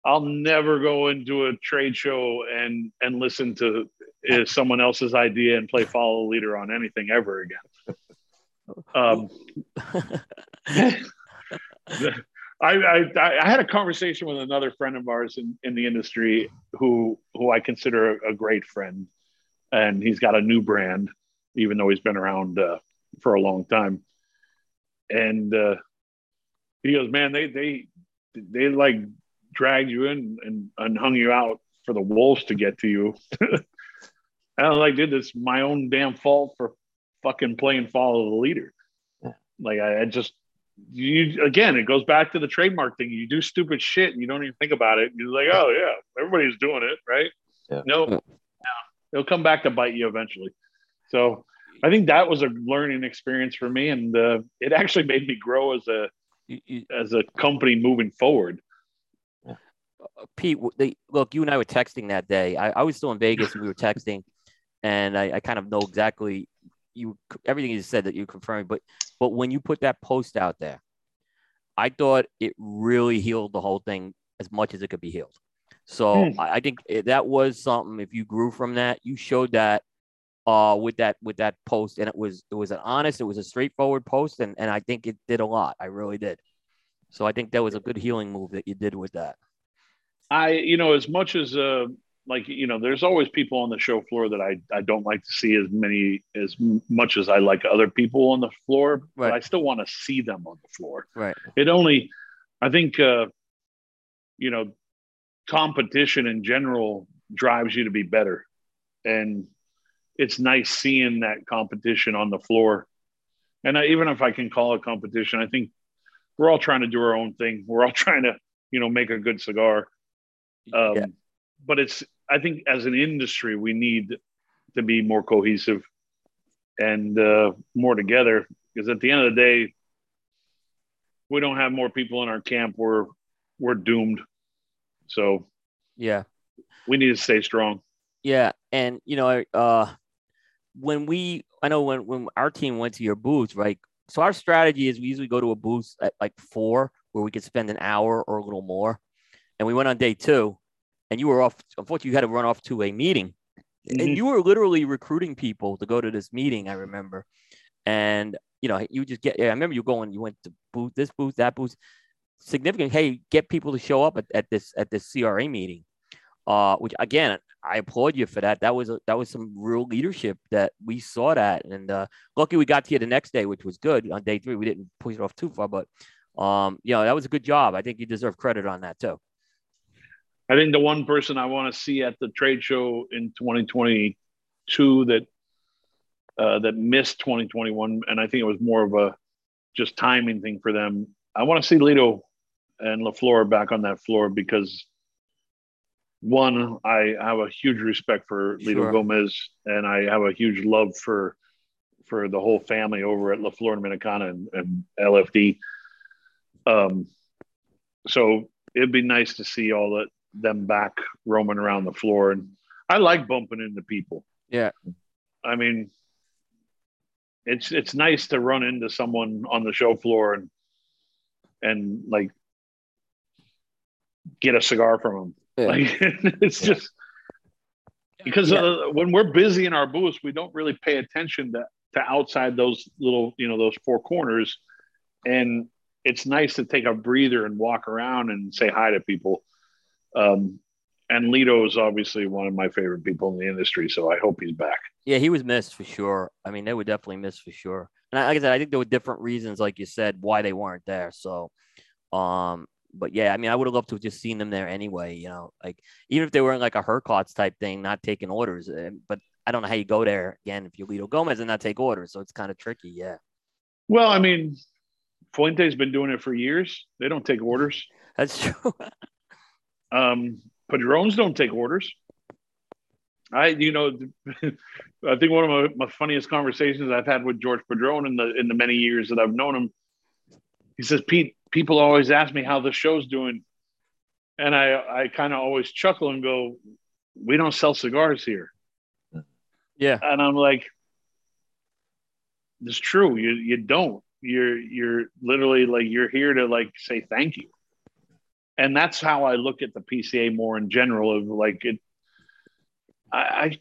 I'll never go into a trade show and and listen to is someone else's idea and play follow leader on anything ever again. [laughs] Um, [laughs] [laughs] I, I, I had a conversation with another friend of ours in, in the industry who who I consider a, a great friend, and he's got a new brand, even though he's been around uh, for a long time. And uh, he goes, "Man, they they they like dragged you in and, and hung you out for the wolves to get to you." [laughs] and I was like, "Dude, it's my own damn fault for fucking playing follow the leader." Like I, I just you again, it goes back to the trademark thing. You do stupid shit and you don't even think about it. You're like, oh yeah, everybody's doing it, right? Yeah. No, no, it'll come back to bite you eventually. So I think that was a learning experience for me, and uh, it actually made me grow as a as a company moving forward. Uh, Pete, they, look, you and I were texting that day. I, I was still in Vegas, and we were texting, and I, I kind of know exactly you everything you said that you confirmed, but but when you put that post out there, I thought it really healed the whole thing as much as it could be healed. So mm. I, I think that was something. If you grew from that, you showed that uh with that with that post, and it was it was an honest, it was a straightforward post, and and I think it did a lot. I really did. So I think that was a good healing move that you did with that. I, you know, as much as uh, like you know there's always people on the show floor that I, I don't like to see as many as much as I like other people on the floor right. but I still want to see them on the floor. Right. It only I think uh you know competition in general drives you to be better. And it's nice seeing that competition on the floor. And I, even if I can call it competition I think we're all trying to do our own thing. We're all [laughs] trying to you know make a good cigar. Um, yeah but it's I think as an industry we need to be more cohesive and uh, more together because at the end of the day, we don't have more people in our camp. We're we're doomed. So yeah, we need to stay strong. Yeah, and you know, uh, when we I know when when our team went to your booth, right? So our strategy is we usually go to a booth at like four where we could spend an hour or a little more. And we went on day two and you were off. Unfortunately, you had to run off to a meeting, mm-hmm. and you were literally recruiting people to go to this meeting. I remember, and you know, you just get. Yeah, I remember you going. You went to booth, this booth, that booth. Significant. Hey, get people to show up at, at this at this CRA meeting. Uh, which again, I applaud you for that. That was a, that was some real leadership that we saw that, and uh, lucky we got to you the next day, which was good. On day three, we didn't push it off too far, but um, you know, that was a good job. I think you deserve credit on that too. I think the one person I want to see at the trade show in 2022 that uh, that missed 2021, and I think it was more of a just timing thing for them. I want to see Litto and La Flor back on that floor because one, I have a huge respect for Litto sure. Gomez, and I have a huge love for for the whole family over at La Flor Dominicana and, and LFD. Um, so it'd be nice to see all that them back roaming around the floor, and I like bumping into people. Yeah, I mean, it's it's nice to run into someone on the show floor and and like get a cigar from them. Yeah. Like [laughs] it's yeah. just because yeah. uh, when we're busy in our booths, we don't really pay attention to to outside those little you know those four corners, and it's nice to take a breather and walk around and say hi to people. Um, and Litto is obviously one of my favorite people in the industry, so I hope he's back. Yeah, he was missed for sure. I mean, they were definitely missed for sure. And like I said, I think there were different reasons, like you said, why they weren't there. So, um, but yeah, I mean, I would have loved to have just seen them there anyway. You know, like even if they weren't like a Herclots type thing, not taking orders. Eh, but I don't know how you go there again if you Litto Gomez and not take orders. So it's kind of tricky. Yeah. Well, I mean, Fuente's been doing it for years. They don't take orders. [laughs] That's true. [laughs] um, Padrones don't take orders. I, you know, [laughs] I think one of my, my, funniest conversations I've had with George Padron in the in the many years that I've known him. He says, "Pete, people always ask me how the show's doing, and I I kind of always chuckle and go, we don't sell cigars here." Yeah, and I'm like, "It's true. You you don't. You're you're literally like you're here to like say thank you." And that's how I look at the PCA more in general. Of like it, I, I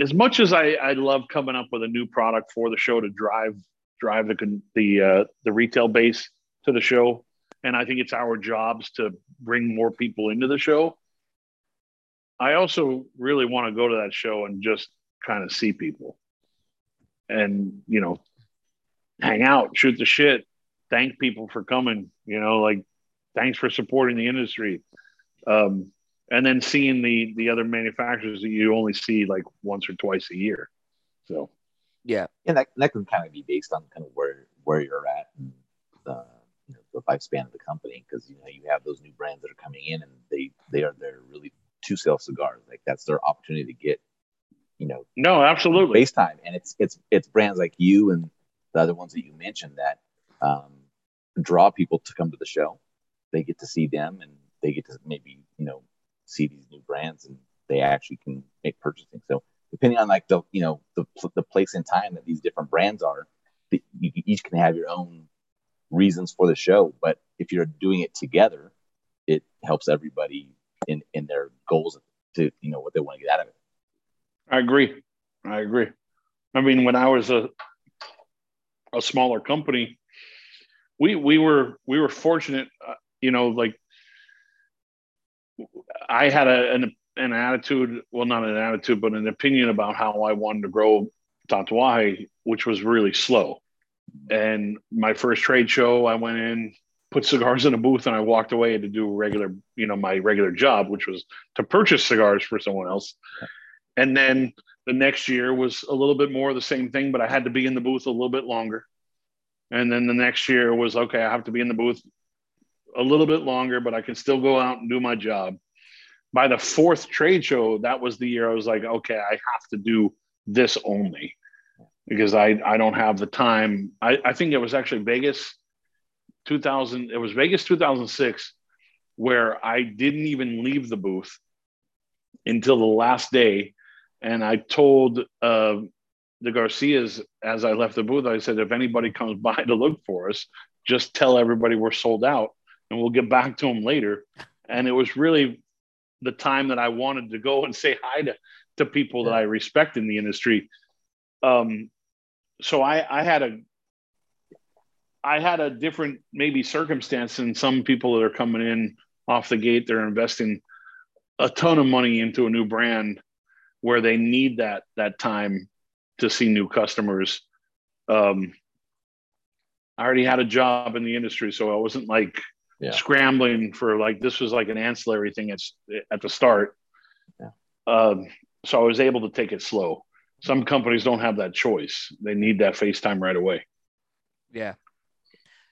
as much as I, I love coming up with a new product for the show to drive drive the the uh, the retail base to the show, and I think it's our jobs to bring more people into the show. I also really want to go to that show and just kind of see people, and you know, hang out, shoot the shit, thank people for coming. You know, like thanks for supporting the industry. Um, and then seeing the the other manufacturers that you only see like once or twice a year. So yeah, and that that can kind of be based on kind of where where you're at and the you know, the lifespan of the company. Because you know you have those new brands that are coming in and they they are they're really to sell cigars. Like that's their opportunity to get you know no absolutely. base time. And it's it's it's brands like you and the other ones that you mentioned that um, draw people to come to the show they get to see them and they get to maybe you know see these new brands and they actually can make purchasing. So depending on like the you know the the place and time that these different brands are, you each can have your own reasons for the show. But if you're doing it together, it helps everybody in in their goals to you know what they want to get out of it. I agree. I agree. I mean, when I was a a smaller company, we we were we were fortunate. Uh, You know, like I had a, an, an attitude, well, not an attitude, but an opinion about how I wanted to grow Tatuaje, which was really slow. And my first trade show, I went in, put cigars in a booth, and I walked away to do regular, you know, my regular job, which was to purchase cigars for someone else. And then the next year was a little bit more of the same thing, but I had to be in the booth a little bit longer. And then the next year was okay, I have to be in the booth a little bit longer, but I can still go out and do my job. By the fourth trade show, that was the year I was like, okay, I have to do this only because I, I don't have the time. I, I think it was actually Vegas 2000, it was Vegas 2006, where I didn't even leave the booth until the last day. And I told uh, the Garcias as I left the booth, I said, if anybody comes [laughs] by to look for us, just tell everybody we're sold out and we'll get back to him later. And it was really the time that I wanted to go [laughs] and say hi to, to people that I respect in the industry. Um, so I, I had a, I had a different maybe circumstance than some people that are coming in off the gate. They're investing a ton of money into a new brand where they need that that time to see new customers. Um, I already had a job in the industry, so I wasn't like yeah. scrambling for like this was like an ancillary thing at, at the start. Yeah. Um, so I was able to take it slow. Some companies don't have that choice; they need that FaceTime right away. Yeah,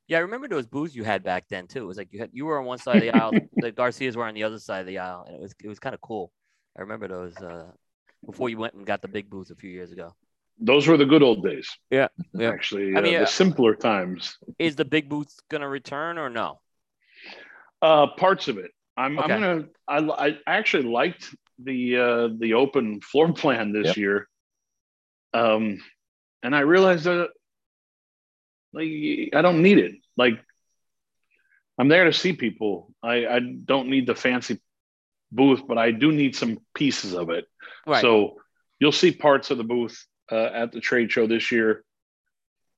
yeah. I remember those booths you had back then too. It was like you had you were on one side of the aisle, [laughs] the Garcias were on the other side of the aisle, and it was it was kind of cool. I remember those uh, before you went and got the big booths a few years ago those were the good old days. Yeah, yeah. Actually, I uh, mean, the uh, simpler times. Is the big booth going to return or no? Uh, parts of it. I'm, okay. I'm gonna. I, I actually liked the uh, the open floor [laughs] plan this yep. year. Um, and I realized that like I don't need it. Like I'm there to see people. I I don't need the fancy booth, but I do need some pieces of it. Right. So you'll see parts of the booth uh, at the trade show this year,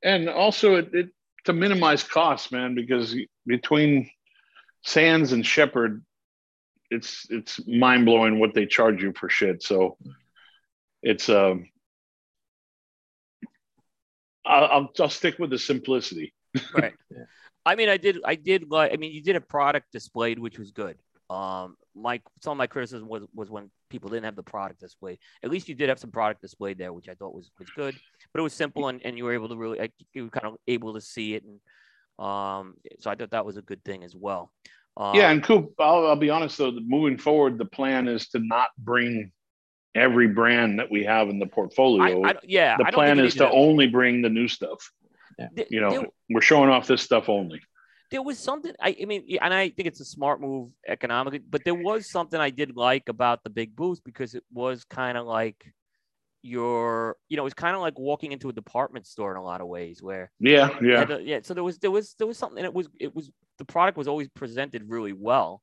and also it, it to minimize costs, man, because between Sands and Shepard, it's it's mind blowing what they charge you for shit. So it's um, I'll, I'll, stick with the simplicity. [laughs] right. I mean, I did I did like I mean, you did a product displayed, which was good. Um, my some of my criticism was was when people didn't have the product displayed. At least you did have some product displayed there, which I thought was was good. But it was simple, and, and you were able to really like, you were kind of able to see it, and um, so I thought that was a good thing as well. Um, yeah, and Coop, I'll, I'll be honest though, moving forward, the plan is to not bring every brand that we have in the portfolio. I, I, yeah, the plan is to only bring the new stuff. Yeah. You know, we're showing off this stuff only there was something I, I mean, and I think it's a smart move economically, but there was something I did like about the big booth because it was kind of like your, you know, it was kind of like walking into a department store in a lot of ways where yeah, yeah. A, yeah. So there was there was there was something it was it was the product was always presented really well.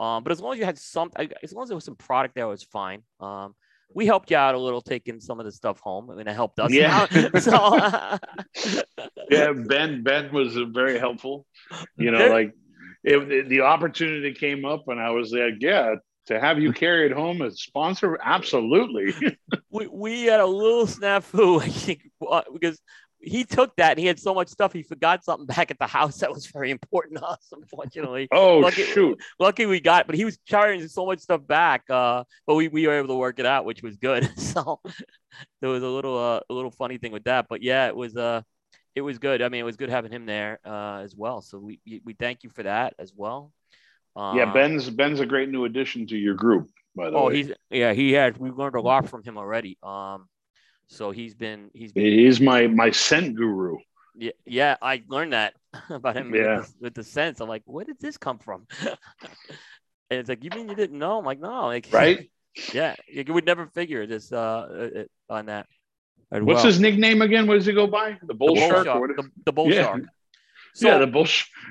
Um, but as long as you had some, as long as there was some product there, was fine. Um, we helped you out a little taking some of the stuff home. I mean, it helped us yeah. [laughs] so, yeah, Ben Ben was very helpful. You know, like if the opportunity came up, and I was like, yeah, to have you carry it home as sponsor, absolutely. [laughs] we, we had a little snafu, [laughs] I think, uh, because he took that and he had so much stuff he forgot something back at the house that was very important to us [laughs] unfortunately. Oh lucky, shoot. lucky we got but he was carrying so much stuff back uh but we, we were able to work it out which was good. So there was a little uh, a little funny thing with that but yeah it was uh it was good. I mean it was good having him there uh as well. So we we thank you for that as well uh, yeah ben's ben's a great new addition to your group by the oh, way he's yeah he has we learned a lot from him already um so he's been he's been he's my my scent guru. Yeah, yeah, I learned that [laughs] about him yeah. with, the, with the scents. I'm like, where did this come from? [laughs] and it's like, you mean you didn't know? I'm like, no, like [laughs] right. Yeah, you would never figure this uh, uh, uh on that. What's well. his nickname again? What does he go by? The bull, the bull shark. shark. The, the, bull yeah. shark. So, yeah, the bull.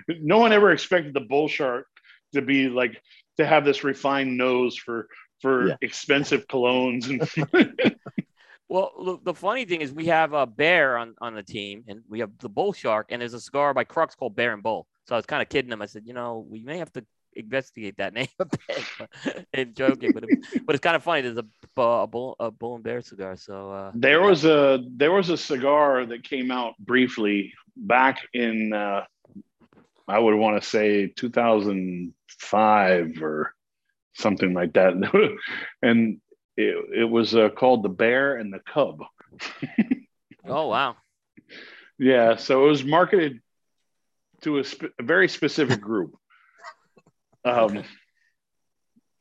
No one ever expected the bull shark to be like to have this refined nose for for yeah. expensive colognes and [laughs] Well, the funny thing is we have a bear on, on the team, and we have the bull shark, and there's a cigar by Crux called Bear and Bull. So I was kind of kidding him. I said, you know, we may have to investigate that name a bit, [laughs] and joking, but it, but it's kind of funny. There's a, a bull a bull and bear cigar. So uh, there was a there was a cigar that came out briefly back in uh, I would want to say 2005 or something like that, [laughs] and it, it was uh, called the Bear and the Cub. [laughs] oh wow! Yeah, so it was marketed to a, sp- a very specific group. [laughs] Um,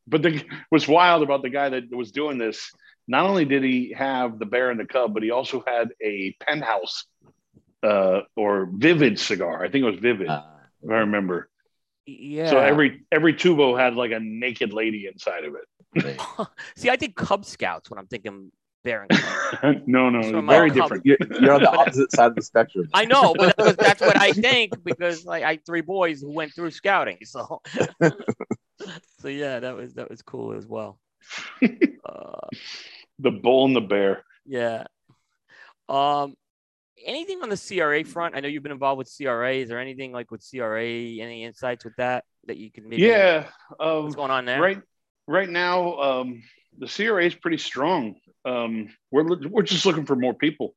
but the what's wild about the guy that was doing this, not only did he have the Bear and the Cub, but he also had a Penthouse uh, or Vivid cigar. I think it was Vivid, uh, if I remember. Yeah. So every every tubo had like a naked lady inside of it. [laughs] See, I think Cub Scouts when I'm thinking Baron. [laughs] no, no, very different. You're, you're, on the opposite side of the spectrum. I know, but that's, that's what I [laughs] think because like I three boys who went through scouting, so so yeah, that was that was cool as well. Uh, the bull and the bear. Yeah. Um, anything on the CRA front? I know you've been involved with CRA. Is there anything like with CRA? Any insights with that that you can maybe? Yeah. Um, what's going on there? Right. Right now, um, the CRA is pretty strong. Um, we're we're just looking for more people.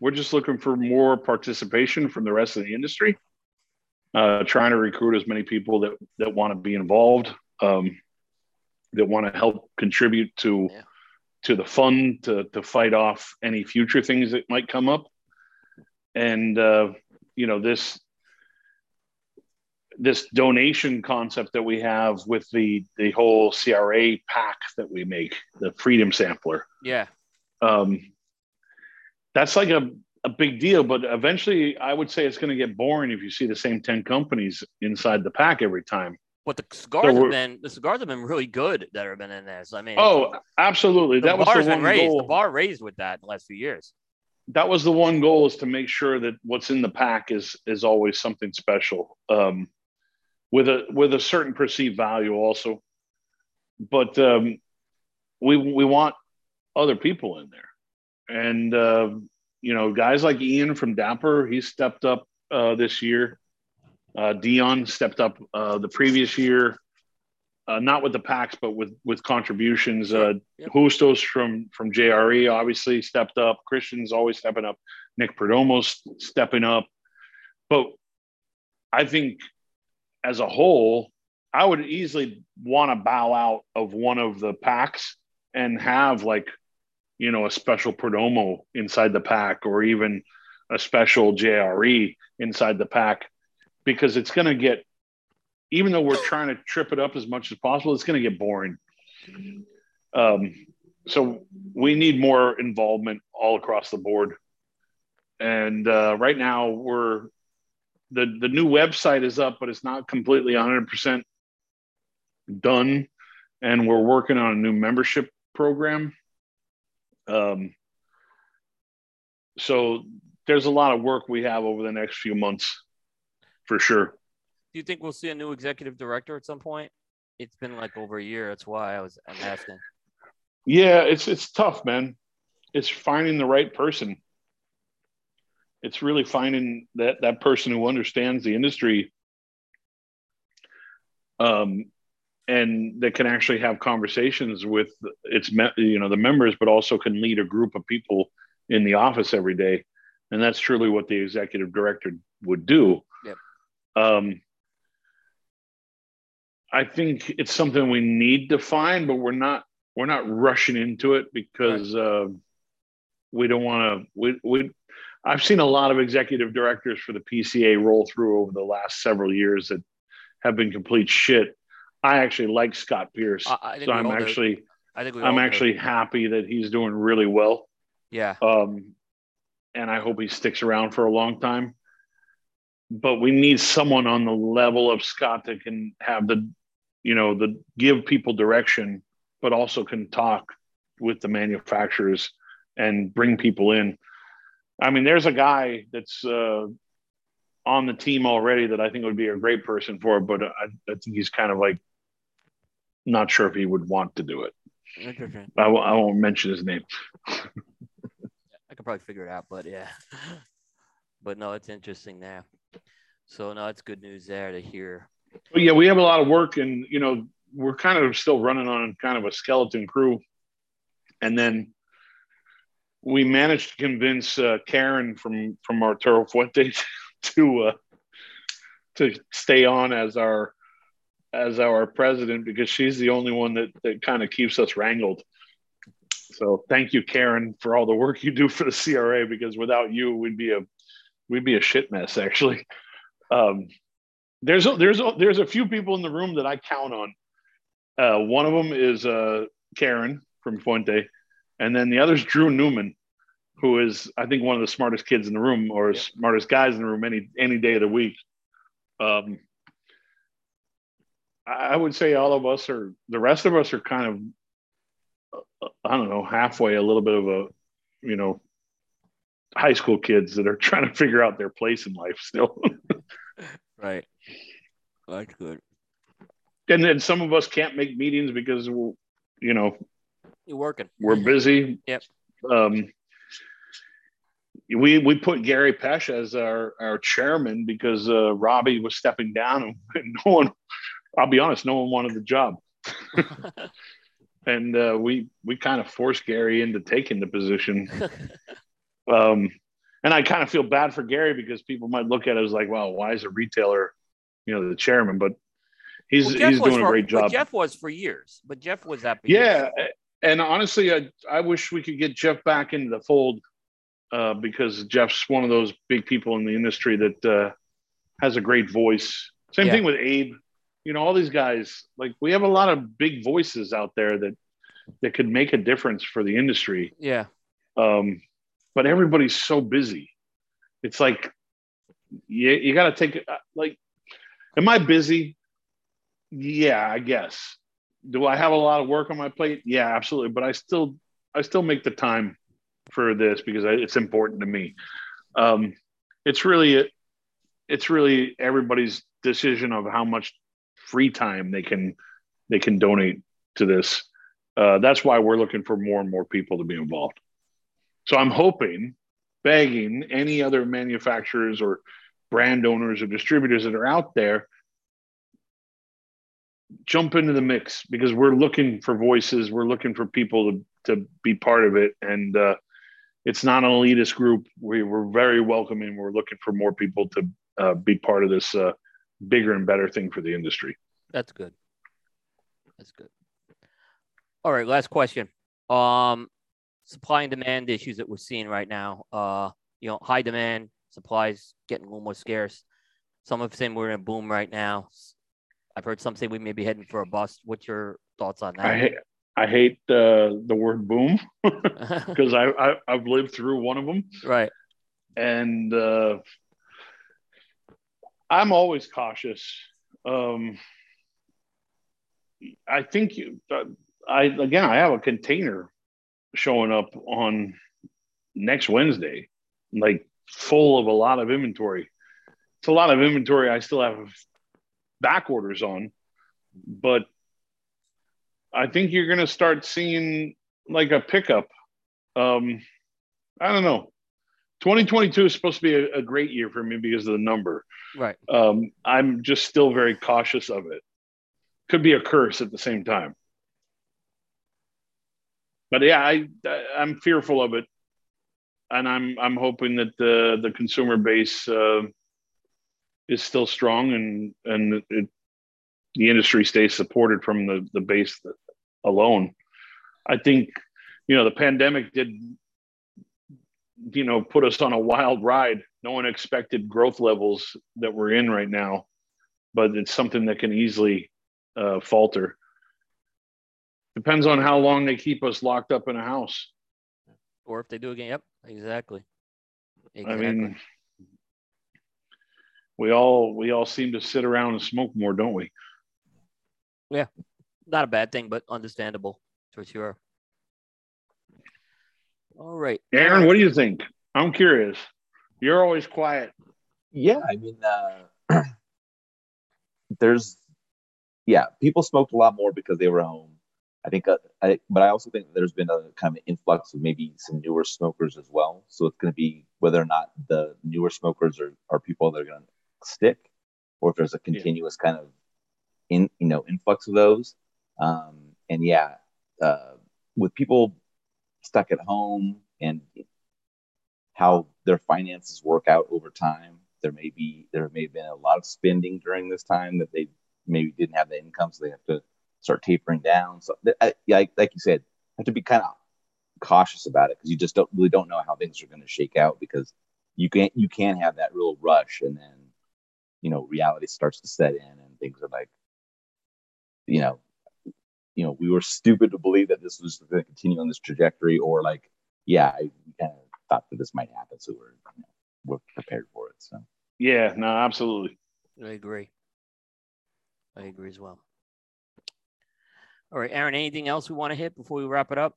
We're just looking for more participation from the rest of the industry. Uh, trying to recruit as many people that that want to be involved, um, that want to help contribute to yeah. to the fund to to fight off any future things that might come up. And uh, you know this this donation concept that we have with the the whole CRA pack that we make, the Freedom Sampler. Yeah. Um, that's like a, a big deal, but eventually I would say it's going to get boring if you see the same 10 companies inside the pack every time. But the cigars so have been the cigars have been really good that have been in there. So I mean, oh, absolutely. That was the one raised. Goal. The bar raised with that in the last few years. That was the one goal is to make sure that what's in the pack is is always something special. Um, with a with a certain perceived value also. But um, we we want other people in there, and uh, you know, guys like Ian from Dapper, he stepped up uh, this year. Uh, Dion stepped up uh, the previous year, uh, not with the packs, but with with contributions. Uh, yep. Justo's from from JRE obviously stepped up. Christian's always stepping up. Nick Perdomo's stepping up. But I think as a whole, I would easily want to bow out of one of the packs and have like, you know, a special Perdomo inside the pack or even a special JRE inside the pack because it's going to get, even though we're trying to trip it up as much as possible, it's going to get boring. Um, so we need more involvement all across the board. And uh, right now we're the the new website is up, but it's not completely 100% done, and we're working on a new membership program. Um, so there's a lot of work we have over the next few months, for sure. Do you think we'll see a new executive director at some point? It's been like over a year. That's why I was I'm asking. Yeah, it's it's tough, man. It's finding the right person it's really finding that that person who understands the industry um, and that can actually have conversations with its you know the members but also can lead a group of people in the office every day and that's truly what the executive director would do yep. um, i think it's something we need to find but we're not we're not rushing into it because right. uh, we don't want to we, we I've seen a lot of executive directors for the PCA roll through over the last several years that have been complete shit. I actually like Scott Pearce, I, so I'm actually do. I think I'm actually happy that he's doing really well. Yeah. Um, and I hope he sticks around for a long time. But we need someone on the level of Scott that can have the, you know, the give people direction, but also can talk with the manufacturers and bring people in. I mean, there's a guy that's uh, on the team already that I think would be a great person for it, but I, I think he's kind of like not sure if he would want to do it. Okay. I w- I won't mention his name. I could probably figure it out, but yeah. [laughs] But no, it's interesting there. So no, it's good news there to hear. But yeah, we have a lot of work, and you know, we're kind of still running on kind of a skeleton crew, and then we managed to convince uh, Karen from from our Arturo Fuente [laughs] to uh, to stay on as our as our president because she's the only one that that kind of keeps us wrangled. So thank you, Karen, for all the work you do for the CRA. Because without you, we'd be a we'd be a shit mess. Actually, um, there's a, there's a, there's a few people in the room that I count on. Uh, one of them is uh, Karen from Fuente and then the other is Drew Newman, who is I think one of the smartest kids in the room or yeah. smartest guys in the room any any day of the week. Um, I would say all of us are the rest of us are kind of uh, I don't know halfway a little bit of a you know high school kids that are [laughs] trying to figure out their place in life still. [laughs] right. That's good. And then some of us can't make meetings because we're, you know, you're working. We're busy. Yep. Um, we we put Gary Pesh as our our chairman because uh, Robbie was stepping down, and [laughs] no one. I'll be honest, no one wanted the job, [laughs] and uh, we we kind of forced Gary into taking the position. [laughs] um, and I kind of feel bad for Gary because people might look at it as like, well, why is a retailer, you know, the chairman? But he's well, he's doing for, a great job. Jeff was for years, but Jeff was that. Yeah, and honestly, I I wish we could get Jeff back into the fold uh, because Jeff's one of those big people in the industry that uh, has a great voice. Same yeah. thing with Abe. You know, all these guys. Like we have a lot of big voices out there that that could make a difference for the industry. Yeah. Um, but everybody's so busy. It's like you, you got to take uh, like, am I busy? Yeah, I guess. Do I have a lot of work on my plate? Yeah, absolutely. But I still, I still make the time for this because it's important to me. Um, it's really, it's really everybody's decision of how much free time they can, they can donate to this. Uh, that's why we're looking for more and more people to be involved. So I'm hoping, begging any other manufacturers or brand owners or distributors that are out there jump into the mix because we're looking for voices we're looking for people to, to be part of it. And uh, it's not an elitist group. We, we're very welcoming. We're looking for more people to uh, be part of this uh, bigger and better thing for the industry. That's good. That's good. All right last question. Um supply and demand issues that we're seeing right now. Uh, you know, high demand, supplies getting a little more scarce. Some have said we're in a boom right now. I've heard some say we may be heading for a bust. What's your thoughts on that? I hate, I hate uh, the word boom [laughs] [laughs] because I, I I've lived through one of them. Right. And uh, I'm always cautious. Um, I think you, uh, I again, I have a container showing up on next Wednesday, like full of a lot of inventory. It's a lot of inventory I still have back orders on, but I think you're going to start seeing like a pickup. Um, I don't know. 2022 is supposed to be a, a, great year for me because of the number. Right. Um, I'm just still very cautious of it. Could be a curse at the same time but yeah, I I'm fearful of it, and I'm I'm hoping that the the consumer base uh, is still strong and and it, the industry stays supported from the the base alone. I think you know the pandemic did you know put us on a wild ride. No one expected growth levels that we're in right now, but it's something that can easily uh, falter. Depends on how long they keep us locked up in a house. Or if they do again. Yep, exactly. exactly. I mean, we all we all seem to sit around and smoke more, don't we? Yeah, not a bad thing, but understandable for sure. All right, Aaron, what do you think? I'm curious. You're always quiet. Yeah, I mean, uh, [clears throat] there's, yeah, people smoked a lot more because they were home. I think, uh, I, but I also think there's been a kind of influx of maybe some newer smokers as well. So it's going to be whether or not the newer smokers are, are people that are going to stick, or if there's a continuous yeah. kind of in you know influx of those. Um, and yeah, uh, with people stuck at home and how their finances work out over time, there may be there may have been a lot of spending during this time that they maybe didn't have the income, so they have to start tapering down. So, I, like, like you said, have to be kind of cautious about it because you just don't really don't know how things are going to shake out because you can't you can have that real rush and then you know reality starts to set in and things are like you know you know we were stupid to believe that this was going to continue on this trajectory or like yeah I kind of thought that this might happen so we're you know, we're prepared for it so. Yeah no absolutely. I agree. I agree as well all right, Aaron, anything else we want to hit before we wrap it up?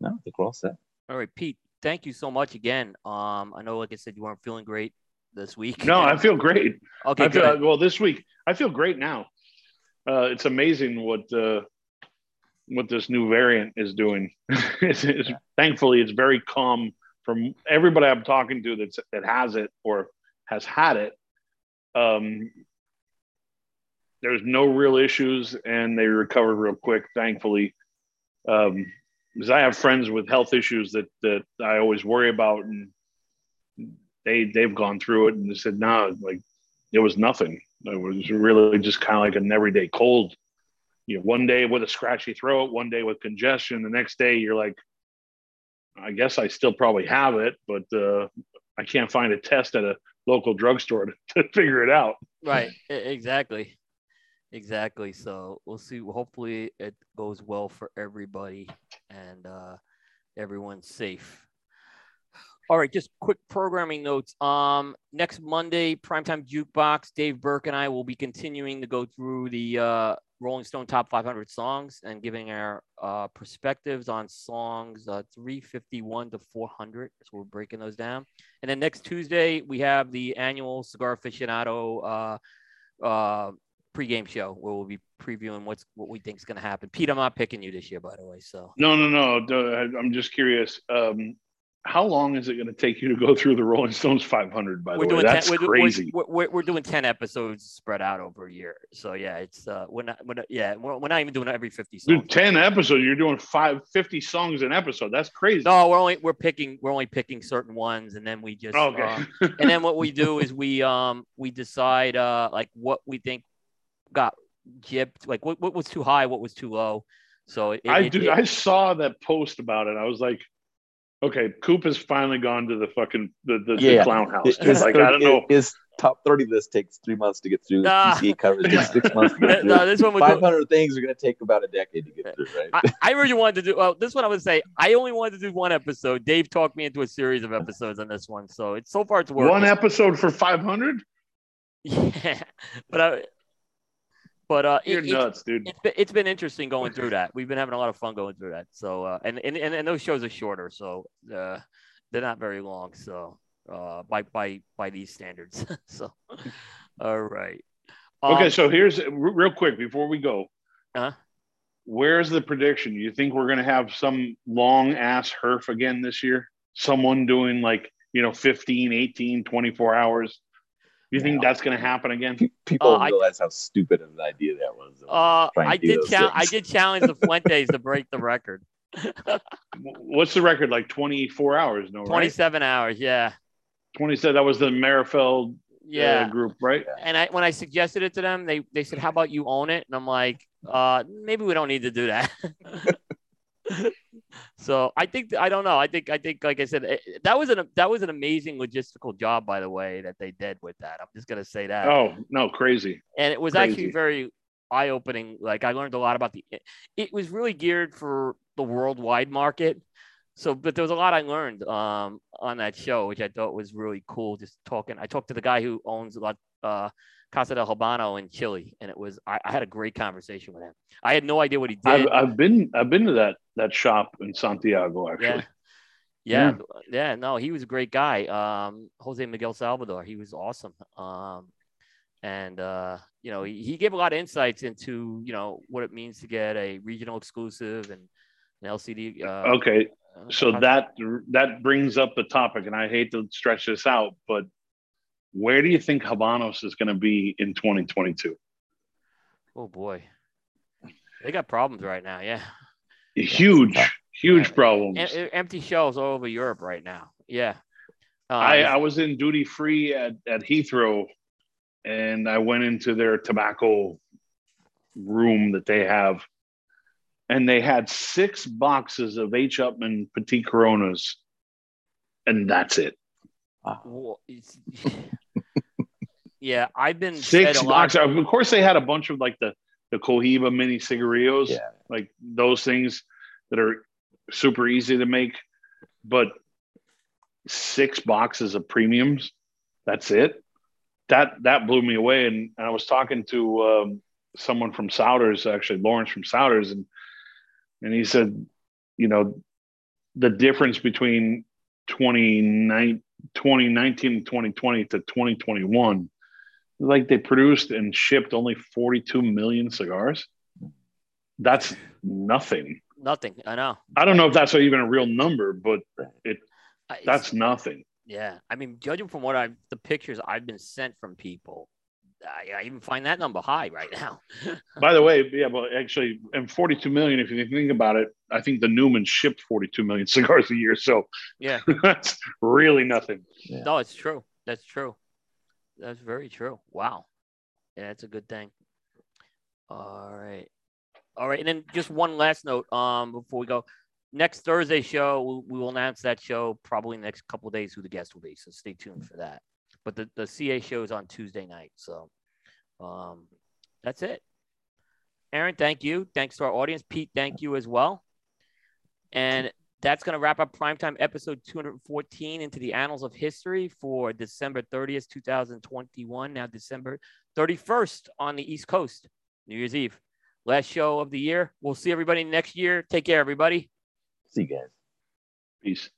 No, I think we're all set. All right, Pete, thank you so much again. Um, I know, like I said, you weren't feeling great this week. No, I feel great. Okay, I feel, well, this week I feel great now. Uh, it's amazing what uh, what this new variant is doing. [laughs] it's, it's, thankfully, it's very calm from everybody I'm talking to that's that has it or has had it, um, there's no real issues and they recovered real quick, thankfully. Um, because I have friends with health issues that that I always worry about, and they they've gone through it and they said, no, nah, like it was nothing. It was really just kind of like an everyday cold. You know, one day with a scratchy throat, one day with congestion, the next day you're like, I guess I still probably have it, but uh, I can't find a test at a local drugstore to, [laughs] to figure it out. Right. Exactly. Exactly. So we'll see. Hopefully, it goes well for everybody and uh, everyone's safe. All right, just quick programming notes. Um, next Monday, primetime jukebox. Dave Burke and I will be continuing to go through the uh, Rolling Stone Top 500 songs and giving our uh, perspectives on songs uh, 351 to 400. So we're breaking those down. And then next Tuesday, we have the annual Cigar Aficionado uh, uh, pregame show where we'll be previewing what's what we think is going to happen. Pete, I'm not picking you this year, by the way. So no, no, no. I'm just curious. Um, how long is it going to take you to go through the Rolling Stones 500? By the we're way, that's ten, crazy. We're, we're, we're, doing 10 episodes spread out over a year. So yeah, it's uh, we're not, we're not yeah, we're, we're not even doing every 50 songs. Dude, 10 episodes. You're doing five, 50 songs an episode. That's crazy. No, we're only we're picking we're only picking certain ones, and then we just okay. Uh, and then what we do is we um we decide uh like what we think got gypped, like what, what was too high, what was too low. So it, I it, do. It, I saw that post about it. I was like, okay, Coop has finally gone to the fucking the, the, yeah. the clown house. His, like 30, I don't know. His top thirty list takes three months to get through. Nah. PCA covers takes six [laughs] months to get through. no, this one five hundred things are going to take about a decade to get through. Right. I, I really wanted to do. Well, this one I would say I only wanted to do one episode. Dave talked me into a series of episodes on this one, so it's so far it's working. One episode for five hundred. [laughs] Yeah, but I, but uh, you're it, nuts, dude. It's been, it's been interesting going through that. We've been having a lot of fun going through that. So uh, and, and and those shows are shorter, so uh, they're not very long. So uh, by by by these standards. [laughs] so all right. Um, okay, so here's real quick before we go. Uh-huh. Where's the prediction? You think we're going to have some long ass herf again this year? Someone doing like, you know, 15, 18, 24 hours you think that's going to happen again? People uh, realize I, how stupid of an idea that was. Uh, I did. Cha- I did challenge the Fuentes to break the record. [laughs] What's the record? Like twenty four hours? No, twenty-seven right? hours. Yeah. Twenty-seven. That was the Merrifield. Uh, yeah. Uh, group, right? And I, when I suggested it to them, they they said, "How about you own it?" And I'm like, uh, maybe we don't need to do that. [laughs] so I think I don't know. I think I think like I said, it, that was an that was an amazing logistical job, by the way, that they did with that. I'm just gonna say that. Oh no, crazy! And it was crazy. actually very eye opening. Like I learned a lot about the. It, it was really geared for the worldwide market. So, but there was a lot I learned um, on that show, which I thought was really cool. Just talking, I talked to the guy who owns a lot, uh, Casa del Habano in Chile, and it was I, I, had a great conversation with him. I had no idea what he did. I've, I've been I've been to that that shop in Santiago actually. Yeah. Yeah, yeah, yeah, no, he was a great guy. Um, Jose Miguel Salvador, he was awesome. Um, and uh, you know, he, he gave a lot of insights into you know what it means to get a regional exclusive and an LCD. Uh, okay, uh, so that that brings up the topic, and I hate to stretch this out, but where do you think Habanos is going to be in 2022? Oh boy, they got problems right now. Yeah, [laughs] huge, huge yeah. problems. Em- empty shelves all over Europe right now. Yeah, uh, I I was in duty free at at Heathrow, and I went into their tobacco room that they have, and they had six boxes of H. Upmann Petite Coronas, and that's it. Wow. [laughs] yeah, I've been six boxes. Of course, they had a bunch of like the the Cohiba mini cigarillos, yeah. like those things that are super easy to make, but six boxes of premiums. That's it. That that blew me away. And, and I was talking to um, someone from Souders, actually Lawrence from Souders, and and he said, you know, the difference between 2019 2019 and 2020 to 2021 like they produced and shipped only 42 million cigars that's nothing nothing i know i don't know if that's even a real number but it That's nothing. Yeah, I mean, judging from what I've the pictures I've been sent from people, I, I even find that number high right [laughs] now. By the way, yeah, but actually, and 42 million. If you think about it, I think the Newman shipped 42 million [laughs] cigars a year. So yeah, [laughs] that's really nothing. Yeah. No, it's true. That's true. That's very true. Wow. Yeah, that's a good thing. All right. All right. And then just one last note um, before we go. Next Thursday show, we will announce that show probably next couple days who the guest will be. So stay tuned for that. But the, the CA show is on Tuesday night. So um, that's it. Aaron, thank you. Thanks to our audience. Pete, thank you as well. And that's going to wrap up primetime episode 214 into the annals of history for December 30th, 2021. Now, December 31st on the East Coast, New Year's Eve. Last show of the year. We'll see everybody next year. Take care, everybody. See you guys. Peace.